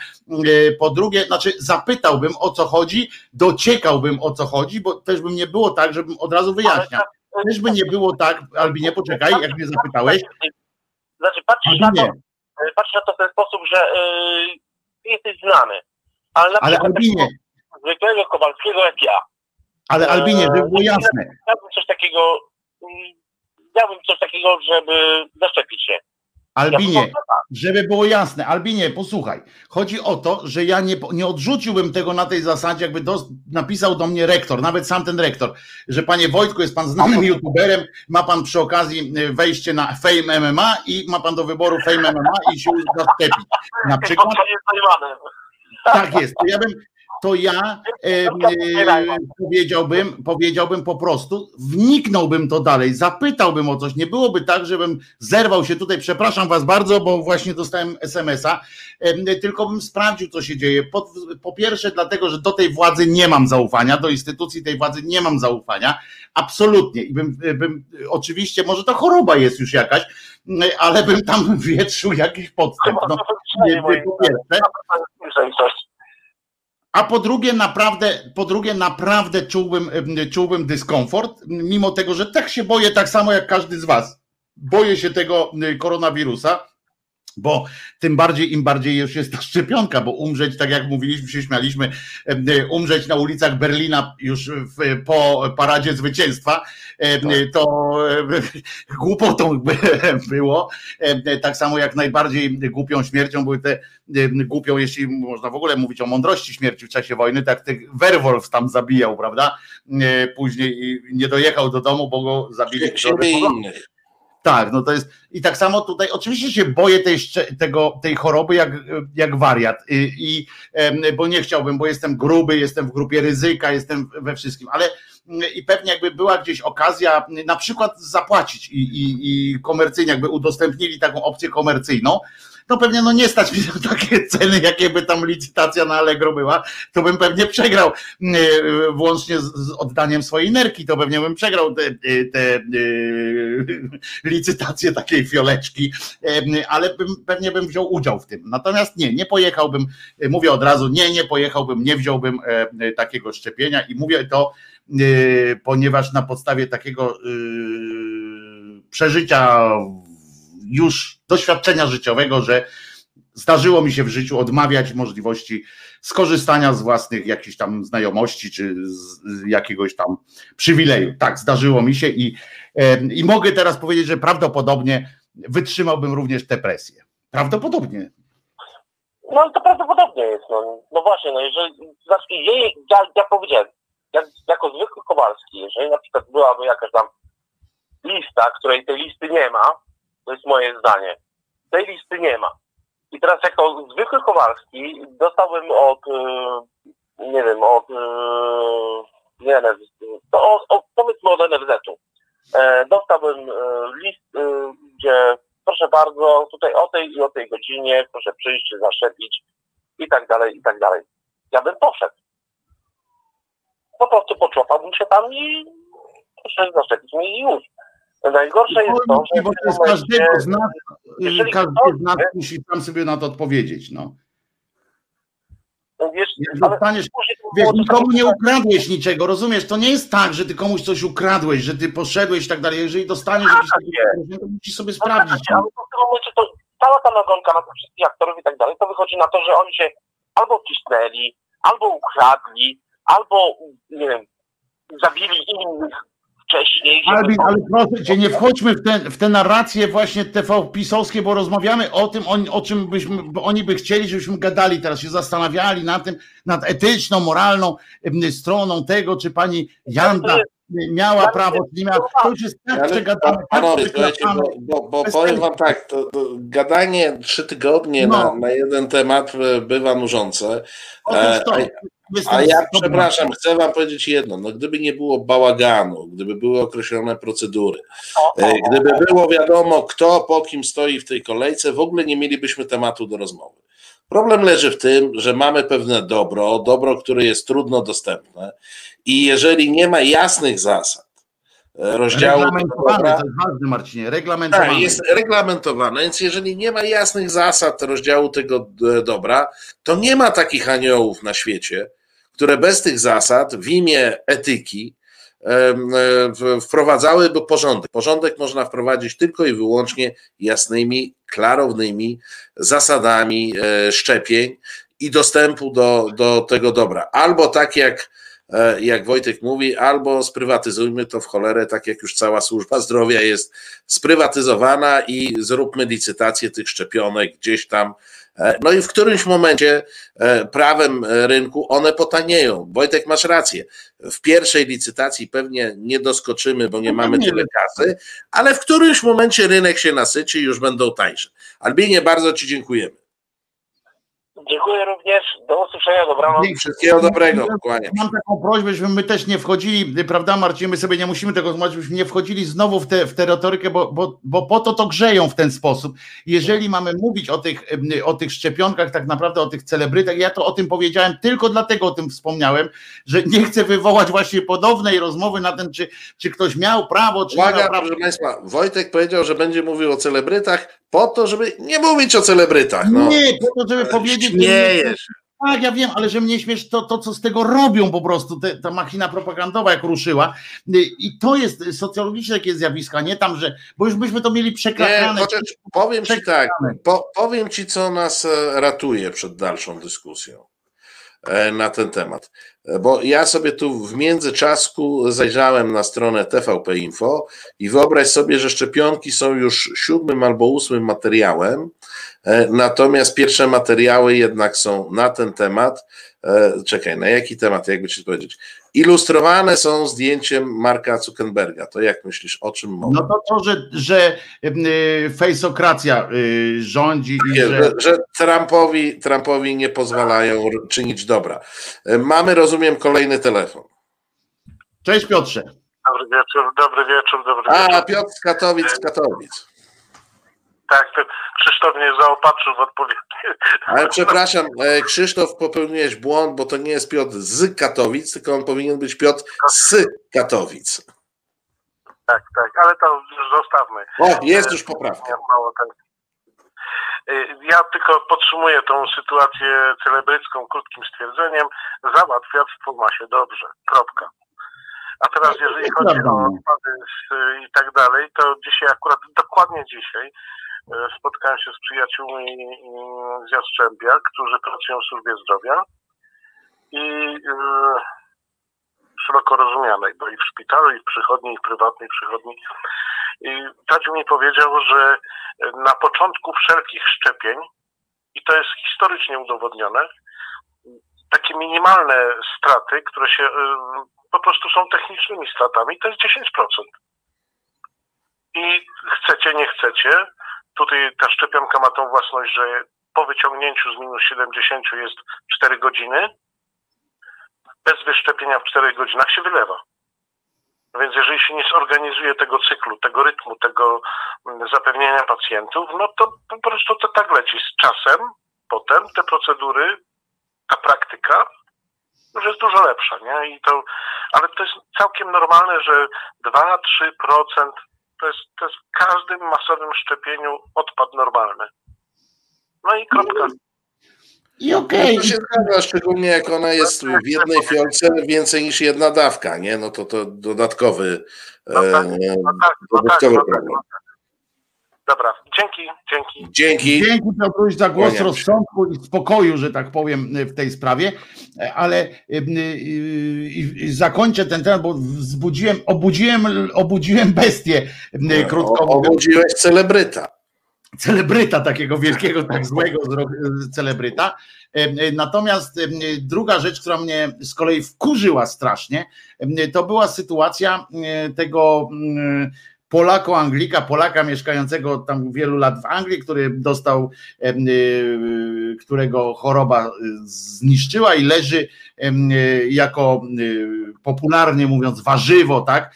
Po drugie, znaczy zapytałbym o co chodzi, dociekałbym o co chodzi, bo też bym nie było tak, żebym od razu wyjaśniał. Też by nie było tak, Albinie, poczekaj, jak mnie zapytałeś. Znaczy patrzysz na to, patrzysz na to w ten sposób, że y, ty jesteś znany, ale na ale Albinie, zwykłego Kowalskiego jak ja, ale Albinie, żeby było jasne. Miałbym coś takiego, mm, miałbym coś takiego, żeby zaszczepić się. Albinie, Ja Żeby było jasne, Albinie, posłuchaj. Chodzi o to, że ja nie, nie odrzuciłbym tego na tej zasadzie, jakby dos, napisał do mnie rektor, nawet sam ten rektor, że panie Wojtku, jest pan znanym youtuberem, ma pan przy okazji y, wejście na Fame MMA i ma pan do wyboru Fame MMA i się zaszczepić. Na przykład tak jest. To ja bym, to ja e, e, powiedziałbym, powiedziałbym po prostu, wniknąłbym to dalej, zapytałbym o coś. Nie byłoby tak, żebym zerwał się tutaj, przepraszam was bardzo, bo właśnie dostałem SMS-a, e, tylko bym sprawdził, co się dzieje. Po, po pierwsze, dlatego, że do tej władzy nie mam zaufania, do instytucji tej władzy nie mam zaufania, absolutnie. I bym, bym oczywiście, może to choroba jest już jakaś, ale bym tam wietrzył jakiś podstęp. No, nie, po pierwsze. A po drugie, naprawdę, po drugie, naprawdę czułbym, czułbym dyskomfort, mimo tego, że tak się boję, tak samo jak każdy z Was. Boję się tego koronawirusa, bo tym bardziej, im bardziej już jest ta szczepionka, bo umrzeć, tak jak mówiliśmy, się śmialiśmy, y, umrzeć na ulicach Berlina już w, po paradzie zwycięstwa, em, to głupotą by było. Tak samo jak najbardziej głupią śmiercią były te głupią, jeśli można w ogóle mówić o mądrości śmierci w czasie wojny, tak tych Werwolf tam zabijał, prawda? E, Później nie dojechał do domu, bo go zabili. Siebie i innych. Tak, no to jest i tak samo tutaj, oczywiście się boję tej, tego, tej choroby jak, jak wariat. I, i bo nie chciałbym, bo jestem gruby, jestem w grupie ryzyka, jestem we wszystkim, ale mm, i pewnie jakby była gdzieś okazja na przykład zapłacić i, i, i komercyjnie jakby udostępnili taką opcję komercyjną, no pewnie no nie stać mi na takie ceny, jakie by tam licytacja na Allegro była, to bym pewnie przegrał mm, e, włącznie z, oddaniem swojej nerki, to pewnie bym przegrał te, te, te e, licytację takiej fioleczki, ale bym, pewnie bym wziął udział w tym. Natomiast nie, nie pojechałbym, mówię od razu, nie, nie pojechałbym, nie wziąłbym e, takiego szczepienia i mówię to, ponieważ na podstawie takiego przeżycia już doświadczenia życiowego, że zdarzyło mi się w życiu odmawiać możliwości skorzystania z własnych jakichś tam znajomości czy z jakiegoś tam przywileju. Tak, zdarzyło mi się i, i mogę teraz powiedzieć, że prawdopodobnie wytrzymałbym również tę presję. Prawdopodobnie. No to prawdopodobnie jest. No, no właśnie, no jeżeli, znaczy, ja, ja powiedziałem, jak, jako zwykły Kowalski, jeżeli na przykład byłaby jakaś tam lista, której tej listy nie ma, to jest moje zdanie, tej listy nie ma. I teraz jako zwykły Kowalski dostałbym od, y, nie wiem, od, y, nie to od, od, powiedzmy od NFZ-u, e, dostałbym e, list, y, gdzie proszę bardzo, tutaj o tej i o tej godzinie, proszę przyjść, zaszczepić i tak dalej, i tak dalej. Ja bym poszedł. po prostu poczłapałbym się tam i proszę zaszczepić mnie i już. Najgorsze jest to, że Bo to jest każdego z nas, każdy z nas musi sam sobie na to odpowiedzieć. No. Wiesz, ale dostaniesz, to wiesz, nikomu nie tak- ukradłeś niczego, rozumiesz? To nie jest tak, że ty komuś coś ukradłeś, że ty poszedłeś i tak dalej. Jeżeli dostaniesz Tak takie to musisz sobie sprawdzić. Ale w tym momencie to cała ta nagonka na tych wszystkich aktorów i tak dalej, to wychodzi na to, że oni się albo wcisnęli, albo ukradli, albo, nie wiem, zabili innych wcześniej. żeby- Albin, ale proszę cię, nie wchodźmy w te, w te narracje właśnie TV pisowskie, bo rozmawiamy o tym, o, o czym byśmy, bo oni by chcieli, żebyśmy gadali teraz, się zastanawiali nad tym, nad etyczną, moralną stroną tego, czy pani Janda miała prawo, czy nie miała. To już jest tak Ale, przegadane, tak panowie, słuchajcie, przegadane. bo, bo, bo powiem wam tak, to, to gadanie trzy tygodnie No. na, na jeden temat e, bywa nużące. Otóż to, E, jestem A ja przepraszam, chcę wam powiedzieć jedno, no gdyby nie było bałaganu, gdyby były określone procedury, e, gdyby było wiadomo, kto po kim stoi w tej kolejce, w ogóle nie mielibyśmy tematu do rozmowy. Problem leży w tym, że mamy pewne dobro, dobro, które jest trudno dostępne i jeżeli nie ma jasnych zasad rozdziału Reglamentowane, to jest ważne, Marcinie, reglamentowane. tak, jest reglamentowane, więc jeżeli nie ma jasnych zasad rozdziału tego e, dobra, to nie ma takich aniołów na świecie, które bez tych zasad w imię etyki e, wprowadzałyby porządek. Porządek można wprowadzić tylko i wyłącznie jasnymi, klarownymi zasadami e, szczepień i dostępu do, do tego dobra. Albo tak jak, jak Wojtek mówi, albo sprywatyzujmy to w cholerę, tak jak już cała służba zdrowia jest sprywatyzowana i zróbmy licytację tych szczepionek gdzieś tam. E, No i w którymś momencie e, prawem e, rynku one potanieją. Wojtek, masz rację. W pierwszej licytacji pewnie nie doskoczymy, bo nie No mamy tyle kasy, ale w którymś momencie rynek się nasyci i już będą tańsze. Albinie, bardzo Ci dziękujemy. Dziękuję również. Do usłyszenia. Dobranoc. Wszystkiego dobrego. Kłaniam. Mam taką prośbę, żeby my też nie wchodzili, prawda Marcin, my sobie nie musimy tego zobaczyć, żebyśmy nie wchodzili znowu w tę w tę retorykę, bo, bo, bo po to to grzeją w ten sposób. Jeżeli mamy mówić o tych, o tych szczepionkach, tak naprawdę o tych celebrytach, ja to o tym powiedziałem, tylko dlatego o tym wspomniałem, że nie chcę wywołać właśnie podobnej rozmowy na ten, czy, czy ktoś miał prawo, czy nie Uwaga, miał prawa. proszę Państwa, Wojtek powiedział, że będzie mówił o celebrytach po to, żeby nie mówić o celebrytach. No. Nie, po to, żeby powiedzieć, że Śmiejesz. Tak, ja wiem, ale że mnie śmiesz to, to co z tego robią po prostu, te, ta machina propagandowa jak ruszyła. Y, I to jest socjologiczne takie zjawisko, a nie tam, że, bo już byśmy to mieli Nie, przekrakane. chociaż powiem Ci tak, po, powiem Ci, co nas e, ratuje przed dalszą dyskusją na ten temat. E, Bo ja sobie tu w międzyczasku zajrzałem na stronę TVP Info i wyobraź sobie, że szczepionki są już siódmym albo ósmym materiałem, e, natomiast pierwsze materiały jednak są na ten temat. E, Czekaj, na jaki temat, jakby Ci powiedzieć? Ilustrowane są zdjęciem Marka Zuckerberga. To jak myślisz, o czym mowa? No to to, że, że y, fejsokracja y, rządzi i Nie, że... że, że Trumpowi, Trumpowi nie pozwalają czynić dobra. E, Mamy, rozumiem, kolejny telefon. Cześć Piotrze. Dobry wieczór, dobry wieczór, dobry A, wieczór. Piotr z Katowic, z Katowic. Tak, to Krzysztof mnie zaopatrzył w odpowiedzi. Ale przepraszam, e, Krzysztof, popełniłeś błąd, bo to nie jest Piotr z Katowic, tylko on powinien być Piotr z Katowic. Tak, tak, ale to już zostawmy. O, jest już poprawka. Ja ten. Y, Ja tylko podtrzymuję tą sytuację celebrycką krótkim stwierdzeniem. Załatwiactwo ma się dobrze. Kropka. A teraz jeżeli chodzi o odpady i tak dalej, to dzisiaj akurat, dokładnie dzisiaj spotkałem się z przyjaciółmi y, z Jastrzębia, którzy pracują w służbie zdrowia i y, szeroko rozumianej, bo i w szpitalu, i w przychodni, i w prywatnej przychodni. I Tadziu mi powiedział, że na początku wszelkich szczepień, i to jest historycznie udowodnione, takie minimalne straty, które się po prostu są technicznymi stratami, to jest 10%. I chcecie, nie chcecie, tutaj ta szczepionka ma tą własność, że po wyciągnięciu z minus 70 jest 4 godziny, bez wyszczepienia w 4 godzinach się wylewa. Więc jeżeli się nie zorganizuje tego cyklu, tego rytmu, tego mm, zapewnienia pacjentów, no to po prostu to tak leci. Z czasem potem te procedury, ta praktyka już jest dużo lepsza, nie? I to, ale to jest całkiem normalne, że 2-3% to jest, to jest w każdym masowym szczepieniu odpad normalny. No i kropka. I okej. To się zgadza, szczególnie jak ona jest w jednej fiolce więcej niż jedna dawka, nie? No to to dodatkowy, No tak, e, No tak, no tak, dodatkowy no tak, problem. no tak. Dobra, dzięki, dzięki. Dzięki. Dzięki Piotruś za głos rozsądku i spokoju, że tak powiem, w tej sprawie, ale y, y, y, zakończę ten temat, bo wzbudziłem, obudziłem, obudziłem bestię, y, krótko. Obudziłeś celebryta. celebryta, takiego wielkiego, tak złego celebryta. Natomiast druga rzecz, która mnie z kolei wkurzyła strasznie, to była sytuacja tego Polako-Anglika, Polaka mieszkającego tam wielu lat w Anglii, który dostał, e, którego choroba e, zniszczyła i leży e, jako popularnie mówiąc warzywo, tak,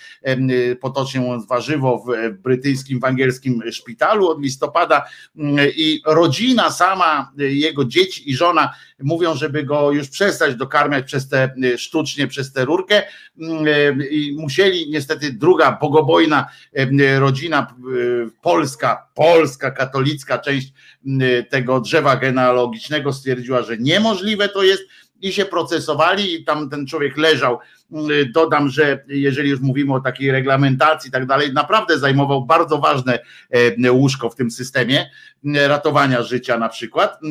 potocznie mówiąc warzywo w brytyjskim, w angielskim szpitalu od listopada. Mm, i rodzina sama, jego dzieci i żona mówią, żeby go już przestać dokarmiać przez te e, sztucznie, przez tę rurkę. E, i musieli niestety druga bogobojna e, rodzina polska, polska katolicka część tego drzewa genealogicznego stwierdziła, że niemożliwe to jest i się procesowali i tam ten człowiek leżał. Mm, Dodam, że jeżeli już mówimy o takiej reglamentacji i tak dalej, naprawdę zajmował bardzo ważne e, łóżko w tym systemie ratowania życia na przykład, e,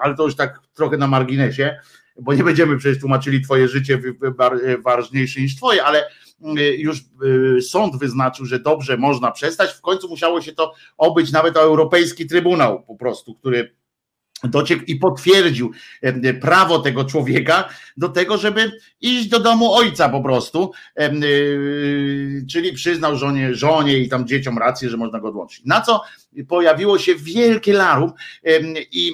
ale to już tak trochę na marginesie, bo nie będziemy przecież tłumaczyli twoje życie bar- ważniejsze niż twoje, ale mm, już y, sąd wyznaczył, że dobrze można przestać. W końcu musiało się to obyć nawet o Europejski Trybunał po prostu, który dociekł i potwierdził prawo tego człowieka do tego, żeby iść do domu ojca po prostu, yy, czyli przyznał żonie, żonie i tam dzieciom rację, że można go odłączyć. Na co pojawiło się wielkie larum i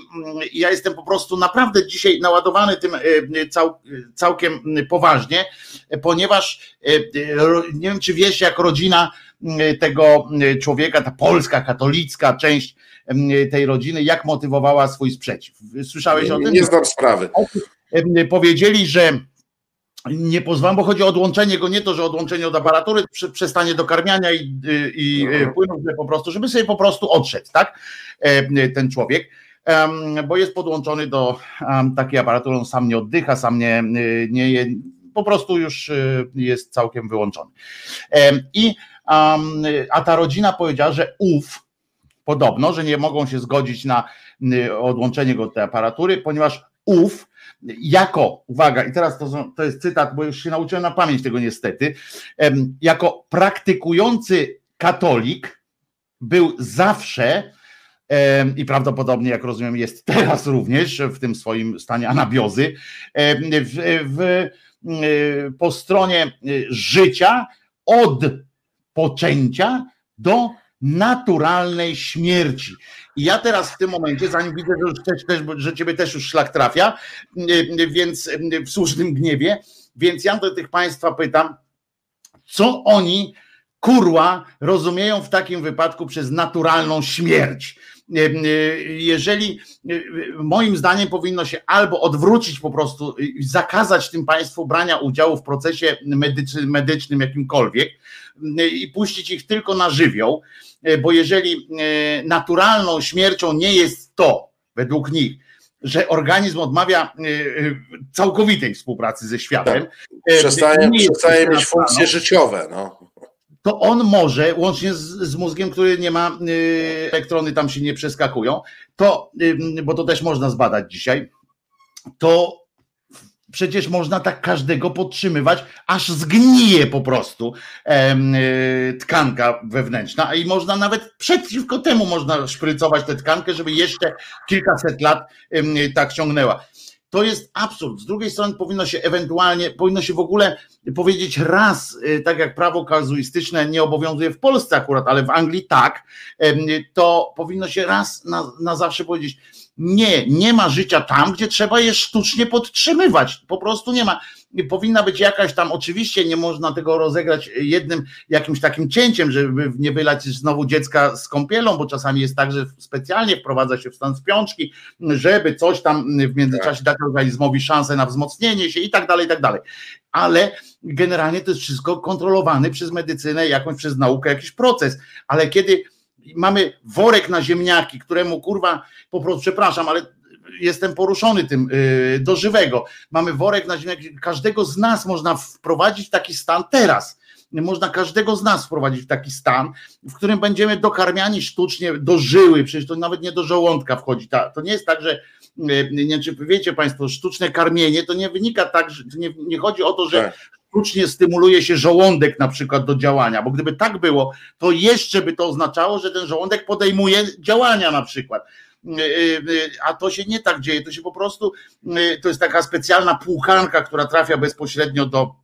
ja jestem po prostu naprawdę dzisiaj naładowany tym em, cał, całkiem poważnie, ponieważ nie wiem, czy wiesz, jak rodzina tego człowieka, ta polska, katolicka część tej rodziny, jak motywowała swój sprzeciw. Słyszałeś o tym? Nie znam sprawy. Powiedzieli, że nie pozwalam, bo chodzi o odłączenie go, nie to, że odłączenie od aparatury, prze- przestanie dokarmiania i, i Mhm. płynów, po prostu, żeby sobie po prostu odszedł, tak? Ten człowiek. Bo jest podłączony do takiej aparatury, on sam nie oddycha, sam nie, nie je, po prostu już y, jest całkiem wyłączony. I a ta rodzina powiedziała, że ów podobno, że nie mogą się zgodzić na y, odłączenie go od tej aparatury, ponieważ ów jako, uwaga, i teraz to, to jest cytat, bo już się nauczyłem na pamięć tego niestety, jako praktykujący katolik był zawsze i prawdopodobnie, jak rozumiem, jest teraz również w tym swoim stanie anabiozy, w, w, y, po stronie y, życia od poczęcia do naturalnej śmierci. I ja teraz w tym momencie, zanim widzę, że, już też, też, że ciebie też już szlak trafia, y, więc y, w słusznym gniewie, więc ja do tych państwa pytam, co oni kurła rozumieją w takim wypadku przez naturalną śmierć. Y, y, Jeżeli y, moim zdaniem powinno się albo odwrócić po prostu, y, zakazać tym państwu brania udziału w procesie medyczy, medycznym jakimkolwiek y, i puścić ich tylko na żywioł, y, bo jeżeli y, naturalną śmiercią nie jest to, według nich, że organizm odmawia y, całkowitej współpracy ze światem, y, Przestaje, przestaje mieć funkcje życiowe. No. to on może, łącznie z, z mózgiem, który nie ma, elektrony tam się nie przeskakują, to, bo to też można zbadać dzisiaj, to przecież można tak każdego podtrzymywać, aż zgnije po prostu y, tkanka wewnętrzna i można nawet przeciwko temu można szprycować tę tkankę, żeby jeszcze kilkaset lat em, tak ciągnęła. To jest absurd. Z drugiej strony powinno się ewentualnie, powinno się w ogóle powiedzieć raz, y, tak jak prawo kazuistyczne nie obowiązuje w Polsce akurat, ale w Anglii tak, to powinno się raz na, na zawsze powiedzieć, nie, nie ma życia tam, gdzie trzeba je sztucznie podtrzymywać. Po prostu nie ma. powinna być jakaś tam, oczywiście nie można tego rozegrać jednym jakimś takim cięciem, żeby nie wylać znowu dziecka z kąpielą, bo czasami jest tak, że specjalnie wprowadza się w stan śpiączki, żeby coś tam w międzyczasie dać organizmowi szansę na wzmocnienie się i tak dalej, i tak dalej. Ale generalnie to jest wszystko kontrolowane przez medycynę, jakąś przez naukę, jakiś proces. Ale kiedy mamy worek na ziemniaki, któremu kurwa, po prostu przepraszam, ale jestem poruszony tym yy, do żywego. Mamy worek na ziemniaki, każdego z nas można wprowadzić w taki stan teraz. Można każdego z nas wprowadzić w taki stan, w którym będziemy dokarmiani sztucznie do żyły, przecież to nawet nie do żołądka wchodzi. To nie jest tak, że yy, nie wiem, czy wiecie Państwo, sztuczne karmienie to nie wynika tak, że nie, nie chodzi o to, że tak sztucznie stymuluje się żołądek na przykład do działania, bo gdyby tak było, to jeszcze by to oznaczało, że ten żołądek podejmuje działania na przykład. Y, y, y, a to się nie tak dzieje, to się po prostu, to jest taka specjalna płuchanka, która trafia bezpośrednio do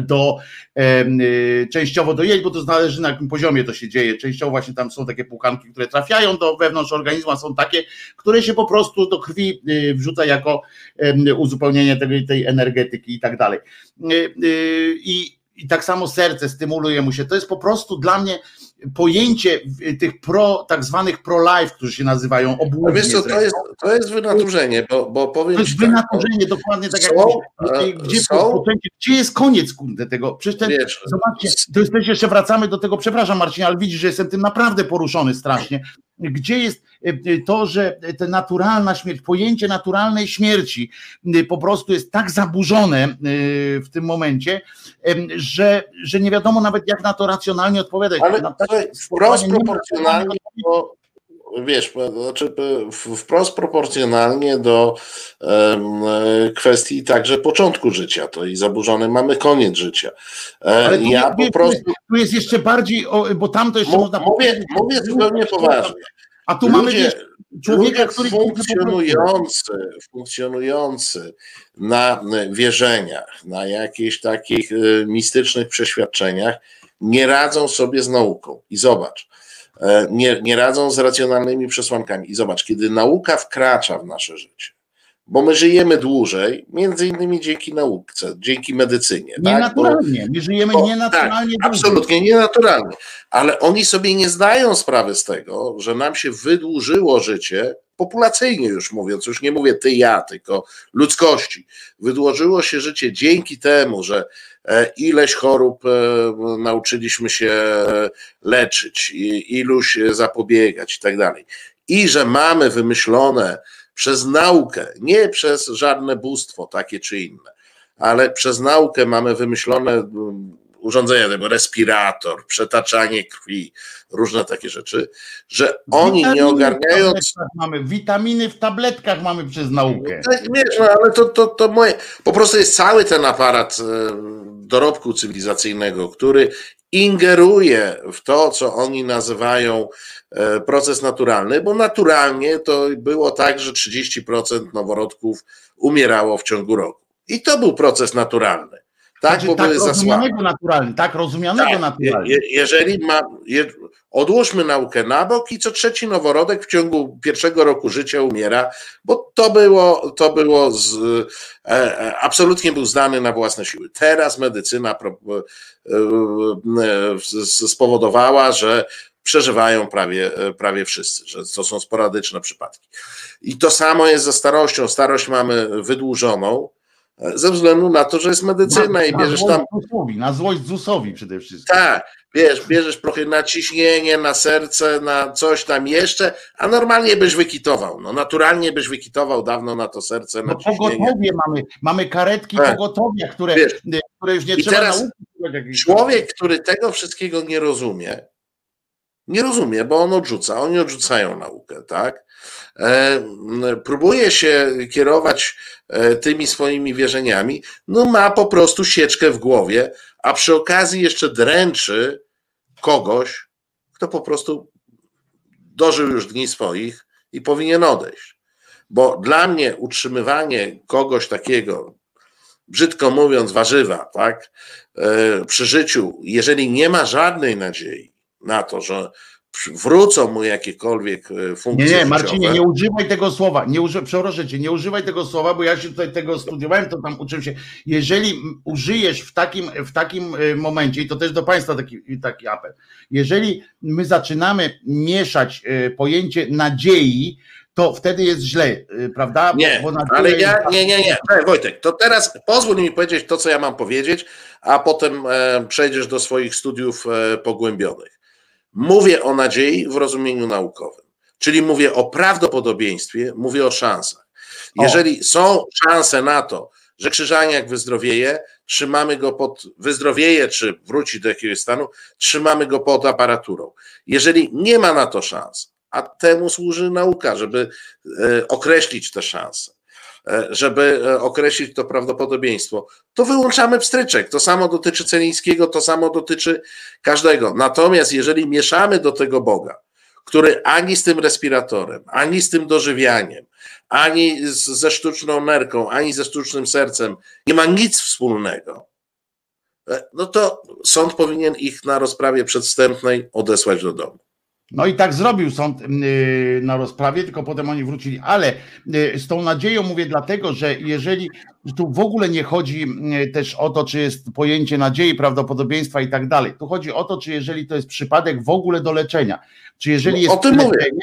do y, częściowo do jej, bo to zależy na jakim poziomie to się dzieje. Częściowo właśnie tam są takie pukanki, które trafiają do wewnątrz organizmu, a są takie, które się po prostu do krwi y, wrzuca jako uzupełnienie tej, tej energetyki i tak dalej. Y, I, I tak samo serce stymuluje mu się. To jest po prostu dla mnie pojęcie tych pro, tak zwanych pro-life, którzy się nazywają obłudnie. Wiesz co, to jest, to jest wynaturzenie, bo, bo powiem To jest tak, wynaturzenie, tak, dokładnie tak są, jak gdzie, są, gdzie jest koniec kurde tego? Przecież ten, wiesz, zobaczcie, to jest też jeszcze wracamy do tego, przepraszam Marcin, ale widzisz, że jestem tym naprawdę poruszony strasznie. Gdzie jest e, e, to, że ta naturalna śmierć, pojęcie naturalnej śmierci e, po prostu jest tak zaburzone w tym momencie, że, że nie wiadomo nawet jak na to racjonalnie odpowiadać. Ale wprost proporcjonalnie do, wiesz, znaczy wprost proporcjonalnie do kwestii także początku życia, to i zaburzony mamy koniec życia. Ale ja po prostu. Tu jest jeszcze bardziej, bo tam to jeszcze można mówię, Mówię zupełnie poważnie. A tu ludzie, mamy wiesz, człowieka, który funkcjonujący, funkcjonujący na wierzeniach, na jakichś takich y, mistycznych przeświadczeniach, nie radzą sobie z nauką. I zobacz, e, nie, nie radzą z racjonalnymi przesłankami. I zobacz, kiedy nauka wkracza w nasze życie, bo my żyjemy dłużej, między innymi dzięki nauce, dzięki medycynie. Nienaturalnie, tak? my żyjemy bo, nienaturalnie. Tak, absolutnie nienaturalnie, ale oni sobie nie zdają sprawy z tego, że nam się wydłużyło życie, populacyjnie już mówiąc, już nie mówię ty, ja, tylko ludzkości. Wydłużyło się życie dzięki temu, że e, ileś chorób e, nauczyliśmy się leczyć, iluś zapobiegać i tak dalej. I że mamy wymyślone przez naukę, nie przez żadne bóstwo takie czy inne, ale przez naukę mamy wymyślone urządzenia, tego respirator, przetaczanie krwi, różne takie rzeczy, że oni witaminy nie ogarniając. Mamy witaminy w tabletkach mamy przez naukę. No, wiesz, no, ale to, to, to moje. Po prostu jest cały ten aparat e, dorobku cywilizacyjnego, który ingeruje w to, co oni nazywają e, proces naturalny, bo naturalnie to było tak, że 30% noworodków umierało w ciągu roku. I to był proces naturalny. Tak, znaczy, bo tak były rozumianego naturalnie, tak rozumianego tak, naturalnie. Je, jeżeli ma, je, odłóżmy naukę na bok i co trzeci noworodek w ciągu pierwszego roku życia umiera, bo to było, to było z, e, e absolutnie był zdany na własne siły. Teraz medycyna pro, e, e, spowodowała, że przeżywają prawie, prawie wszyscy, że to są sporadyczne przypadki. I to samo jest ze starością. Starość mamy wydłużoną, ze względu na to, że jest medycyna na, i bierzesz tam. Zusowi, na złość ZUSowi przede wszystkim. Tak, wiesz, bierzesz trochę na ciśnienie, na serce, na coś tam jeszcze, a normalnie byś wykitował. No naturalnie byś wykitował dawno na to serce. Na no pogotowie mamy, mamy karetki tak. pogotowia, które, wiesz, które już nie i trzeba teraz Człowiek, który tego wszystkiego nie rozumie, nie rozumie, bo on odrzuca, oni odrzucają naukę, tak? E, próbuje się kierować e, tymi swoimi wierzeniami, no ma po prostu sieczkę w głowie, a przy okazji jeszcze dręczy kogoś, kto po prostu dożył już dni swoich i powinien odejść. Bo dla mnie utrzymywanie kogoś takiego, brzydko mówiąc, warzywa, tak, e, przy życiu, jeżeli nie ma żadnej nadziei na to, że wrócą mu jakiekolwiek e, funkcje. Nie, nie, życiowe, Marcinie, nie używaj tego słowa. Nie uży, przeproszę cię, nie używaj tego słowa, bo ja się tutaj tego studiowałem, to tam uczyłem się. Jeżeli użyjesz w takim, w takim e, momencie, i to też do Państwa taki, taki apel, jeżeli my zaczynamy mieszać e, pojęcie nadziei, to wtedy jest źle, prawda? Nie, bo ale ja, nie, nie, nie. Wojtek, to teraz pozwól mi powiedzieć to, co ja mam powiedzieć, a potem e, przejdziesz do swoich studiów e, pogłębionych. Mówię o nadziei w rozumieniu naukowym, czyli mówię o prawdopodobieństwie, mówię o szansach. Jeżeli są szanse na to, że Krzyżaniak wyzdrowieje, trzymamy go pod, wyzdrowieje czy wróci do jakiegoś stanu, trzymamy go pod aparaturą. Jeżeli nie ma na to szans, a temu służy nauka, żeby e, określić te szanse, żeby e, określić to prawdopodobieństwo, to wyłączamy pstryczek. To samo dotyczy Celińskiego, to samo dotyczy każdego. Natomiast jeżeli mieszamy do tego Boga, który ani z tym respiratorem, ani z tym dożywianiem, ani z, ze sztuczną nerką, ani ze sztucznym sercem nie ma nic wspólnego, e, no to sąd powinien ich na rozprawie przedwstępnej odesłać do domu. No i tak zrobił sąd yy, na rozprawie, tylko potem oni wrócili. Ale yy, z tą nadzieją mówię dlatego, że jeżeli że tu w ogóle nie chodzi yy, też o to, czy jest pojęcie nadziei, prawdopodobieństwa i tak dalej. Tu chodzi o to, czy jeżeli to jest przypadek w ogóle do leczenia. Czy jeżeli No, jest tym mówię. leczenie,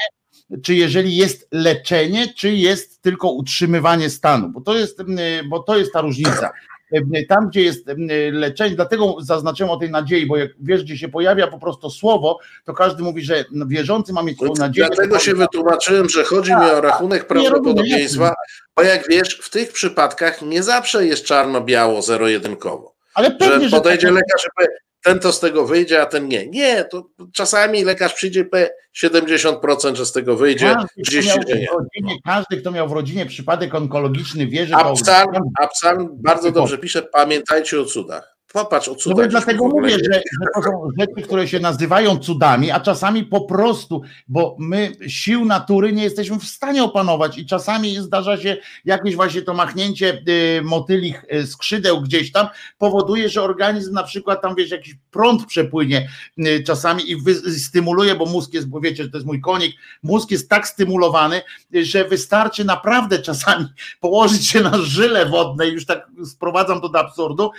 czy jeżeli jest leczenie, czy jest tylko utrzymywanie stanu, bo to jest, yy, bo to jest ta różnica. Yy, Tam, gdzie jest yy, leczenie, dlatego zaznaczyłem o tej nadziei, bo jak wiesz, gdzie się pojawia po prostu słowo, to każdy mówi, że no, wierzący ma mieć tą nadzieję. Dlatego się wytłumaczyłem, że chodzi mi o rachunek Tak, Nie rozumiem, prawdopodobieństwa, bo jak wiesz, w tych przypadkach nie zawsze jest czarno-biało, zero-jedynkowo. Ale pewnie, Że że podejdzie tak, lekarz i powie, ten to z tego wyjdzie, a ten nie. Nie, to czasami lekarz przyjdzie i powie 70%, że z tego wyjdzie, każdy, kto 30% miał że nie. w rodzinie, każdy, kto miał w rodzinie przypadek onkologiczny, wie, że A to. psalm, a psalm bardzo dobrze pisze, pamiętajcie o cudach. Popatrz o No cudach. już dlatego mówię, że, że to są rzeczy, które się nazywają cudami, a czasami po prostu, bo my sił natury nie jesteśmy w stanie opanować i czasami zdarza się jakieś właśnie to machnięcie y, motylich y, skrzydeł gdzieś tam, powoduje, że organizm na przykład tam wiesz, jakiś prąd przepłynie y, czasami i stymuluje, bo mózg jest, bo wiecie, że to jest mój konik, mózg jest tak stymulowany, że wystarczy naprawdę czasami położyć się na żyle wodne, już tak sprowadzam to do absurdu,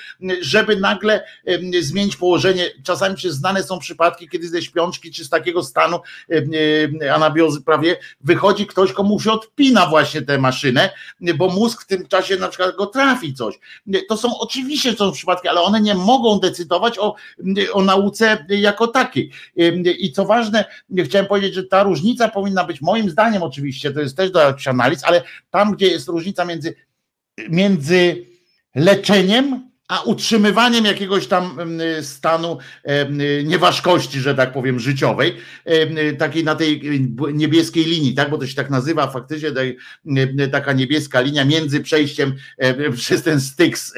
żeby nagle zmienić położenie. Czasami przecież znane są przypadki, kiedy ze śpiączki czy z takiego stanu anabiozy prawie wychodzi ktoś, komu się odpina właśnie tę maszynę, bo mózg w tym czasie na przykład go trafi coś. To są oczywiście są przypadki, ale one nie mogą decydować o, o nauce jako takiej. I co ważne, chciałem powiedzieć, że ta różnica powinna być moim zdaniem oczywiście, to jest też do jakichś analiz, ale tam, gdzie jest różnica między, między leczeniem a utrzymywaniem jakiegoś tam em, stanu em, nieważkości, że tak powiem, życiowej, em, takiej na tej niebieskiej linii, tak, bo to się tak nazywa faktycznie taka niebieska linia między przejściem em, przez ten styks,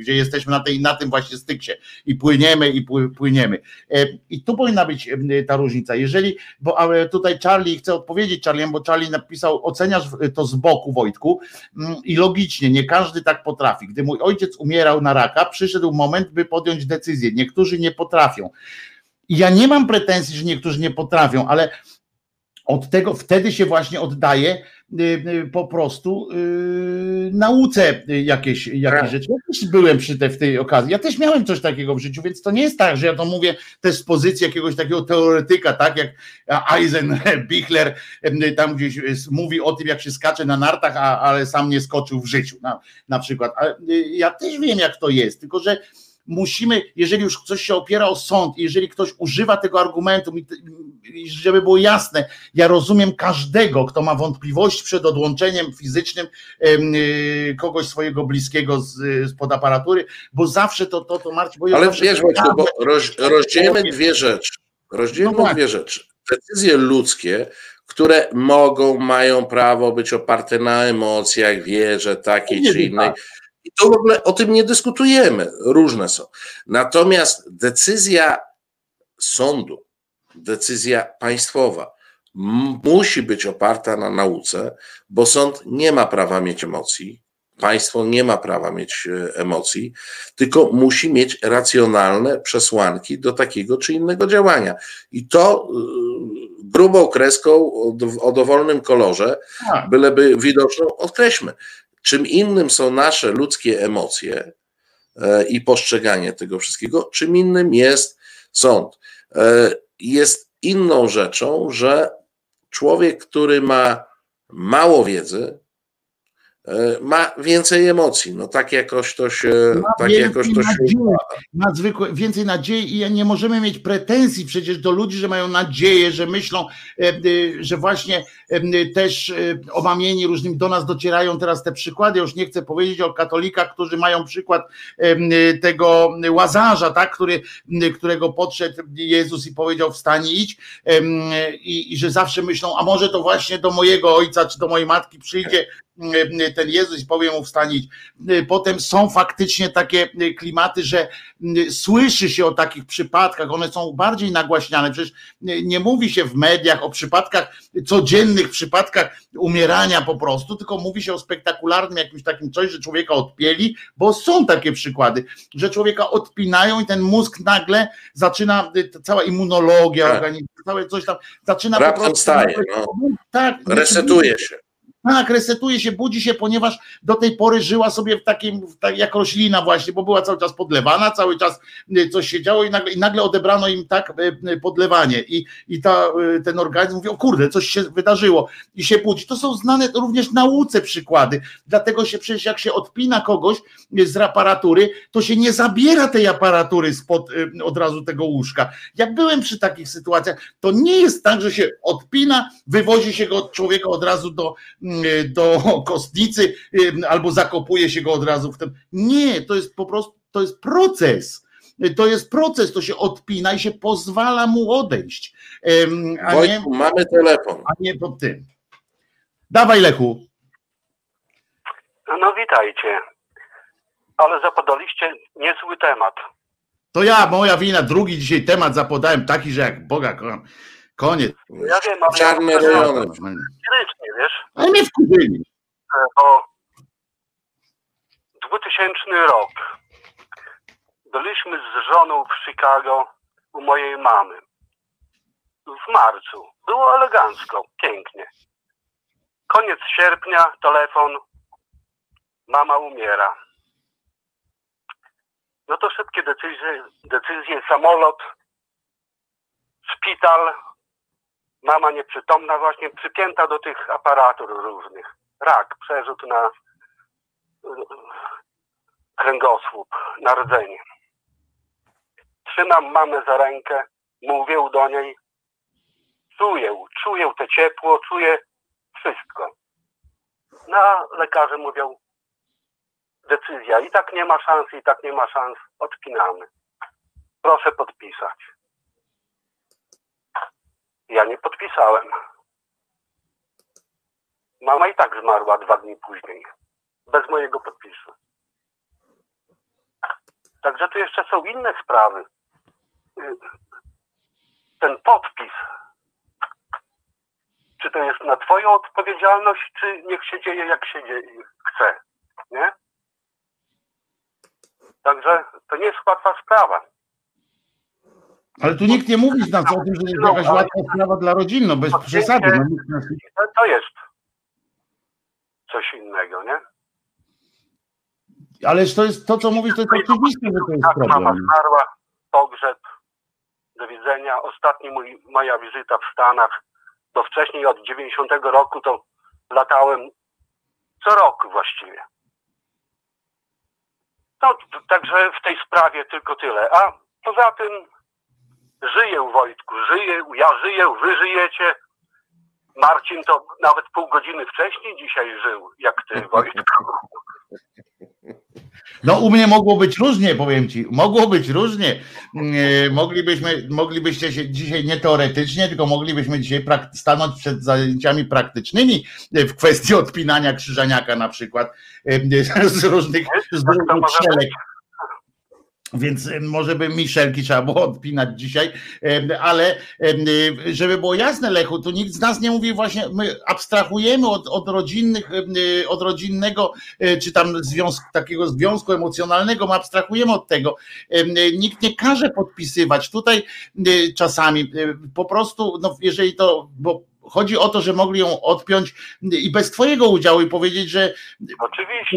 gdzie jesteśmy na, tej, na tym właśnie styksie i płyniemy i pły- płyniemy. Em, I tu powinna być ta różnica. Jeżeli, bo tutaj Charlie, chcę odpowiedzieć Charlie, bo Charlie napisał, oceniasz to z boku Wojtku, Mm, i logicznie, nie każdy tak potrafi. Gdy mój ojciec umierał na raka, przyszedł moment, by podjąć decyzję. Niektórzy nie potrafią. Ja nie mam pretensji, że niektórzy nie potrafią, ale od tego wtedy się właśnie oddaje po prostu y, nauce y, jakieś, jakieś Tak. rzeczy. Ja też byłem przy te, w tej okazji. Ja też miałem coś takiego w życiu, więc to nie jest tak, że ja to mówię też z pozycji jakiegoś takiego teoretyka, tak jak Eisenbichler em, tam gdzieś jest- mówi o tym, jak się skacze na nartach, a, ale sam nie skoczył w życiu na, na przykład. Y, ja też wiem, jak to jest, tylko że musimy, jeżeli już coś się opiera o sąd, jeżeli ktoś używa tego argumentu, żeby było jasne, ja rozumiem każdego, kto ma wątpliwości przed odłączeniem fizycznym y, kogoś swojego bliskiego z, z pod aparatury, bo zawsze to, to, to Marcin, bo Ale zawsze- wiesz, Wojtku, bo roz, rozdzielmy dwie rzeczy. Rozdzielmy No dwie rzeczy. Decyzje ludzkie, które mogą, mają prawo być oparte na emocjach, wierze takiej Nie czy innej. tak. I to w ogóle o tym nie dyskutujemy. Różne są. Natomiast decyzja sądu, decyzja państwowa musi być oparta na nauce, bo sąd nie ma prawa mieć emocji. państwo nie ma prawa mieć e, emocji, tylko musi mieć racjonalne przesłanki do takiego czy innego działania. I to e, grubą kreską o, o dowolnym kolorze, Tak. byleby widoczną, odkreślmy. Czym innym są nasze ludzkie emocje e, i postrzeganie tego wszystkiego, czym innym jest sąd. E, Jest inną rzeczą, że człowiek, który ma mało wiedzy, ma więcej emocji. No tak jakoś to się, Ma tak jakoś to się nadziei. układa. Ma zwykłe, więcej nadziei i nie możemy mieć pretensji przecież do ludzi, że mają nadzieję, że myślą, e, e, że właśnie e, e, też e, omamieni różnymi do nas docierają teraz te przykłady. Już nie chcę powiedzieć o katolikach, którzy mają przykład e, e, tego łazarza, tak, który, e, którego podszedł Jezus i powiedział wstań idź i, i że zawsze myślą, a może to właśnie do mojego ojca czy do mojej matki przyjdzie ten Jezus i powie mu idź. E, Potem są faktycznie takie klimaty, że słyszy się o takich przypadkach, one są bardziej nagłaśniane. Przecież nie mówi się w mediach o przypadkach, codziennych przypadkach umierania po prostu, tylko mówi się o spektakularnym jakimś takim coś, że człowieka odpieli, bo są takie przykłady, że człowieka odpinają i ten mózg nagle zaczyna, y, cała immunologia Tak. organizmu, całe coś tam, zaczyna Raptem staje, no. Tak, Resetuje się. Tak, resetuje się, budzi się, ponieważ do tej pory żyła sobie w takim, tak, jak roślina właśnie, bo była cały czas podlewana, cały czas y, coś się działo i nagle, i nagle odebrano im tak y, y, podlewanie i, i ta, ten organizm mówi, o kurde, coś się wydarzyło i się budzi. To są znane również nauce przykłady, dlatego się przecież jak się odpina kogoś z aparatury, to się nie zabiera tej aparatury spod od razu tego łóżka. Ja byłem przy takich sytuacjach, to nie jest tak, że się odpina, wywozi się go od człowieka od razu do, do kostnicy y, albo zakopuje się go od razu w tym. Nie, to jest po prostu, to jest proces. To jest proces, to się odpina i się pozwala mu odejść. A nie, Wojtku, mamy telefon. a nie pod tym. Dawaj Lechu. No witajcie. Ale zapadaliście niezły temat. To ja, moja wina, drugi dzisiaj temat zapodałem taki, że jak Boga kocham. Koniec. Ja wiem, ale rejony. lirycznie, wiesz, Ale mnie wkurzyli. e, bo 2000 rok byliśmy z żoną w Chicago u mojej mamy. W marcu. Było elegancko, pięknie. Koniec sierpnia, telefon. Mama umiera. No to szybkie decyzje, decyzje samolot, szpital, mama nieprzytomna właśnie, przypięta do tych aparatur różnych. Rak, przerzut na y, kręgosłup, na rdzenie. Trzymam mamę za rękę, mówię do niej, czuję, czuję to ciepło, czuję wszystko. No, a lekarze mówią, decyzja, i tak nie ma szans, i tak nie ma szans, odpinamy. Proszę podpisać. Ja nie podpisałem. Mama i tak zmarła dwa dni później. Bez mojego podpisu. Także tu jeszcze są inne sprawy. Ten podpis. Czy to jest na twoją odpowiedzialność, czy niech się dzieje jak się dzieje, chce. Nie? Także to nie jest łatwa sprawa. Ale tu nikt nie mówi z nas o tym, że jest jakaś łatwa sprawa dla rodzin, no bez przesady. No. To, jest coś innego, nie? Ależ to jest to, co mówisz, to jest oczywiste, że to jest Tak, mama problem. zmarła, pogrzeb, do widzenia. Ostatni mój, moja wizyta w Stanach, bo wcześniej od 90 roku to latałem co roku właściwie. No, także w tej sprawie tylko tyle. A poza tym żyję, Wojtku, żyję, ja żyję, wy żyjecie. Marcin to nawet pół godziny wcześniej dzisiaj żył, jak ty, Wojtku. No u mnie mogło być różnie, powiem ci. Mogło być różnie. E, Moglibyśmy, moglibyście się dzisiaj nie teoretycznie, tylko moglibyśmy dzisiaj prak- stanąć przed zajęciami praktycznymi e, w kwestii odpinania krzyżaniaka na przykład e, z różnych, z Tak to różnych być. Więc e, może by Michelki trzeba było odpinać dzisiaj, e, ale e, żeby było jasne, Lechu, tu nikt z nas nie mówi właśnie, my abstrahujemy od, od rodzinnych, od rodzinnego, czy tam związku, takiego związku emocjonalnego, my abstrahujemy od tego. Nikt nie każe podpisywać. Tutaj czasami po prostu, no jeżeli to, bo chodzi o to, że mogli ją odpiąć i bez twojego udziału i powiedzieć, że Oczywiście.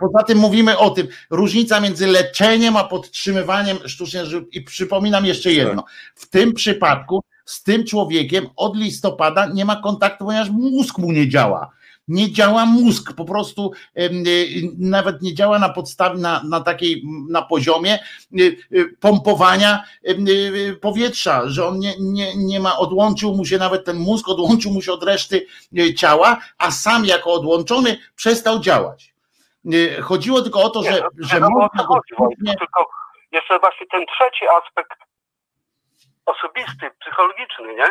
Poza tym mówimy o tym, różnica między leczeniem a podtrzymywaniem sztucznej i przypominam jeszcze jedno. W tym przypadku z tym człowiekiem od listopada nie ma kontaktu, ponieważ mózg mu nie działa. Nie działa mózg, po prostu nawet nie działa na podstawie, na, na takiej, na poziomie pompowania powietrza, że on nie, nie, nie ma, odłączył mu się nawet ten mózg, odłączył mu się od reszty ciała, a sam jako odłączony przestał działać. Chodziło tylko o to, że, nie, że no, można chodzi, dosłownie- tylko jeszcze właśnie ten trzeci aspekt osobisty, psychologiczny, nie?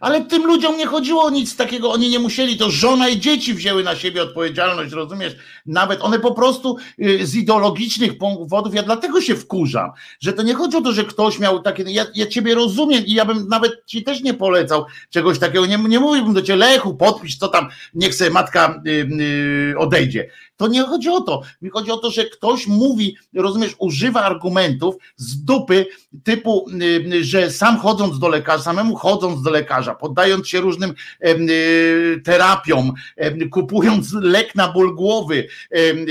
Ale tym ludziom nie chodziło o nic takiego, oni nie musieli, to żona i dzieci wzięły na siebie odpowiedzialność, rozumiesz? Nawet one po prostu y, z ideologicznych powodów, ja dlatego się wkurzam, że to nie chodzi o to, że ktoś miał takie, ja, ja ciebie rozumiem i ja bym nawet ci też nie polecał czegoś takiego, nie, nie mówiłbym do ciebie, Lechu, podpisz, co tam, niech sobie matka y, y, odejdzie. To nie chodzi o to. Mi chodzi o to, że ktoś mówi, rozumiesz, używa argumentów z dupy typu, że sam chodząc do lekarza, samemu chodząc do lekarza, poddając się różnym y, terapiom, kupując lek na ból głowy y,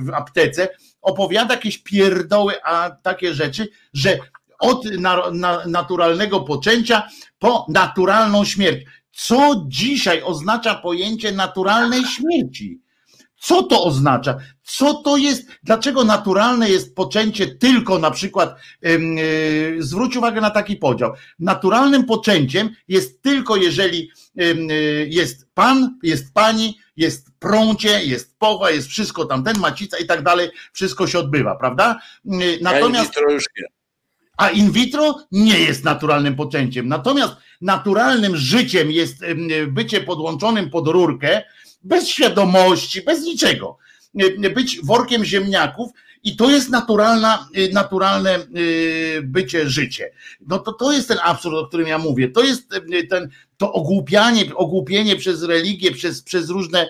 w aptece, opowiada jakieś pierdoły, a takie rzeczy, że od na, na, naturalnego poczęcia po naturalną śmierć. Co dzisiaj oznacza pojęcie naturalnej śmierci? Co to oznacza? Co to jest? Dlaczego naturalne jest poczęcie tylko na przykład, yy, zwróć uwagę na taki podział. Naturalnym poczęciem jest tylko jeżeli yy, jest pan, jest pani, jest prącie, jest powa, jest wszystko tamten, macica i tak dalej, wszystko się odbywa, prawda? Yy, Natomiast już nie. a in vitro nie jest naturalnym poczęciem. Natomiast naturalnym życiem jest bycie podłączonym pod rurkę, bez świadomości, bez niczego. E, Być workiem ziemniaków i to jest naturalna, e, naturalne bycie życie. No to, to jest ten absurd, o którym ja mówię. To jest ten, to ogłupianie, ogłupienie przez religię, przez, przez różne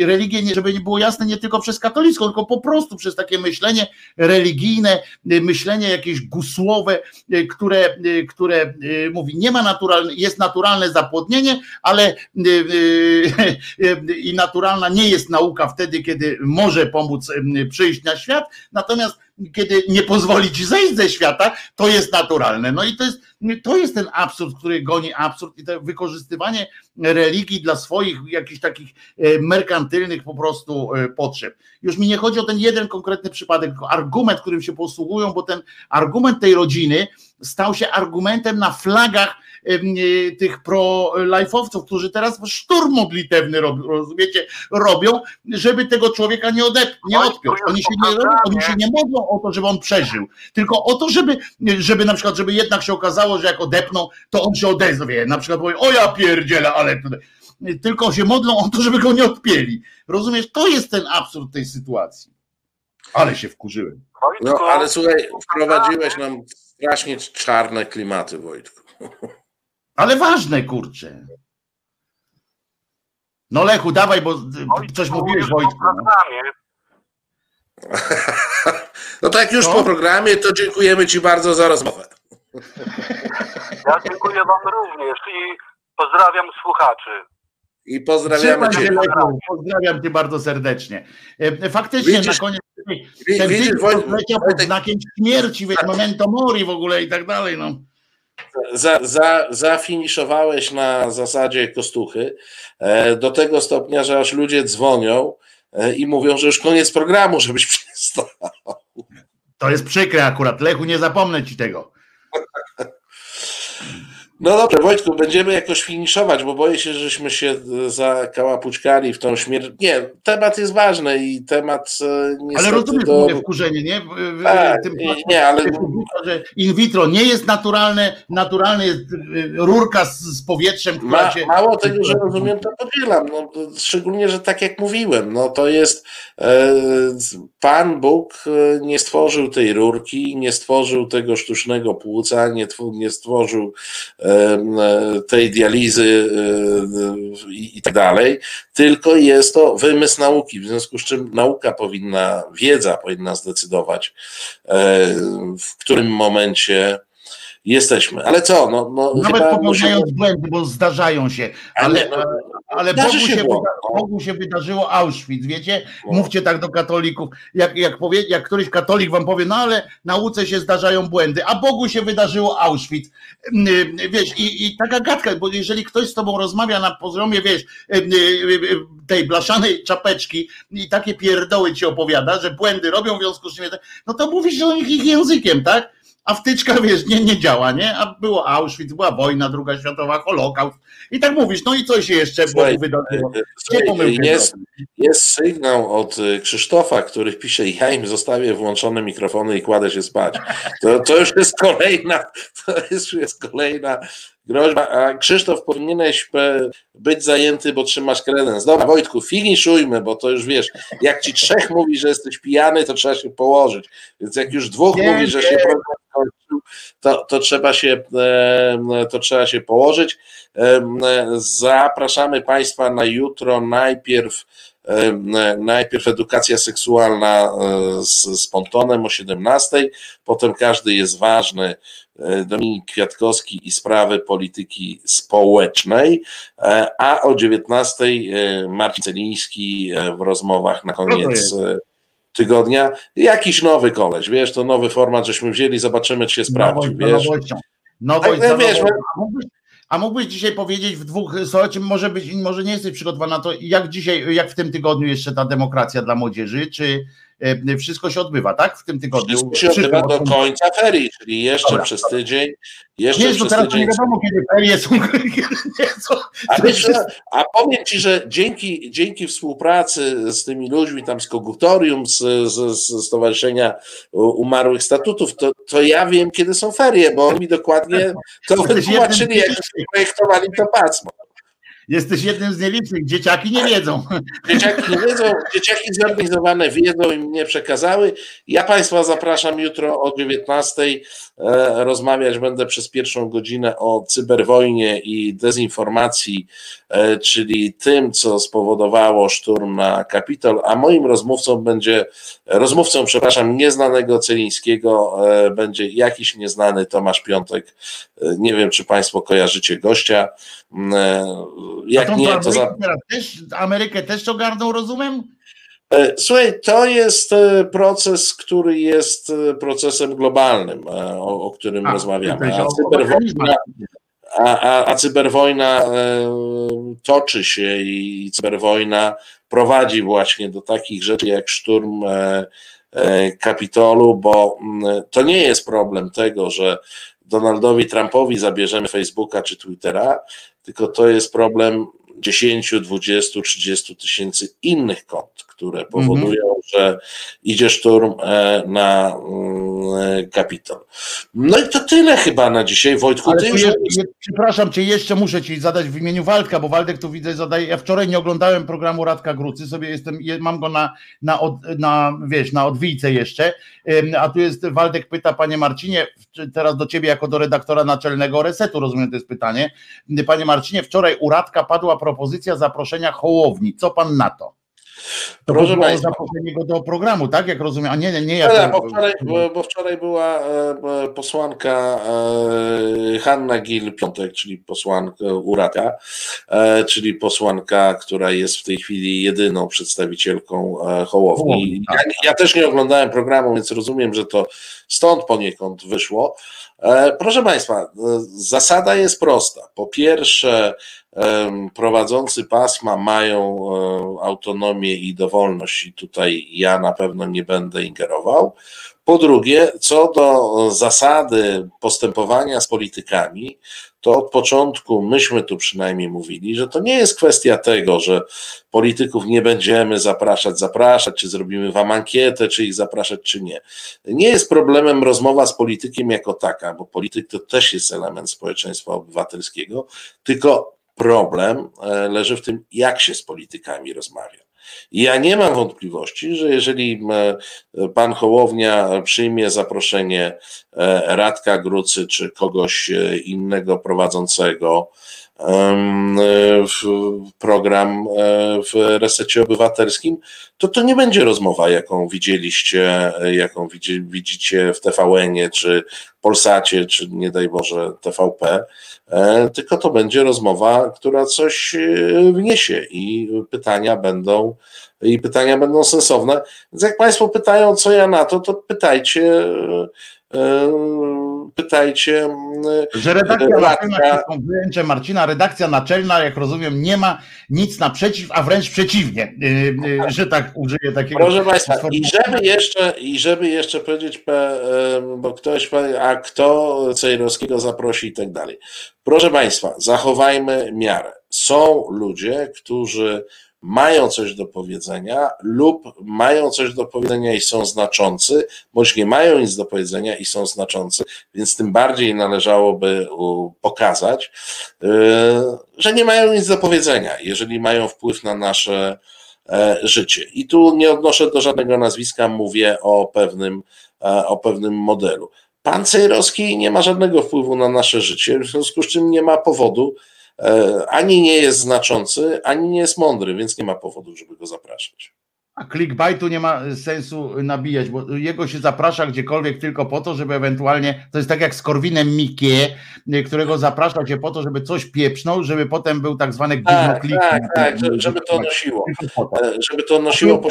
religie, żeby nie było jasne, nie tylko przez katolicką, tylko po prostu przez takie myślenie religijne, myślenie jakieś gusłowe, y, które, y, które y, mówi, nie ma naturalne, jest naturalne zapłodnienie, ale i naturalna nie jest nauka wtedy, kiedy może pomóc przyjść na świat, natomiast kiedy nie pozwoli ci zejść ze świata, to jest naturalne. No i to jest, to jest ten absurd, który goni absurd i to wykorzystywanie religii dla swoich jakichś takich e, merkantylnych po prostu e, potrzeb. Już mi nie chodzi o ten jeden konkretny przypadek, tylko argument, którym się posługują, bo ten argument tej rodziny stał się argumentem na flagach e, tych pro-life'owców, którzy teraz szturm modlitewny rob- rozumiecie, robią, żeby tego człowieka nie, odep- nie odpiąć. Oni się nie, robią, oni się nie modlą o to, żeby on przeżył, tylko o to, żeby, żeby na przykład, żeby jednak się okazało, że jak odepną, to on się odezwie. Na przykład powie, o ja pierdzielę, ale tutaj. Tylko się modlą o to, żeby go nie odpięli. Rozumiesz? To jest ten absurd tej sytuacji. Ale się wkurzyłem. No ale słuchaj, wprowadziłeś nam strasznie czarne klimaty, Wojtku. Ale ważne, kurczę. No Lechu, dawaj, bo coś mówiłeś Wojtku. No. programie. No tak już No. po programie, to dziękujemy Ci bardzo za rozmowę. Ja dziękuję Wam również i pozdrawiam słuchaczy. I Trzymaj się, Cię. Pozdrawiam cię bardzo serdecznie. E, Faktycznie Widzisz- na koniec ten Widzisz, leciał pod znakiem śmierci, wiesz, memento mori w ogóle i tak dalej. No. za, za, zafiniszowałeś na zasadzie kostuchy e, do tego stopnia, że aż ludzie dzwonią e, i mówią, że już koniec programu, żebyś przestał. To jest przykre akurat. Lechu, nie zapomnę ci tego. No dobrze, Wojtku, będziemy jakoś finiszować, bo boję się, żeśmy się zakałapućkali w tą śmierć. Nie, temat jest ważny i temat e, niestety... Ale rozumiesz do... moje wkurzenie, nie? Tak, tym- nie, nie, ale że in vitro nie jest naturalne, naturalne jest y, rurka z, z powietrzem, która Ma, się... mało tego, że rozumiem, to podzielam. No, szczególnie, że tak jak mówiłem, no to jest e, Pan Bóg e, nie stworzył tej rurki, nie stworzył tego sztucznego płuca, nie, nie stworzył e, e, tej dializy e, i, tak dalej, tylko jest to wymysł nauki, w związku z czym nauka powinna, wiedza powinna zdecydować, e, w którym momencie jesteśmy. Ale co, no, no Nawet popełniając musimy- błędy, bo zdarzają się, Ale, ale, ale Bogu się się. Bogu się wydarzyło Auschwitz, wiecie? Mówcie tak do katolików, jak, jak, powie, jak któryś katolik wam powie, no ale nauce się zdarzają błędy, a Bogu się wydarzyło Auschwitz. Mm, Wiesz, i, i taka gadka, bo jeżeli ktoś z tobą rozmawia na poziomie, wiesz, y, y, tej blaszanej czapeczki i takie pierdoły ci opowiada, że błędy robią, w związku z czym, no to mówisz do nich ich językiem, tak? A wtyczka, wiesz, nie, nie działa, nie? A było Auschwitz, była wojna, druga światowa, Holokaust. I tak mówisz, no i co się jeszcze Słuchaj, Bogu wydarzyło? e, pomyłkę Jest, jest sygnał od e, Krzysztofa, który pisze, ja im zostawię włączone mikrofony i kładę się spać. To, to już jest kolejna, to już jest kolejna groźba. A Krzysztof, powinieneś być zajęty, bo trzymasz kredens. Dobra, Wojtku, finiszujmy, bo to już wiesz, jak ci trzech mówi, że jesteś pijany, to trzeba się położyć. Więc jak już dwóch Nie, mówi, że się program to, to, trzeba się, to trzeba się położyć. Zapraszamy Państwa na jutro. Najpierw, najpierw edukacja seksualna e, z, z Pontonem o 17, potem każdy jest ważny. E, Dominik Kwiatkowski i sprawy polityki społecznej, e, a o 19 e, Marcin Celiński w rozmowach na koniec tygodnia. Jakiś nowy koleś, wiesz, to nowy format, żeśmy wzięli, zobaczymy, czy się sprawdzi, Nowość wiesz. nowością. Nowość Tak, no wiesz, nowością. A mógłbyś, dzisiaj powiedzieć w dwóch, słuchajcie, może być, może nie jesteś przygotowany na to, jak dzisiaj, jak w tym tygodniu jeszcze ta demokracja dla młodzieży, czy wszystko się odbywa, tak? W tym tygodniu. Wszystko się odbywa do końca ferii, czyli jeszcze Dobra. przez tydzień. Jeszcze Nie, przez teraz tydzień. nie wiadomo, kiedy ferie są. A, wiesz, a powiem ci, że dzięki, dzięki współpracy z tymi ludźmi tam z Kogutorium, z, z, z Stowarzyszenia Umarłych Statutów, to, to ja wiem, kiedy są ferie, bo oni mi dokładnie to wytłumaczyli, jak projektowali to pasmo. Jesteś jednym z nielicznych, dzieciaki nie wiedzą. Dzieciaki nie wiedzą, dzieciaki zorganizowane wiedzą i mnie przekazały. Ja Państwa zapraszam jutro o 19. E, rozmawiać będę przez pierwszą godzinę o cyberwojnie i dezinformacji, e, czyli tym, co spowodowało szturm na Kapitol, a moim rozmówcą będzie, rozmówcą, przepraszam, nieznanego Celińskiego, e, będzie jakiś nieznany Tomasz Piątek. Nie wiem, czy Państwo kojarzycie gościa. Mm, e, Jak nie, to za... Też, Amerykę też ogarnął, rozumiem? E, Słuchaj, to jest e, proces, który jest procesem globalnym, o, o którym A, rozmawiamy. A cyberwojna, a, a, a cyberwojna toczy się i cyberwojna prowadzi właśnie do takich rzeczy jak szturm Kapitolu, bo mm, to nie jest problem tego, że Donaldowi Trumpowi zabierzemy Facebooka czy Twittera, tylko to jest problem 10, 20, 30 tysięcy innych kont, które powodują, że idzie szturm e, na mm, Kapitol. No i to tyle chyba na dzisiaj. Wojtku, Ale ty już je, je, przepraszam cię, jeszcze muszę ci zadać w imieniu Waldka, bo Waldek tu widzę zadaje. Ja wczoraj nie oglądałem programu Radka Grucy, sobie jestem, je- mam go na, na, od, na wiesz, na odwijce jeszcze. A tu jest Waldek pyta, panie Marcinie, teraz do ciebie jako do redaktora naczelnego resetu, rozumiem, to jest pytanie. Panie Marcinie, wczoraj u Radka padła propozycja zaproszenia Hołowni. Co pan na to? To Proszę było państwa. zaproszenie go do programu, tak? Jak rozumiem, a nie, nie, nie Ale, jako... bo, wczoraj, bo, bo wczoraj była e, posłanka e, Hanna Gil-Piątek, czyli posłanka Uraka, e, czyli posłanka, która jest w tej chwili jedyną przedstawicielką e, Hołowni. Hołowni, Ja, tak. ja też nie oglądałem programu, więc rozumiem, że to stąd poniekąd wyszło. E, Proszę Państwa, e, zasada jest prosta. Po pierwsze, prowadzący pasma mają e, autonomię i dowolność, i tutaj ja na pewno nie będę ingerował. Po drugie, co do zasady postępowania z politykami, to od początku myśmy tu przynajmniej mówili, że to nie jest kwestia tego, że polityków nie będziemy zapraszać, zapraszać, czy zrobimy wam ankietę, czy ich zapraszać, czy nie. Nie jest problemem rozmowa z politykiem jako taka, bo polityk to też jest element społeczeństwa obywatelskiego, tylko problem e, leży w tym, jak się z politykami rozmawia. Ja nie mam wątpliwości, że jeżeli e, pan Hołownia przyjmie zaproszenie e, Radka Grucy czy kogoś innego prowadzącego program w resecie obywatelskim, to to nie będzie rozmowa, jaką widzieliście, jaką widzicie w TVN-ie, czy Polsacie, czy nie daj Boże TVP, tylko to będzie rozmowa, która coś wniesie i pytania będą i pytania będą sensowne. Więc jak Państwo pytają, co ja na to, to pytajcie e, pytajcie e, że redakcja naczelna, wręczę Marcina, redakcja naczelna, jak rozumiem, nie ma nic naprzeciw, a wręcz przeciwnie, e, że tak użyję takiego. Proszę Państwa, i żeby jeszcze, i żeby jeszcze powiedzieć, bo ktoś, a kto Cejrowskiego zaprosi i tak dalej. Proszę Państwa, zachowajmy miarę. Są ludzie, którzy mają coś do powiedzenia lub mają coś do powiedzenia i są znaczący, bądź nie mają nic do powiedzenia i są znaczący, więc tym bardziej należałoby pokazać, y, że nie mają nic do powiedzenia, jeżeli mają wpływ na nasze e, życie. I tu nie odnoszę do żadnego nazwiska, mówię o pewnym, e, o pewnym modelu. Pan Cejrowski nie ma żadnego wpływu na nasze życie, w związku z czym nie ma powodu, ani nie jest znaczący, ani nie jest mądry, więc nie ma powodu, żeby go zapraszać. A clickbaitu nie ma sensu nabijać, bo jego się zaprasza gdziekolwiek tylko po to, żeby ewentualnie, to jest tak jak z Korwinem Mikie, którego zaprasza się po to, żeby coś pieprznął, żeby potem był tak zwany tak, tak, tak, żeby to nosiło, e, żeby to nosiło po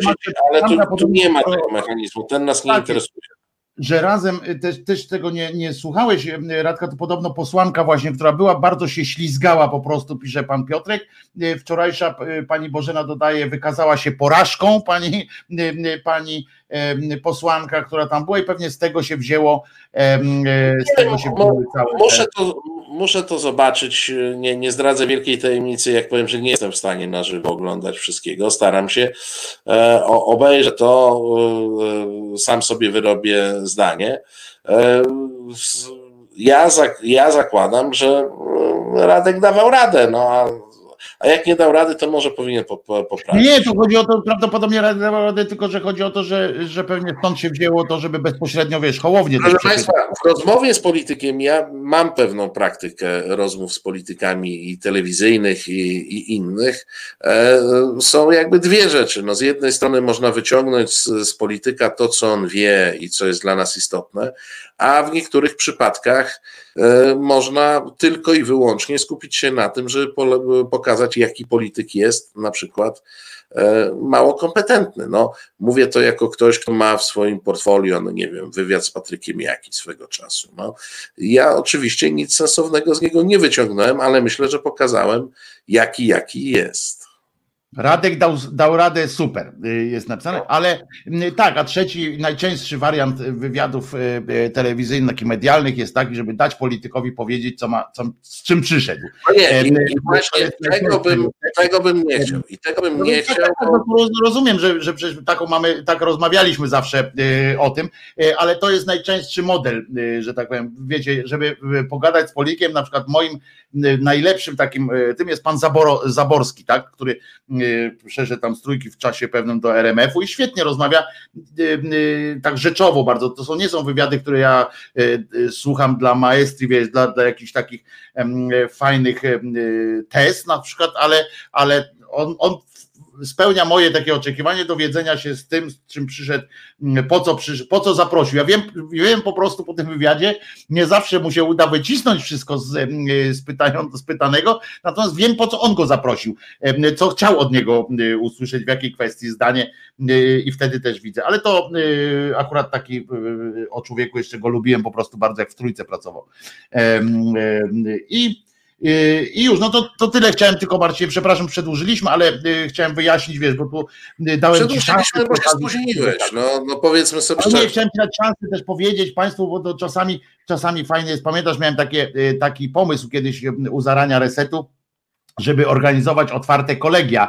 ale tu, tu nie ma tego mechanizmu, ten nas nie tak interesuje że razem y, też, też tego nie, nie słuchałeś, y, Radka, to podobno posłanka właśnie, która była, bardzo się ślizgała po prostu, pisze pan Piotrek. Y, wczorajsza pani Bożena dodaje, wykazała się porażką pani, pani posłanka, która tam była i pewnie z tego się wzięło, z tego się wzięły całe. Muszę muszę to zobaczyć, nie, nie zdradzę wielkiej tajemnicy, jak powiem, że nie jestem w stanie na żywo oglądać wszystkiego, staram się, e, obejrzę to, e, sam sobie wyrobię zdanie. E, ja, ja zakładam, że Radek dawał radę, no a a jak nie dał rady, to może powinien poprawić. Nie, tu chodzi o to, prawdopodobnie dał radę, tylko że chodzi o to, że, że pewnie stąd się wzięło to, żeby bezpośrednio, wiesz, Hołownię Proszę Państwa, w rozmowie z politykiem, ja mam pewną praktykę rozmów z politykami i telewizyjnych i, i innych. E, są jakby dwie rzeczy. No, z jednej strony można wyciągnąć z, z polityka to, co on wie i co jest dla nas istotne, a w niektórych przypadkach można tylko i wyłącznie skupić się na tym, żeby pokazać, jaki polityk jest, na przykład e, mało kompetentny. No, mówię to jako ktoś, kto ma w swoim portfolio, no nie wiem, wywiad z Patrykiem Jaki swego czasu. No, ja oczywiście nic sensownego z niego nie wyciągnąłem, ale myślę, że pokazałem, jaki jaki jest. Radek dał, dał radę, super, y, jest napisane, ale y, tak, a trzeci, najczęstszy wariant wywiadów y, telewizyjnych i medialnych jest taki, żeby dać politykowi powiedzieć, co ma, co, z czym przyszedł. No nie, i, i właśnie tego bym, tego bym nie chciał. I tego bym nie no, chciał. Bo... No, rozumiem, że, że przecież taką mamy, tak rozmawialiśmy zawsze o tym, ale to jest najczęstszy model, że tak powiem, wiecie, żeby pogadać z politykiem, na przykład moim najlepszym takim, tym jest pan Zaboro, Zaborski, tak, który przeszedł tam z trójki w czasie pewnym do RMF-u i świetnie rozmawia y, y, tak rzeczowo bardzo. To są, nie są wywiady, które ja y, słucham dla maestrii, wiesz, dla, dla jakichś takich fajnych test na przykład, ale, ale on, on spełnia moje takie oczekiwanie dowiedzenia się z tym, z czym przyszedł, mm, po co, przyszedł, po co zaprosił. Ja wiem, wiem po prostu po tym wywiadzie, nie zawsze mu się uda wycisnąć wszystko z, mm, z, pytają, z pytanego, natomiast wiem po co on go zaprosił, co chciał od niego mm, usłyszeć, w jakiej kwestii zdanie i wtedy też widzę. Ale to akurat taki o człowieku jeszcze go lubiłem po prostu bardzo, jak w trójce pracował. I I już, no to, to tyle chciałem tylko Marcie, przepraszam, przedłużyliśmy, ale yy, chciałem wyjaśnić, wiesz, bo tu yy, dałem ci szansę. Bo się spóźniłeś, no, no powiedzmy sobie Ale nie, szczerze. chciałem ci dać szansę też powiedzieć Państwu, bo to czasami, czasami fajnie jest, pamiętasz, miałem takie, taki pomysł kiedyś u zarania resetu, żeby organizować otwarte kolegia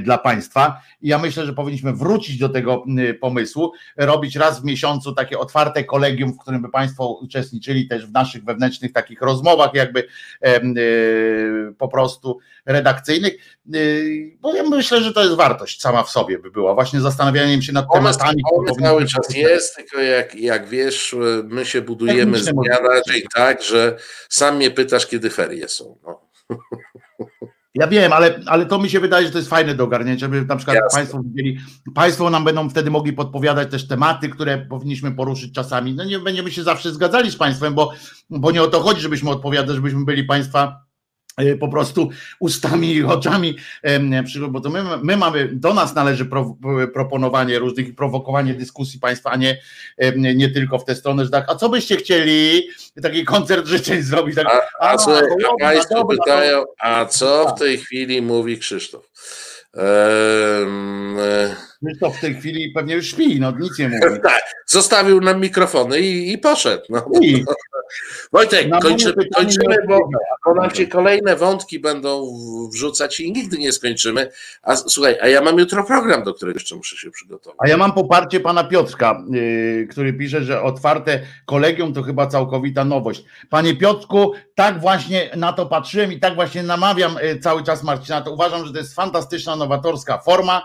dla państwa. I ja myślę, że powinniśmy wrócić do tego pomysłu, robić raz w miesiącu takie otwarte kolegium, w którym by państwo uczestniczyli też w naszych wewnętrznych takich rozmowach, jakby y, po prostu redakcyjnych. Y, Bo ja myślę, że to jest wartość sama w sobie by była, właśnie zastanawianiem się nad Pomysł, tematami. pomysł cały być czas jest, tylko jak, jak wiesz, my się budujemy z dnia dzień tak, że sam mnie pytasz, kiedy ferie są. No. Ja wiem, ale, ale to mi się wydaje, że to jest fajne do ogarnięcia, żeby na przykład Jasne. Państwo widzieli, Państwo nam będą wtedy mogli podpowiadać też tematy, które powinniśmy poruszyć czasami. No nie będziemy się zawsze zgadzali z Państwem, bo, bo nie o to chodzi, żebyśmy odpowiadać, żebyśmy byli Państwa po prostu ustami i oczami, bo to my, my mamy, do nas należy pro, proponowanie różnych i prowokowanie dyskusji Państwa, a nie, nie tylko w tę stronę, że tak, a co byście chcieli, taki koncert życzeń zrobić, tak, A, a, słuchaj, Hołownia, a Państwo dobra, pytają, a co Tak. w tej chwili mówi Krzysztof? E, Krzysztof w tej chwili pewnie już śpi, no nic nie mówi. tak, zostawił nam mikrofony i, i poszedł. No. I Wojtek, kończymy, nie bo, bo nam się kolejne wątki będą wrzucać i nigdy nie skończymy. A słuchaj, a ja mam jutro program, do którego jeszcze muszę się przygotować. A ja mam poparcie pana Piotrka, yy, który pisze, że otwarte kolegium to chyba całkowita nowość. Panie Piotrku, tak właśnie na to patrzyłem i tak właśnie namawiam yy, cały czas Marcina. To uważam, że to jest fantastyczna, nowatorska forma.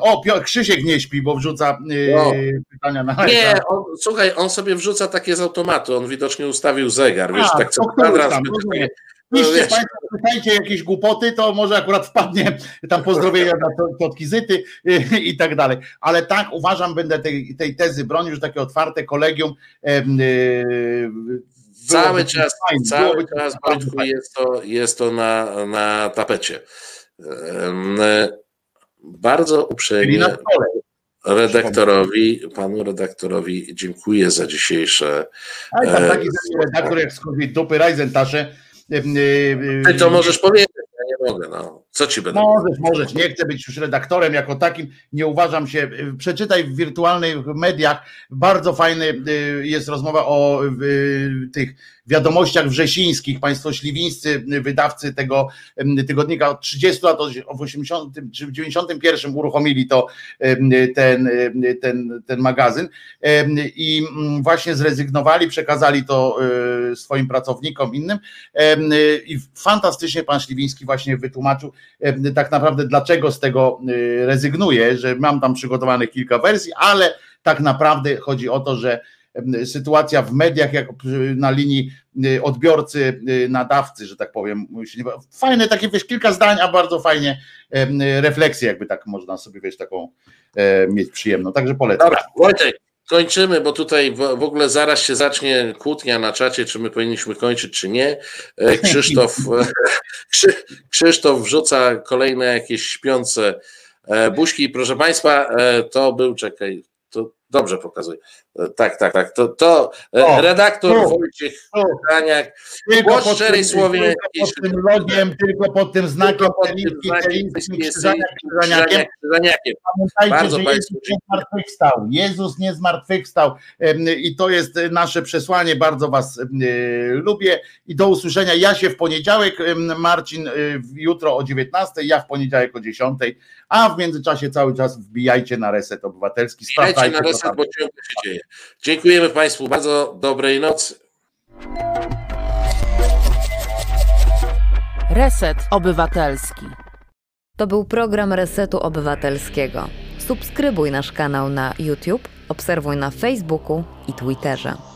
O, Krzysiek nie śpi, bo wrzuca yy, No. pytania na Nie, on, słuchaj, on sobie wrzuca takie z automatu, on widocznie ustawił zegar, wiesz, A, tak co to któryś kwadrans. tam, by- rozumiem. no, Piszcie wiesz, Państwo, pytajcie jakieś głupoty, to może akurat wpadnie tam pozdrowienia dla to- Totki Zyty y, i tak dalej. Ale tak uważam, będę tej, tej tezy bronił, że takie otwarte kolegium em, y, Cały czas, fajne, cały czas fajne. jest to, jest to na, na tapecie. E, Bardzo uprzejmie redaktorowi, panu redaktorowi dziękuję za dzisiejsze. Ale tam E, taki redaktor jak z dupy Rajzentasze. Ty to możesz powiedzieć, ja nie mogę, no. Co ci będę Możesz, mówił? możesz. Nie chcę być już redaktorem jako takim. Nie uważam się. Przeczytaj w wirtualnych mediach. Bardzo fajny jest rozmowa o tych wiadomościach wrzesińskich. Państwo śliwińscy, wydawcy tego em, tygodnika od 30 lat, w 80 czy w 91 uruchomili to em, ten, ten, ten magazyn i mm, właśnie zrezygnowali, przekazali to y, swoim pracownikom innym y, i fantastycznie pan Śliwiński właśnie wytłumaczył tak naprawdę dlaczego z tego y, rezygnuje, że mam tam przygotowanych kilka wersji, ale tak naprawdę chodzi o to, że sytuacja w mediach, jak na linii y, odbiorcy, y, nadawcy, że tak powiem, fajne takie, wiesz, kilka zdań, a bardzo fajnie em, refleksję, jakby tak można sobie, wiesz, taką e, mieć przyjemną, także polecam. Dobra, Wojtek, kończymy, bo tutaj w, ogóle zaraz się zacznie kłótnia na czacie, czy my powinniśmy kończyć, czy nie. E, Krzysztof, e, Krzy, Krzysztof wrzuca kolejne jakieś śpiące buźki. Proszę Państwa, to był, czekaj, to dobrze pokazuję. Tak, tak, tak. To, to e, O, redaktor tu. Wojciech. Kraniak. Głos pod szczerej słowiańskiej pod tym logiem, tylko pod tym znakiem. Krzyżaniakiem. Pamiętajcie, że Jezus nie zmartwychwstał. Jezus nie zmartwychwstał i to jest e, nasze przesłanie. Bardzo Was e, lubię i do usłyszenia. Ja się w poniedziałek, Marcin jutro o 19, ja w poniedziałek o 10, a w międzyczasie cały czas wbijajcie na Reset Obywatelski. Sprawdzajcie, na reset, bo ciągle się dzieje. Dziękujemy Państwu bardzo. Dobrej nocy. Reset Obywatelski. To był program Resetu Obywatelskiego. Subskrybuj nasz kanał na YouTube, obserwuj na Facebooku i Twitterze.